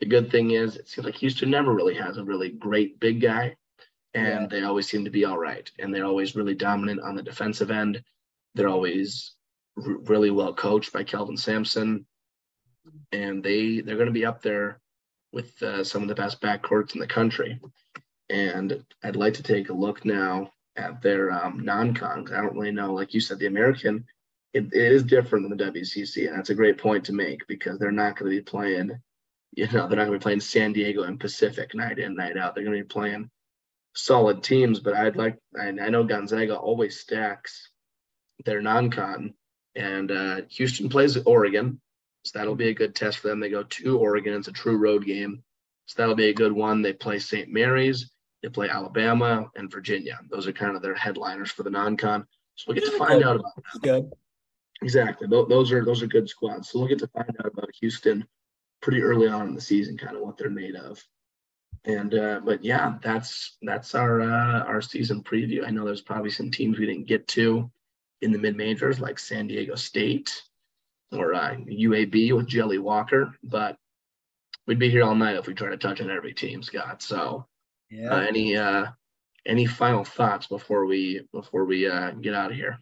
The good thing is, it seems like Houston never really has a really great big guy and yeah. they always seem to be all right. And they're always really dominant on the defensive end. They're always r- really well coached by Kelvin Sampson, and they they're going to be up there with uh, some of the best backcourts in the country. And I'd like to take a look now at their um, non-cons. I don't really know, like you said, the American. It, it is different than the WCC, and that's a great point to make because they're not going to be playing. You know, they're not going to be playing San Diego and Pacific night in, night out. They're going to be playing solid teams, but I'd like I, I know Gonzaga always stacks their non-con, and uh, Houston plays Oregon, so that'll be a good test for them. They go to Oregon; it's a true road game, so that'll be a good one. They play St. Mary's, they play Alabama and Virginia. Those are kind of their headliners for the non-con. So we'll get to find out about that. Good. Exactly. Those are those are good squads. So we'll get to find out about Houston pretty early on in the season, kind of what they're made of and uh, but yeah, that's that's our uh, our season preview. I know there's probably some teams we didn't get to in the mid majors, like San Diego State or uh, UAB with Jelly Walker, but we'd be here all night if we try to touch on every team, Scott. So, yeah. Uh, any uh, any final thoughts before we before we uh, get out of here?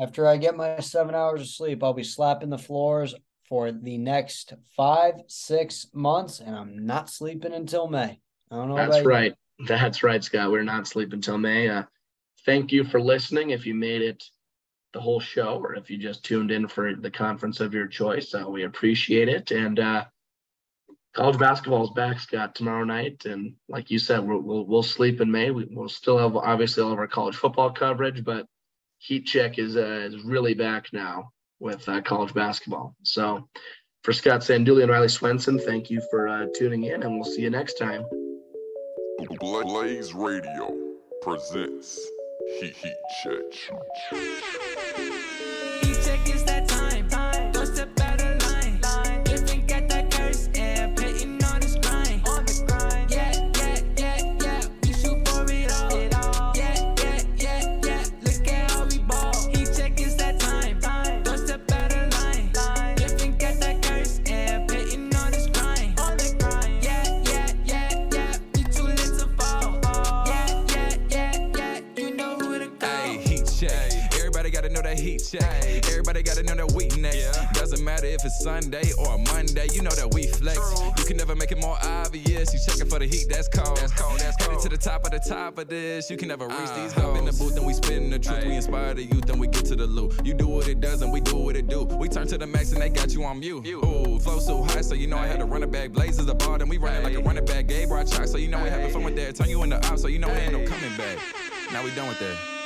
After I get my seven hours of sleep, I'll be slapping the floors for the next five, six months, and I'm not sleeping until May. I don't know. That's right. You. That's right, Scott. We're not sleeping until May. Uh, thank you for listening. If you made it the whole show, or if you just tuned in for the conference of your choice, uh, we appreciate it. And uh, college basketball is back, Scott, tomorrow night. And like you said, we'll we'll, we'll sleep in May. We, will still have obviously all of our college football coverage, but Heat Check is uh, is really back now with uh, college basketball. So for Scott Sandulli and Riley Swenson, thank you for uh, tuning in, and we'll see you next time. Blaze Radio presents Heat Heat Check. Check. Everybody gotta know that we next. Yeah. Doesn't matter if it's Sunday or Monday, you know that we flex. True. You can never make it more obvious. You checking for the heat, that's cold. That's cold, that's cold. Headed to the top of the top of this, you can never reach uh, these goals. in the booth and we spitting the truth. Aye. We inspire the youth and we get to the loot. You do what it does and we do what it do. We turn to the max and they got you on mute. Ooh, flow so high, so you know Aye. I had to run it back. Blazers the ball, and we running like a running back. Gabe brought chalk, so you know we having fun with that. Turn you into op, so you know we ain't no coming back. Now we done with that.